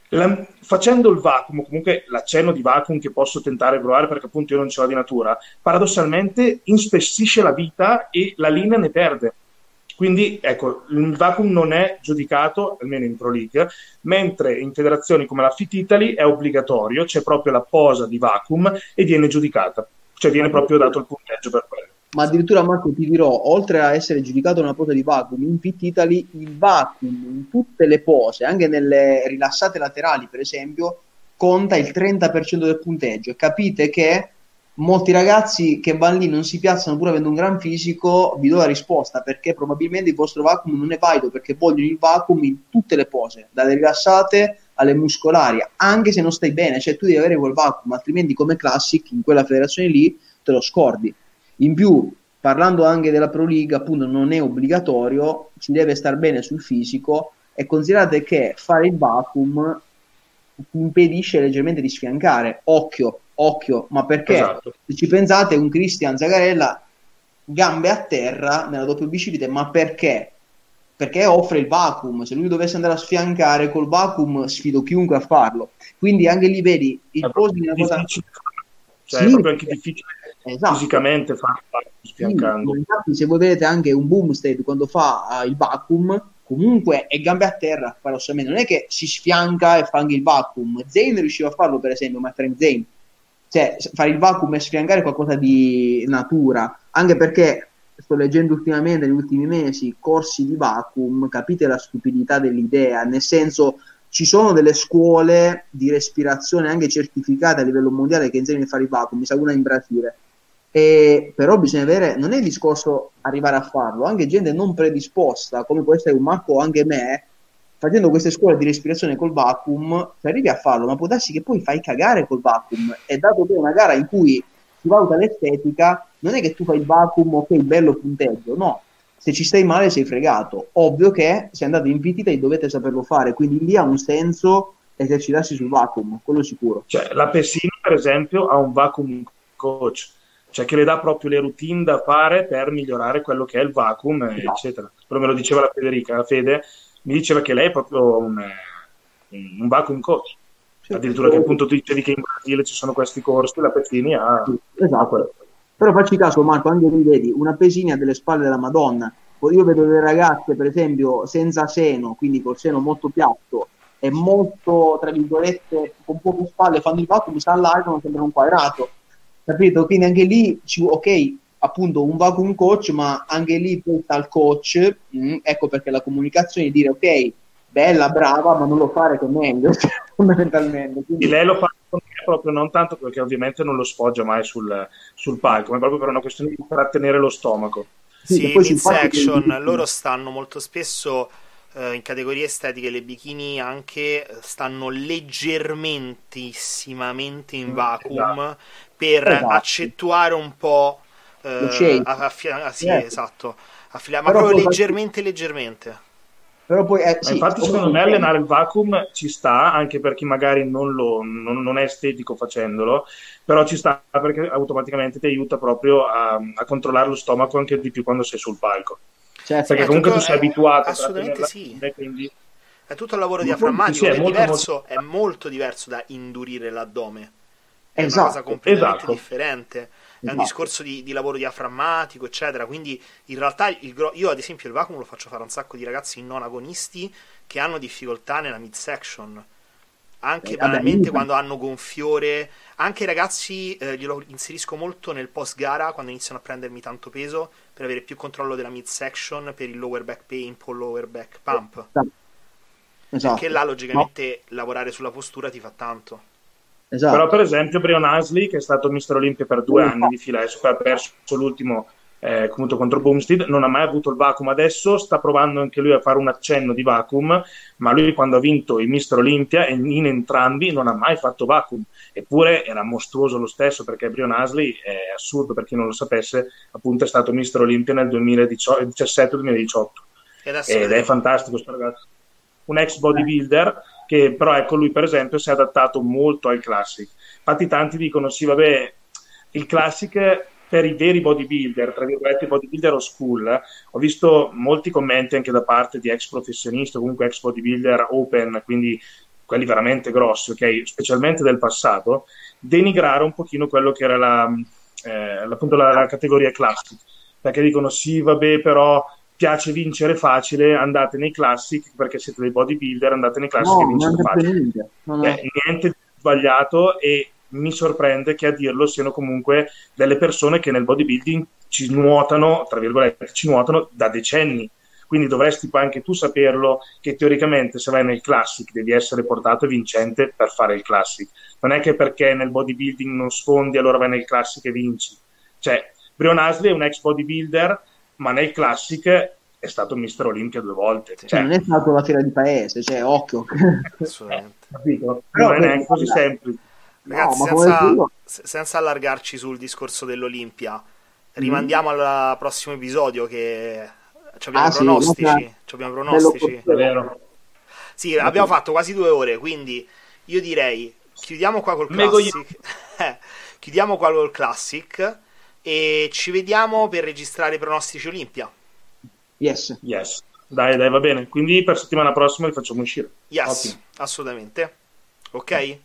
la, facendo il vacuum, comunque l'accenno di vacuum che posso tentare di provare perché appunto io non ce l'ho di natura, paradossalmente inspessisce la vita e la linea ne perde. Quindi ecco, il vacuum non è giudicato, almeno in Pro League, mentre in federazioni come la Fit Italy è obbligatorio, c'è proprio la posa di vacuum e viene giudicata, cioè viene proprio dato il punteggio per quello ma addirittura Marco ti dirò, oltre a essere giudicato una posa di vacuum, in Pit Italy il vacuum in tutte le pose, anche nelle rilassate laterali per esempio, conta il 30% del punteggio. Capite che molti ragazzi che vanno lì non si piazzano pur avendo un gran fisico, vi do la risposta perché probabilmente il vostro vacuum non è valido perché vogliono il vacuum in tutte le pose, dalle rilassate alle muscolari, anche se non stai bene, cioè tu devi avere quel vacuum, altrimenti come classic in quella federazione lì te lo scordi. In più, parlando anche della Pro League, appunto non è obbligatorio, si deve stare bene sul fisico e considerate che fare il vacuum impedisce leggermente di sfiancare. Occhio, occhio, ma perché? Esatto. Se ci pensate, un Cristian Zagarella gambe a terra nella doppia bicipite, ma perché? Perché offre il vacuum. Se lui dovesse andare a sfiancare col vacuum, sfido chiunque a farlo. Quindi anche lì vedi il posto di una cosa. Cioè, sì, è proprio anche difficile esatto. fisicamente fa sfiancando. Sì, infatti, se voi vedete anche un Boomstead quando fa uh, il vacuum, comunque è gambe a terra, paradossalmente. Non è che si sfianca e fa anche il vacuum. Zane riusciva a farlo, per esempio, ma Frank Zane. Cioè, fare il vacuum e sfiancare qualcosa di natura, anche perché sto leggendo ultimamente, negli ultimi mesi, corsi di vacuum, capite la stupidità dell'idea, nel senso ci sono delle scuole di respirazione anche certificate a livello mondiale che insegnano a fare il vacuum, mi sa una in Brasile. E, però bisogna avere, non è il discorso arrivare a farlo, anche gente non predisposta, come può essere un Marco o anche me, facendo queste scuole di respirazione col vacuum, se arrivi a farlo, ma può darsi che poi fai cagare col vacuum. E dato che è una gara in cui si valuta l'estetica, non è che tu fai il vacuum, ok, bello punteggio, no, se ci stai male sei fregato. Ovvio che se andate in vitita dovete saperlo fare, quindi lì ha un senso esercitarsi sul vacuum, quello sicuro. Cioè, la Pessina, per esempio, ha un vacuum coach, cioè che le dà proprio le routine da fare per migliorare quello che è il vacuum, eccetera. Però me lo diceva la Federica, la Fede mi diceva che lei è proprio un, un vacuum coach. Addirittura che appunto tu dicevi che in Brasile ci sono questi corsi, la Pessini ha... Esatto. Però facci caso, Marco, anche tu vedi una pesina delle spalle della Madonna. Io vedo delle ragazze, per esempio, senza seno, quindi col seno molto piatto e molto, tra virgolette, con poche spalle, fanno il vacuum, si allargano, sembra un quadrato. Capito? Quindi anche lì, ok, appunto un vacuum coach, ma anche lì poi sta il coach, mh, mm, ecco perché la comunicazione è dire ok, bella, brava, ma non lo fare che è meglio, fondamentalmente. Quindi... lei lo fa proprio non tanto perché ovviamente non lo sfoggia mai sul, sul palco, ma proprio per una questione di trattenere lo stomaco. Sì, sì midsection, loro stanno molto spesso eh, in categorie estetiche, le bikini anche stanno leggermentissimamente in vacuum esatto. per esatto. accentuare un po' eh, affia- ah, sì, yes. esatto, affila- ma proprio leggermente leggermente. Però poi, eh, sì, infatti, secondo me, allenare il vacuum ci sta anche per chi magari non, lo, non, non, è estetico facendolo, però ci sta perché automaticamente ti aiuta proprio a, a controllare lo stomaco anche di più quando sei sul palco. Certo, perché comunque tutto, tu sei abituato assolutamente sì. quindi... È tutto il lavoro diaframmatico, sì, è, è, molto, diverso, molto... è molto diverso da indurire l'addome. È esatto, una cosa completamente esatto. differente è un esatto. discorso di, di, lavoro diaframmatico, eccetera. Quindi in realtà il, io, ad esempio, il vacuum lo faccio fare a un sacco di ragazzi non agonisti che hanno difficoltà nella midsection. Anche eh, banalmente vabbè, quando hanno gonfiore, anche i ragazzi eh, glielo inserisco molto nel post gara quando iniziano a prendermi tanto peso per avere più controllo della midsection per il lower back pain, pull lower back pump. Esatto. Che là logicamente no. lavorare sulla postura ti fa tanto. Esatto. Però per esempio Brion Asley, che è stato Mister Olympia per due anni di fila, adesso ha perso l'ultimo eh, appunto contro Boomstead, non ha mai avuto il vacuum. Adesso sta provando anche lui a fare un accenno di vacuum, ma lui quando ha vinto il Mister Olympia in entrambi non ha mai fatto vacuum. Eppure era mostruoso lo stesso perché Brion Asley è assurdo per chi non lo sapesse, appunto è stato Mister Olympia nel 2017-2018 ed è fantastico questo ragazzo. Un ex bodybuilder che però ecco lui per esempio si è adattato molto al classic. Infatti tanti dicono sì vabbè il classic per i veri bodybuilder, tra virgolette bodybuilder o school, ho visto molti commenti anche da parte di ex professionisti o comunque ex bodybuilder open, quindi quelli veramente grossi, ok, specialmente del passato, denigrare un pochino quello che era la, eh, appunto la, la categoria classic, perché dicono sì, vabbè, però piace vincere facile, andate nei classic perché siete dei bodybuilder, andate nei classic no, e vincete facile. No, no. Eh, niente sbagliato e mi sorprende che a dirlo siano comunque delle persone che nel bodybuilding ci nuotano, tra virgolette, ci nuotano da decenni. Quindi dovresti poi anche tu saperlo che teoricamente se vai nel classic devi essere portato vincente per fare il classic. Non è che perché nel bodybuilding non sfondi allora vai nel classic e vinci. Cioè, Brion Asley è un ex bodybuilder, ma nel classic è stato Mister Olympia due volte. Cioè, cioè, non è stato la fiera di paese, cioè occhio. Assolutamente. Capito? Però non è così semplice. Ragazzi, no, senza, senza, allargarci sul discorso dell'Olimpia, mm. rimandiamo mm. al prossimo episodio che abbiamo ah, pronostici. Sì, abbiamo pronostici. Sì, abbiamo fatto quasi due ore, quindi io direi chiudiamo qua col classic. chiudiamo qua col classic e ci vediamo per registrare i pronostici Olimpia. Yes. Yes. Dai, dai, va bene. Quindi per settimana prossima li facciamo uscire. Yes, Ottimo. assolutamente. Ok?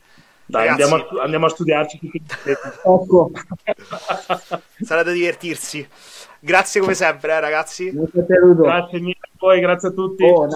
Dai, andiamo a, andiamo a, studiarci ecco. Sarà da divertirsi. Grazie come sempre, eh, ragazzi. Grazie mille a voi, grazie a tutti. Oh,